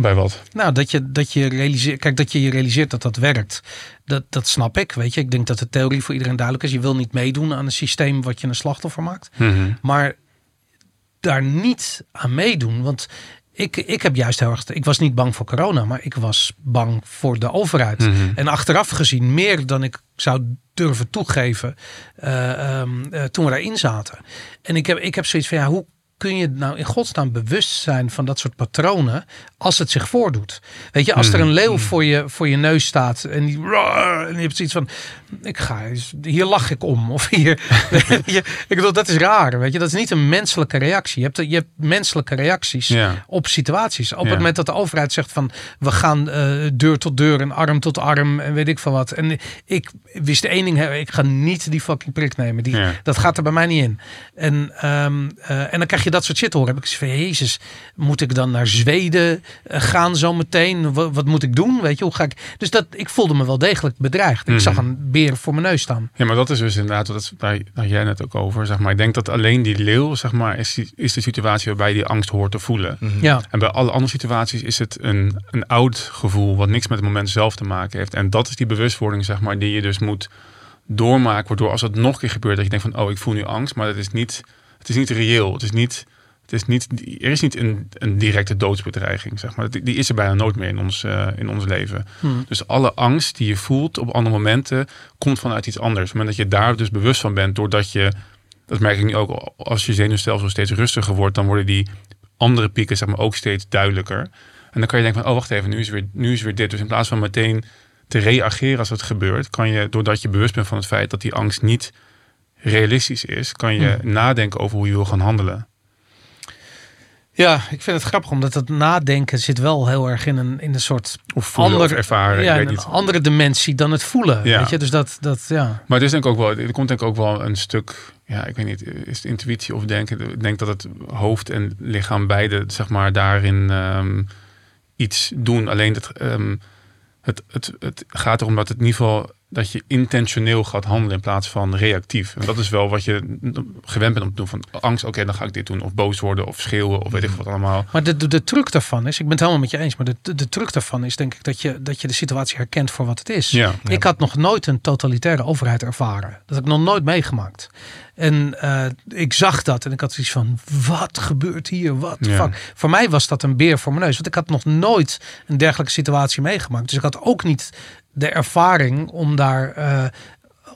Bij wat? Nou, dat je, dat je realiseert, kijk, dat je je realiseert dat dat werkt. Dat, dat snap ik, weet je. Ik denk dat de theorie voor iedereen duidelijk is. Je wil niet meedoen aan een systeem wat je een slachtoffer maakt. Mm -hmm. Maar daar niet aan meedoen. Want ik, ik heb juist heel erg. Ik was niet bang voor corona, maar ik was bang voor de overheid. Mhm. En achteraf gezien, meer dan ik zou durven toegeven. eh, ehm, eh, toen we daarin zaten. En ik heb, ik heb zoiets van ja, hoe kun je nou in godsnaam bewust zijn van dat soort patronen als het zich voordoet? Weet je, als er een leeuw voor je, voor je neus staat en die en je hebt zoiets van ik ga hier lach ik om of hier je, ik bedoel dat is raar, weet je, dat is niet een menselijke reactie. Je hebt je hebt menselijke reacties Ja. op situaties. Op Ja. het moment dat de overheid zegt van we gaan eh, deur tot deur en arm tot arm en weet ik van wat. En ik wist één ding, ik ga niet die fucking prik nemen. Die, Ja. Dat gaat er bij mij niet in. En, ehm, eh, en dan krijg je dat soort shit horen. Heb ik van Jezus, moet ik dan naar Zweden eh, gaan zo meteen? Wat, wat moet ik doen? Weet je, hoe ga ik? Dus dat, ik voelde me wel degelijk bedreigd. Ik Mhm. zag een beer voor mijn neus staan. Ja, maar dat is dus inderdaad, dat is, daar had jij net ook over. Zeg maar. Ik denk dat alleen die leeuw, zeg maar, is, die- is de situatie waarbij je die angst hoort te voelen. Ja. En bij alle andere situaties is het een, een oud gevoel wat niks met het moment zelf te maken heeft. En dat is die bewustwording, zeg maar, die je dus moet doormaken. Waardoor als het nog een keer gebeurt, dat je denkt van, oh, ik voel nu angst. Maar het is niet, het is niet reëel. Het is niet, het is niet, er is niet een, een directe doodsbedreiging, zeg maar. Die, die is er bijna nooit meer in ons, eh, in ons leven. Hmm. Dus alle angst die je voelt op andere momenten, komt vanuit iets anders. Moment dat je daar dus bewust van bent, doordat je, dat merk ik nu ook, als je zenuwstelsel steeds rustiger wordt, dan worden die andere pieken zeg maar, ook steeds duidelijker. En dan kan je denken van, oh wacht even, nu is, weer, nu is weer dit. Dus in plaats van meteen te reageren als het gebeurt, kan je, doordat je bewust bent van het feit dat die angst niet realistisch is, kan je nadenken over hoe je wil gaan handelen. Ja, ik vind het grappig omdat het nadenken zit wel heel erg in een, in een soort Of Ander- of ervaren, ja, ik weet een niet. andere dimensie dan het voelen. Ja. Weet je? Dus dat, dat ja. Maar het is denk ik ook wel, er komt denk ik ook wel een stuk, ja, ik weet niet, is het intuïtie of denken? Ik denk dat het hoofd en lichaam beide, zeg maar, daarin ehm, iets doen. Alleen dat, ehm, het, het, het gaat erom dat het in ieder geval dat je intentioneel gaat handelen in plaats van reactief. En dat is wel wat je gewend bent om te doen. Van angst, oké, dan ga ik dit doen. Of boos worden, of schreeuwen, of weet ik wat allemaal. Maar de, de, de truc daarvan is, ik ben het helemaal met je eens, maar de, de, de truc daarvan is denk ik dat je, dat je de situatie herkent voor wat het is. Ja. Ik had nog nooit een totalitaire overheid ervaren. Dat heb ik nog nooit meegemaakt. En eh, ik zag dat en ik had zoiets van, wat gebeurt hier? Wat Ja. fuck? Voor mij was dat een beer voor mijn neus. Want ik had nog nooit een dergelijke situatie meegemaakt. Dus ik had ook niet de ervaring om daar eh,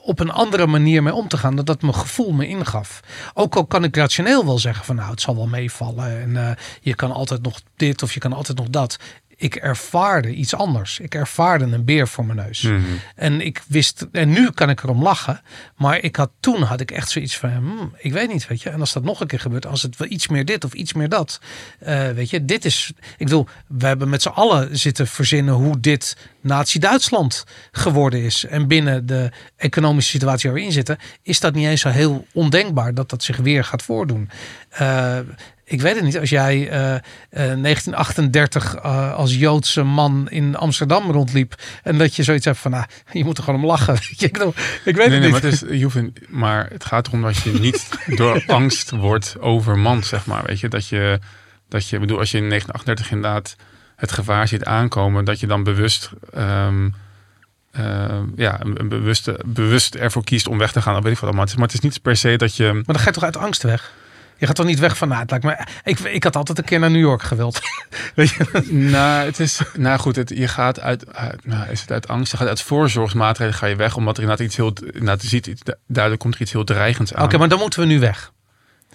op een andere manier mee om te gaan. Dat dat mijn gevoel me ingaf. Ook al kan ik rationeel wel zeggen van nou het zal wel meevallen. En eh, je kan altijd nog dit of je kan altijd nog dat. Ik ervaarde iets anders. Ik ervaarde een beer voor mijn neus. Mhm. En ik wist, en nu kan ik erom lachen. Maar ik had toen had ik echt zoiets van, hmm, ik weet niet, weet je. En als dat nog een keer gebeurt, als het wel iets meer dit of iets meer dat. eh, weet je, dit is, ik bedoel, we hebben met z'n allen zitten verzinnen hoe dit Nazi-Duitsland geworden is. En binnen de economische situatie waar we in zitten, is dat niet eens zo heel ondenkbaar dat dat zich weer gaat voordoen. Eh, ik weet het niet. Als jij eh, eh, 1938 eh, als Joodse man in Amsterdam rondliep. En dat je zoiets hebt van, nou, je moet er gewoon om lachen. Ik, bedoel, ik weet Nee, het nee, niet. maar het, is, je hoeft maar het gaat erom dat je niet door angst wordt overmand, zeg maar. Weet je, dat je, dat je, bedoel, als je in 1938 inderdaad het gevaar ziet aankomen, dat je dan bewust, ehm, ehm, ja, bewuste, bewust ervoor kiest om weg te gaan. Dat weet ik wat allemaal. Maar het is niet per se dat je, Maar dan ga je toch uit angst weg? Je gaat toch niet weg van, nou, het lijkt me... Ik, ik had altijd een keer naar New York gewild. weet je? nou, het is, nou goed, het, je gaat uit, uit- nou, is het uit angst, je gaat uit voorzorgsmaatregelen ga je weg, omdat er inderdaad iets heel, inderdaad, ziet, duidelijk komt er iets heel dreigends aan. Oké, maar dan moeten we nu weg.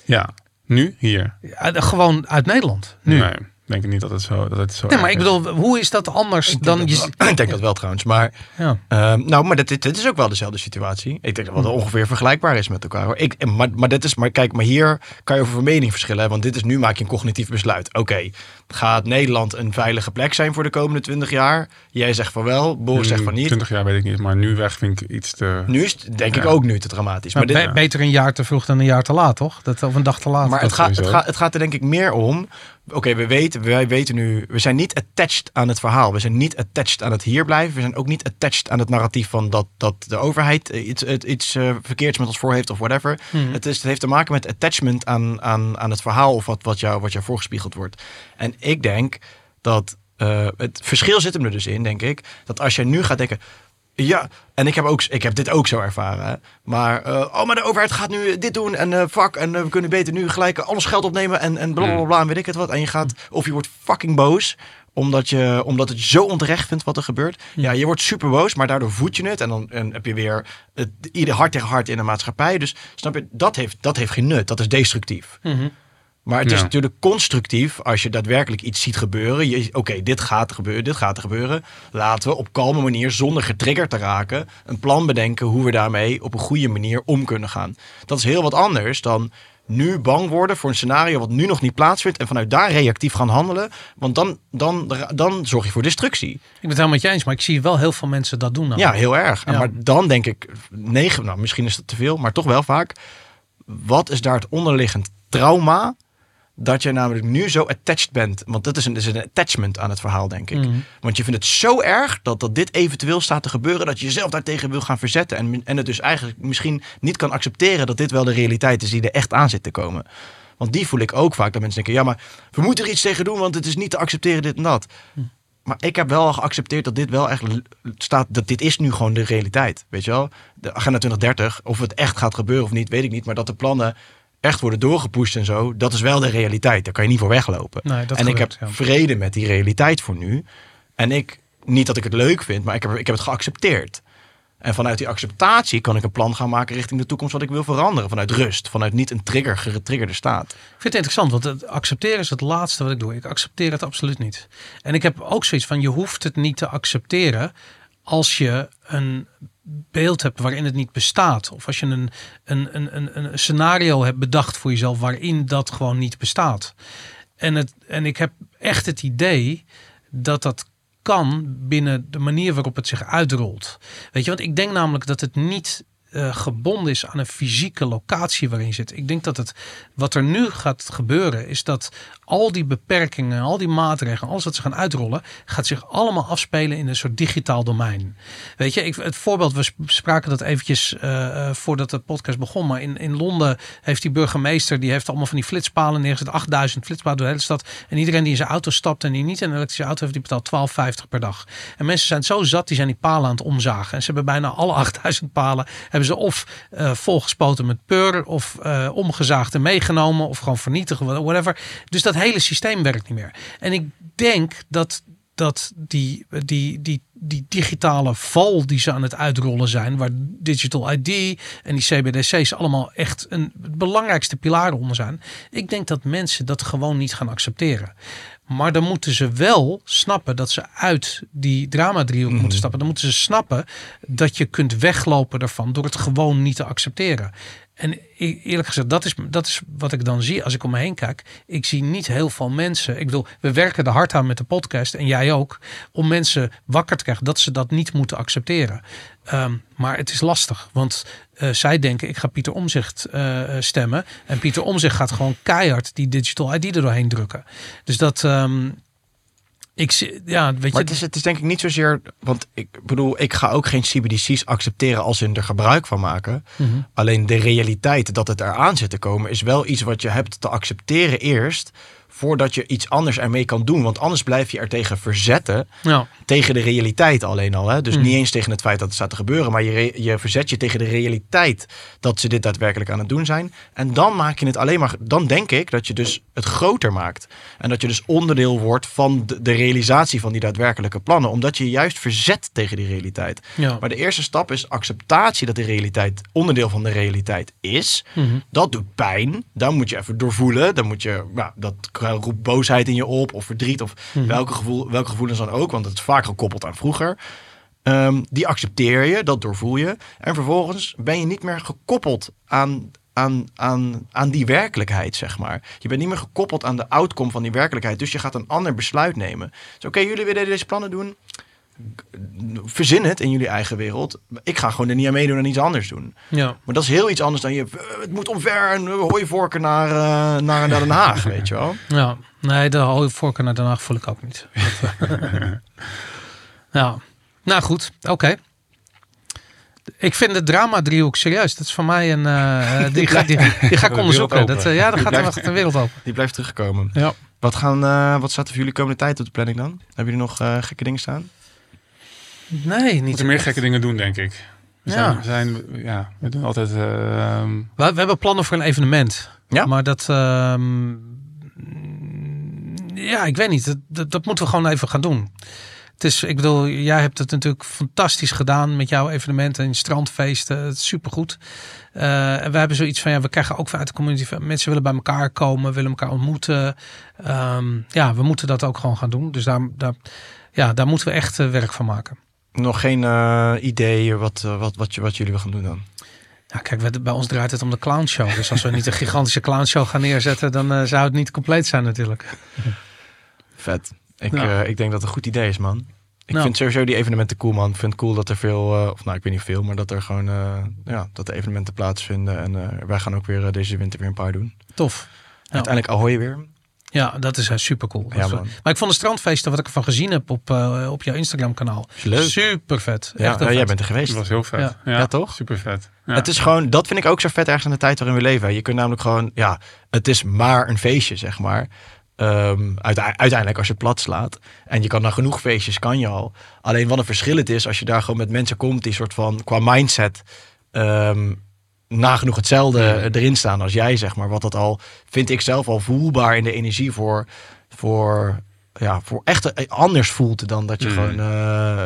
Ja, nu, hier. Ja, gewoon uit Nederland. Nu. Nee, denk ik niet dat het zo, dat het zo Nee, maar ik bedoel, hoe is dat anders Ik dan denk, je... wel, ik denk dat wel trouwens. Maar, Ja. ehm, nou, maar dit, dit, is ook wel dezelfde situatie. Ik denk dat het ongeveer vergelijkbaar is met elkaar. Hoor. Ik, maar, maar, dit is, maar kijk, maar hier kan je over van mening verschillen. Want dit is nu maak je een cognitief besluit. Oké, gaat Nederland een veilige plek zijn voor de komende 20 jaar? Jij zegt van wel, Boris zegt van niet. 20 jaar weet ik niet, maar nu weg vind ik iets te... Nu is het denk ik ook nu te dramatisch. Maar Maar, dit, be- beter een jaar te vroeg dan een jaar te laat, toch? Dat, of een dag te laat. Maar het gaat, het, gaat, het gaat er denk ik meer om. Oké, we weten, wij weten nu. We zijn niet attached aan het verhaal. We zijn niet attached aan het hier blijven. We zijn ook niet attached aan het narratief van dat, dat de overheid iets, iets eh, verkeerds met ons voor heeft of whatever. Mhm. Het, is, het heeft te maken met attachment aan, aan, aan het verhaal of wat, wat, jou, wat jou voorgespiegeld wordt. En ik denk dat eh, het verschil zit hem er dus in, denk ik. Dat als jij nu gaat denken. Ja, en ik heb, ook, ik heb dit ook zo ervaren. Hè. Maar, eh, oh, maar de overheid gaat nu dit doen en eh fuck. En eh, we kunnen beter nu gelijk alles geld opnemen en, en blablabla bla, bla, en weet ik het wat. En je gaat, of je wordt fucking boos omdat, je, omdat het zo onterecht vindt wat er gebeurt. Ja, je wordt super boos, maar daardoor voed je het. En dan en heb je weer het, ieder hart tegen hart in de maatschappij. Dus snap je, dat heeft, dat heeft geen nut. Dat is destructief. Mhm. Maar het is Ja. natuurlijk constructief als je daadwerkelijk iets ziet gebeuren. Oké, dit gaat gebeuren, dit gaat er gebeuren. Laten we op kalme manier, zonder getriggerd te raken, een plan bedenken hoe we daarmee op een goede manier om kunnen gaan. Dat is heel wat anders dan nu bang worden voor een scenario wat nu nog niet plaatsvindt en vanuit daar reactief gaan handelen. Want dan, dan, dan zorg je voor destructie. Ik ben het helemaal met je eens, maar ik zie wel heel veel mensen dat doen. nou. Ja, heel erg. Ja. Maar dan denk ik, negen, nou misschien is dat te veel, maar toch wel vaak. Wat is daar het onderliggend trauma? Dat je namelijk nu zo attached bent. Want dat is een, is een attachment aan het verhaal, denk ik. Mhm. Want je vindt het zo erg dat, dat dit eventueel staat te gebeuren. Dat je jezelf daartegen wil gaan verzetten. En, en het dus eigenlijk misschien niet kan accepteren dat dit wel de realiteit is die er echt aan zit te komen. Want die voel ik ook vaak. Dat mensen denken, ja, maar we moeten er iets tegen doen, want het is niet te accepteren dit en dat. Maar ik heb wel al geaccepteerd dat dit wel echt staat. Dat dit is nu gewoon de realiteit. Weet je wel? De agenda 2030, of het echt gaat gebeuren of niet, weet ik niet. Maar dat de plannen echt worden doorgepusht en zo, dat is wel de realiteit. Daar kan je niet voor weglopen. Nee, en ik heb ja. vrede met die realiteit voor nu. En ik, niet dat ik het leuk vind, maar ik heb, ik heb het geaccepteerd. En vanuit die acceptatie kan ik een plan gaan maken richting de toekomst wat ik wil veranderen. Vanuit rust, vanuit niet een trigger, getriggerde staat. Ik vind het interessant, want het accepteren is het laatste wat ik doe. Ik accepteer het absoluut niet. En ik heb ook zoiets van, je hoeft het niet te accepteren als je een beeld hebt waarin het niet bestaat. Of als je een, een, een, een, scenario hebt bedacht voor jezelf waarin dat gewoon niet bestaat. En, het, en ik heb echt het idee dat dat kan binnen de manier waarop het zich uitrolt. Weet je, want ik denk namelijk dat het niet eh, gebonden is aan een fysieke locatie waarin je zit. Ik denk dat het wat er nu gaat gebeuren is dat al die beperkingen, al die maatregelen, alles wat ze gaan uitrollen, gaat zich allemaal afspelen in een soort digitaal domein. Weet je, ik, het voorbeeld, we spraken dat eventjes eh, eh, voordat de podcast begon, maar in, in Londen heeft die burgemeester, die heeft allemaal van die flitspalen neergezet, 8000 flitspalen door de hele stad. En iedereen die in zijn auto stapt en die niet een elektrische auto heeft, die betaalt 12,50 per dag. En mensen zijn zo zat, die zijn die palen aan het omzagen. En ze hebben bijna alle 8000 palen, hebben ze of eh, volgespoten met peur, of eh, omgezaagd en meegenomen, of gewoon vernietigen, whatever. Dus dat hele systeem werkt niet meer. En ik denk dat dat die, die, die, die digitale val die ze aan het uitrollen zijn, waar Digital ID en die CBDC's allemaal echt een het belangrijkste pilaar onder zijn. Ik denk dat mensen dat gewoon niet gaan accepteren. Maar dan moeten ze wel snappen dat ze uit die drama-driehoek moeten stappen. Dan moeten ze snappen dat je kunt weglopen daarvan door het gewoon niet te accepteren. En e- eerlijk gezegd, dat is, dat is wat ik dan zie als ik om me heen kijk. Ik zie niet heel veel mensen. Ik bedoel, we werken er hard aan met de podcast en jij ook. Om mensen wakker te krijgen dat ze dat niet moeten accepteren. Ehm, maar het is lastig, want eh, zij denken: ik ga Pieter Omzicht eh, eh, stemmen. En Pieter Omzicht gaat gewoon keihard die digital ID er doorheen drukken. Dus dat. ehm, ik ja, weet Maar je. het is, het is denk ik niet zozeer, want ik bedoel, ik ga ook geen CBDC's accepteren als ze er gebruik van maken. Mhm. Alleen de realiteit dat het eraan zit te komen is wel iets wat je hebt te accepteren eerst, voordat je iets anders ermee kan doen. Want anders blijf je er tegen verzetten, ja. tegen de realiteit alleen al. Hè? Dus Mhm. niet eens tegen het feit dat het staat te gebeuren, maar je, je verzet je tegen de realiteit dat ze dit daadwerkelijk aan het doen zijn. En dan maak je het alleen maar, dan denk ik dat je dus het groter maakt. En dat je dus onderdeel wordt van de, de realisatie van die daadwerkelijke plannen, omdat je juist verzet tegen die realiteit. Ja. Maar de eerste stap is acceptatie dat de realiteit onderdeel van de realiteit is. Mhm. Dat doet pijn. Dan moet je even doorvoelen. Dan moet je, nou, dat roept boosheid in je op of verdriet of Mhm. welke, gevoel, welke gevoelens dan ook. Want het is vaak gekoppeld aan vroeger. Ehm, die accepteer je, dat doorvoel je. En vervolgens ben je niet meer gekoppeld aan, aan, aan, aan die werkelijkheid, zeg maar. Je bent niet meer gekoppeld aan de outcome van die werkelijkheid. Dus je gaat een ander besluit nemen. Dus oké, jullie willen deze plannen doen. Verzin het in jullie eigen wereld. Ik ga gewoon er niet aan meedoen en iets anders doen. ja. Maar dat is heel iets anders dan je. "Eh, Het moet omver en uh, hooivorken naar, eh, naar, naar Den Haag, weet je wel. Ja, nee, de hooivorken naar Den Haag voel ik ook niet. Dat, eh, ja, nou goed, oké. Ik vind de drama-driehoek serieus. Dat is voor mij een... eh, die, ga, die, die ga ik De onderzoeken. Dat, ja, Die gaat blijft- een wereld open. Die blijft terugkomen. Ja. Wat, gaan, wat staat er voor jullie komende tijd op de planning dan? Hebben jullie nog gekke dingen staan? Nee, niet. moeten meer gekke dingen doen, denk ik. We Ja. zijn, we zijn, ja, we doen altijd... ehm, We, we hebben plannen voor een evenement. Ja? Maar dat... ehm, ja, ik weet niet. Dat, dat, dat moeten we gewoon even gaan doen. Het is, ik bedoel, jij hebt het natuurlijk fantastisch gedaan met jouw evenementen en strandfeesten. Het is supergoed. Eh en we hebben zoiets van, ja, we krijgen ook vanuit de community, van, mensen willen bij elkaar komen, willen elkaar ontmoeten. Ehm, ja, we moeten dat ook gewoon gaan doen. Dus daar, daar, ja, daar moeten we echt eh, werk van maken. Nog geen eh, idee wat, eh, wat, wat, je- wat jullie gaan doen dan? Ja, kijk, bij ons draait het om de clownshow. Dus als we niet een gigantische clownshow gaan neerzetten, dan eh, zou het niet compleet zijn natuurlijk. Vet. Ik, Nou. eh, ik denk dat het een goed idee is, man. Ik Nou. vind sowieso die evenementen cool, man. Ik vind het cool dat er veel, eh, of nou, ik weet niet veel, maar dat er gewoon, eh, ja, dat de evenementen plaatsvinden. En eh, wij gaan ook weer deze winter weer een paar doen. Tof. Ja. Uiteindelijk Ahoy weer. Ja, dat is uh, super cool. Ja, maar ik vond de strandfeesten, wat ik ervan gezien heb op, eh, op jouw Instagram kanaal, leuk. super vet. Ja, ja, jij vet. bent er geweest. Het was heel vet. Ja. Ja, Ja, toch? Super vet. Ja. Het is gewoon, dat vind ik ook zo vet ergens in de tijd waarin we leven. Je kunt namelijk gewoon, ja, het is maar een feestje, zeg maar. Ehm, uite- uiteindelijk als je plat slaat. En je kan naar genoeg feestjes, kan je al. Alleen wat een verschil het is als je daar gewoon met mensen komt die soort van qua mindset ehm, nagenoeg hetzelfde Ja. erin staan als jij, zeg maar. Wat dat al, vind ik zelf al voelbaar in de energie voor, voor, ja, voor echt anders voelt dan dat je Mm. gewoon eh,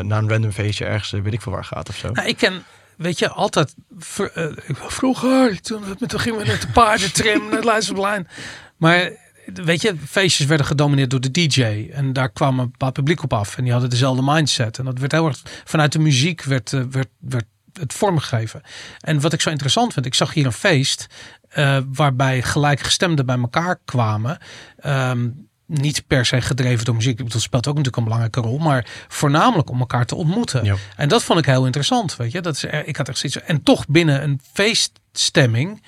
naar een random feestje ergens, eh, weet ik veel waar gaat of zo. Nou, ik ken, weet je, altijd ver- ik- vroeger, toen, we- toen gingen we met de paardentrim, naar Leidseplein. Maar weet je, feestjes werden gedomineerd door de DJ. En daar kwam een bepaald publiek op af. En die hadden dezelfde mindset. En dat werd heel erg, vanuit de muziek werd, werd, werd het vormgegeven. En wat ik zo interessant vind, ik zag hier een feest eh, waarbij gelijkgestemden bij elkaar kwamen. Ehm, niet per se gedreven door muziek. Dat speelt ook natuurlijk een belangrijke rol. Maar voornamelijk om elkaar te ontmoeten. Ja. En dat vond ik heel interessant. Weet je, dat is, ik had echt zoiets. En toch binnen een feeststemming.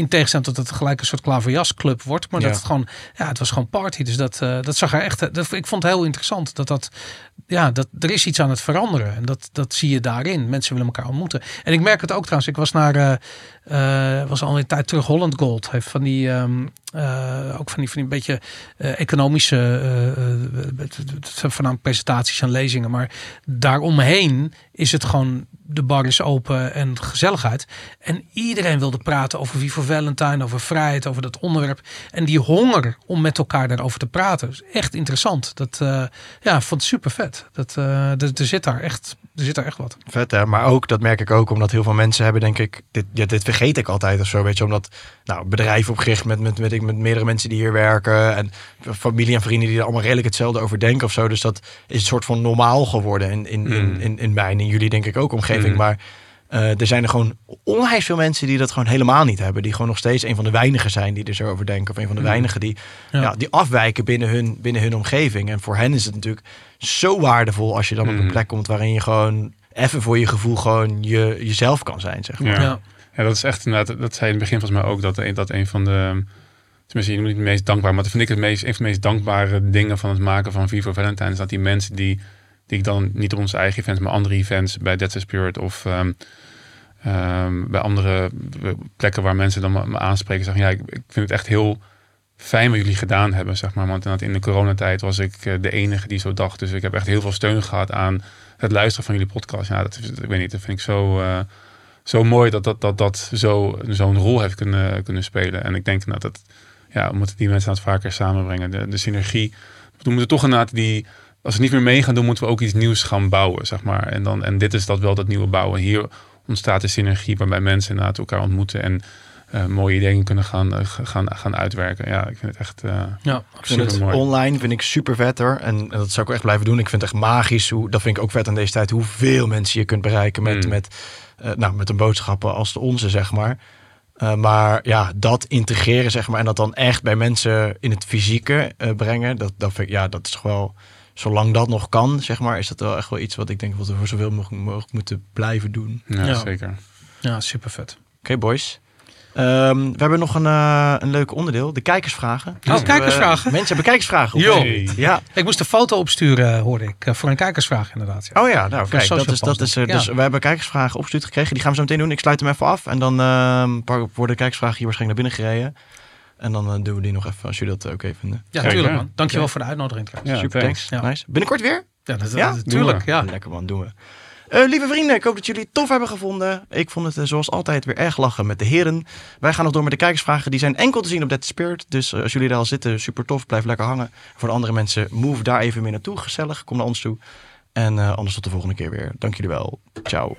In tegenstelling tot het gelijk een soort klaverjasclub wordt. Maar Ja. dat het gewoon, ja, het was gewoon party. Dus dat, eh, dat zag er echt. Dat, ik vond het heel interessant. Dat dat, ja, dat er is iets aan het veranderen. En dat, dat zie je daarin. Mensen willen elkaar ontmoeten. En ik merk het ook trouwens. Ik was naar, eh, eh, was al een tijd terug Holland Gold. Heeft van die, ehm, eh, ook van die, van die beetje eh, economische, eh, eh, het het zijn voornamelijk presentaties en lezingen. Maar daaromheen is het gewoon, de bar is open en gezelligheid. En iedereen wilde praten over wie voor Valentine, over vrijheid, over dat onderwerp. En die honger om met elkaar daarover te praten, echt interessant. Dat, eh, ja, vond super vet. Dat, eh, er zit daar echt, er zit daar echt wat. Vet hè, maar ook, dat merk ik ook, omdat heel veel mensen hebben, denk ik, dit, ja, dit vergeet ik altijd of zo, weet je, omdat nou, bedrijven opgericht met, met, met, met meerdere mensen die hier werken en familie en vrienden die er allemaal redelijk hetzelfde over denken of zo, dus dat is een soort van normaal geworden in, in, in, Mm. in, in mijn, in jullie denk ik ook omgeving, Mm. maar eh, er zijn er gewoon onwijs veel mensen die dat gewoon helemaal niet hebben, die gewoon nog steeds een van de weinigen zijn die er zo over denken, of een van de Mm. weinigen die, Ja. ja. die afwijken binnen hun, binnen hun omgeving en voor hen is het natuurlijk zo waardevol als je dan op een Mm. plek komt waarin je gewoon even voor je gevoel gewoon je, jezelf kan zijn, zeg maar. Ja. Ja. Ja, dat is echt inderdaad, dat zei in het begin volgens mij ook, dat een, dat een van de, tenminste, je noemt niet het meest dankbaar, maar dat vind ik het meest, een van de meest dankbare dingen van het maken van Vivo Valentine, is dat die mensen die, die ik dan niet op onze eigen events, maar andere events bij Dead Set Spirit of ehm, ehm, bij andere plekken waar mensen dan me, me aanspreken, zeggen, ja, ik, ik vind het echt heel fijn wat jullie gedaan hebben, zeg maar. Want in de coronatijd was ik eh, de enige die zo dacht. Dus ik heb echt heel veel steun gehad aan het luisteren van jullie podcast. Ja, dat, ik weet niet, dat vind ik zo, eh, zo mooi dat dat, dat, dat zo, zo'n rol heeft kunnen, kunnen spelen. En ik denk dat dat, ja, we moeten die mensen het vaker samenbrengen. De, de synergie. We moeten toch inderdaad die, als we niet meer mee gaan doen, moeten we ook iets nieuws gaan bouwen, zeg maar. En, dan, en dit is dat wel dat nieuwe bouwen. Hier ontstaat de synergie waarbij mensen inderdaad elkaar ontmoeten en eh, mooie ideeën kunnen gaan, eh, gaan, gaan uitwerken. Ja, ik vind het echt eh, Ja, Ik vind absoluut. het mooi. online vind ik super vet hoor. En, en dat zou ik ook echt blijven doen. Ik vind het echt magisch. Hoe, dat vind ik ook vet aan deze tijd. Hoeveel mensen je kunt bereiken met, Mm. met, eh, nou, met een boodschappen als de onze, zeg maar. Eh, maar ja, dat integreren, zeg maar. En dat dan echt bij mensen in het fysieke eh, brengen. Dat, dat vind ik, ja, dat is toch wel... Zolang dat nog kan, zeg maar, is dat wel echt wel iets wat ik denk wat we voor zoveel mogelijk, mogelijk moeten blijven doen. ja, Ja. zeker. Ja, super vet. Oké, boys. Ehm, we hebben nog een, eh, een leuk onderdeel. De kijkersvragen. Oh, kijkersvragen? Eh, mensen hebben kijkersvragen. op-. Ja, Ik moest een foto opsturen, hoorde ik, eh, voor een kijkersvraag inderdaad. Ja. Oh ja, nou kijk, dat is, dat is, eh, ja. dus we hebben kijkersvragen opgestuurd gekregen. Die gaan we zo meteen doen. Ik sluit hem even af en dan ehm, worden de kijkersvragen hier waarschijnlijk naar binnen gereden. En dan eh, doen we die nog even als jullie dat eh, oké vinden. Ja, Kijk, tuurlijk man. Dankjewel voor de uitnodiging trouwens. Super, thanks. thanks. Ja. Nice. Binnenkort weer? Ja, natuurlijk. Ja. Lekker man, doen we. Eh, lieve vrienden, ik hoop dat jullie het tof hebben gevonden. Ik vond het eh, zoals altijd weer erg lachen met de heren. Wij gaan nog door met de kijkersvragen. Die zijn enkel te zien op Dead Spirit. Dus eh, als jullie daar al zitten, super tof. Blijf lekker hangen. Voor de andere mensen, move daar even mee naartoe. Gezellig, kom naar ons toe. En anders tot de volgende keer weer. Dank jullie wel. Ciao.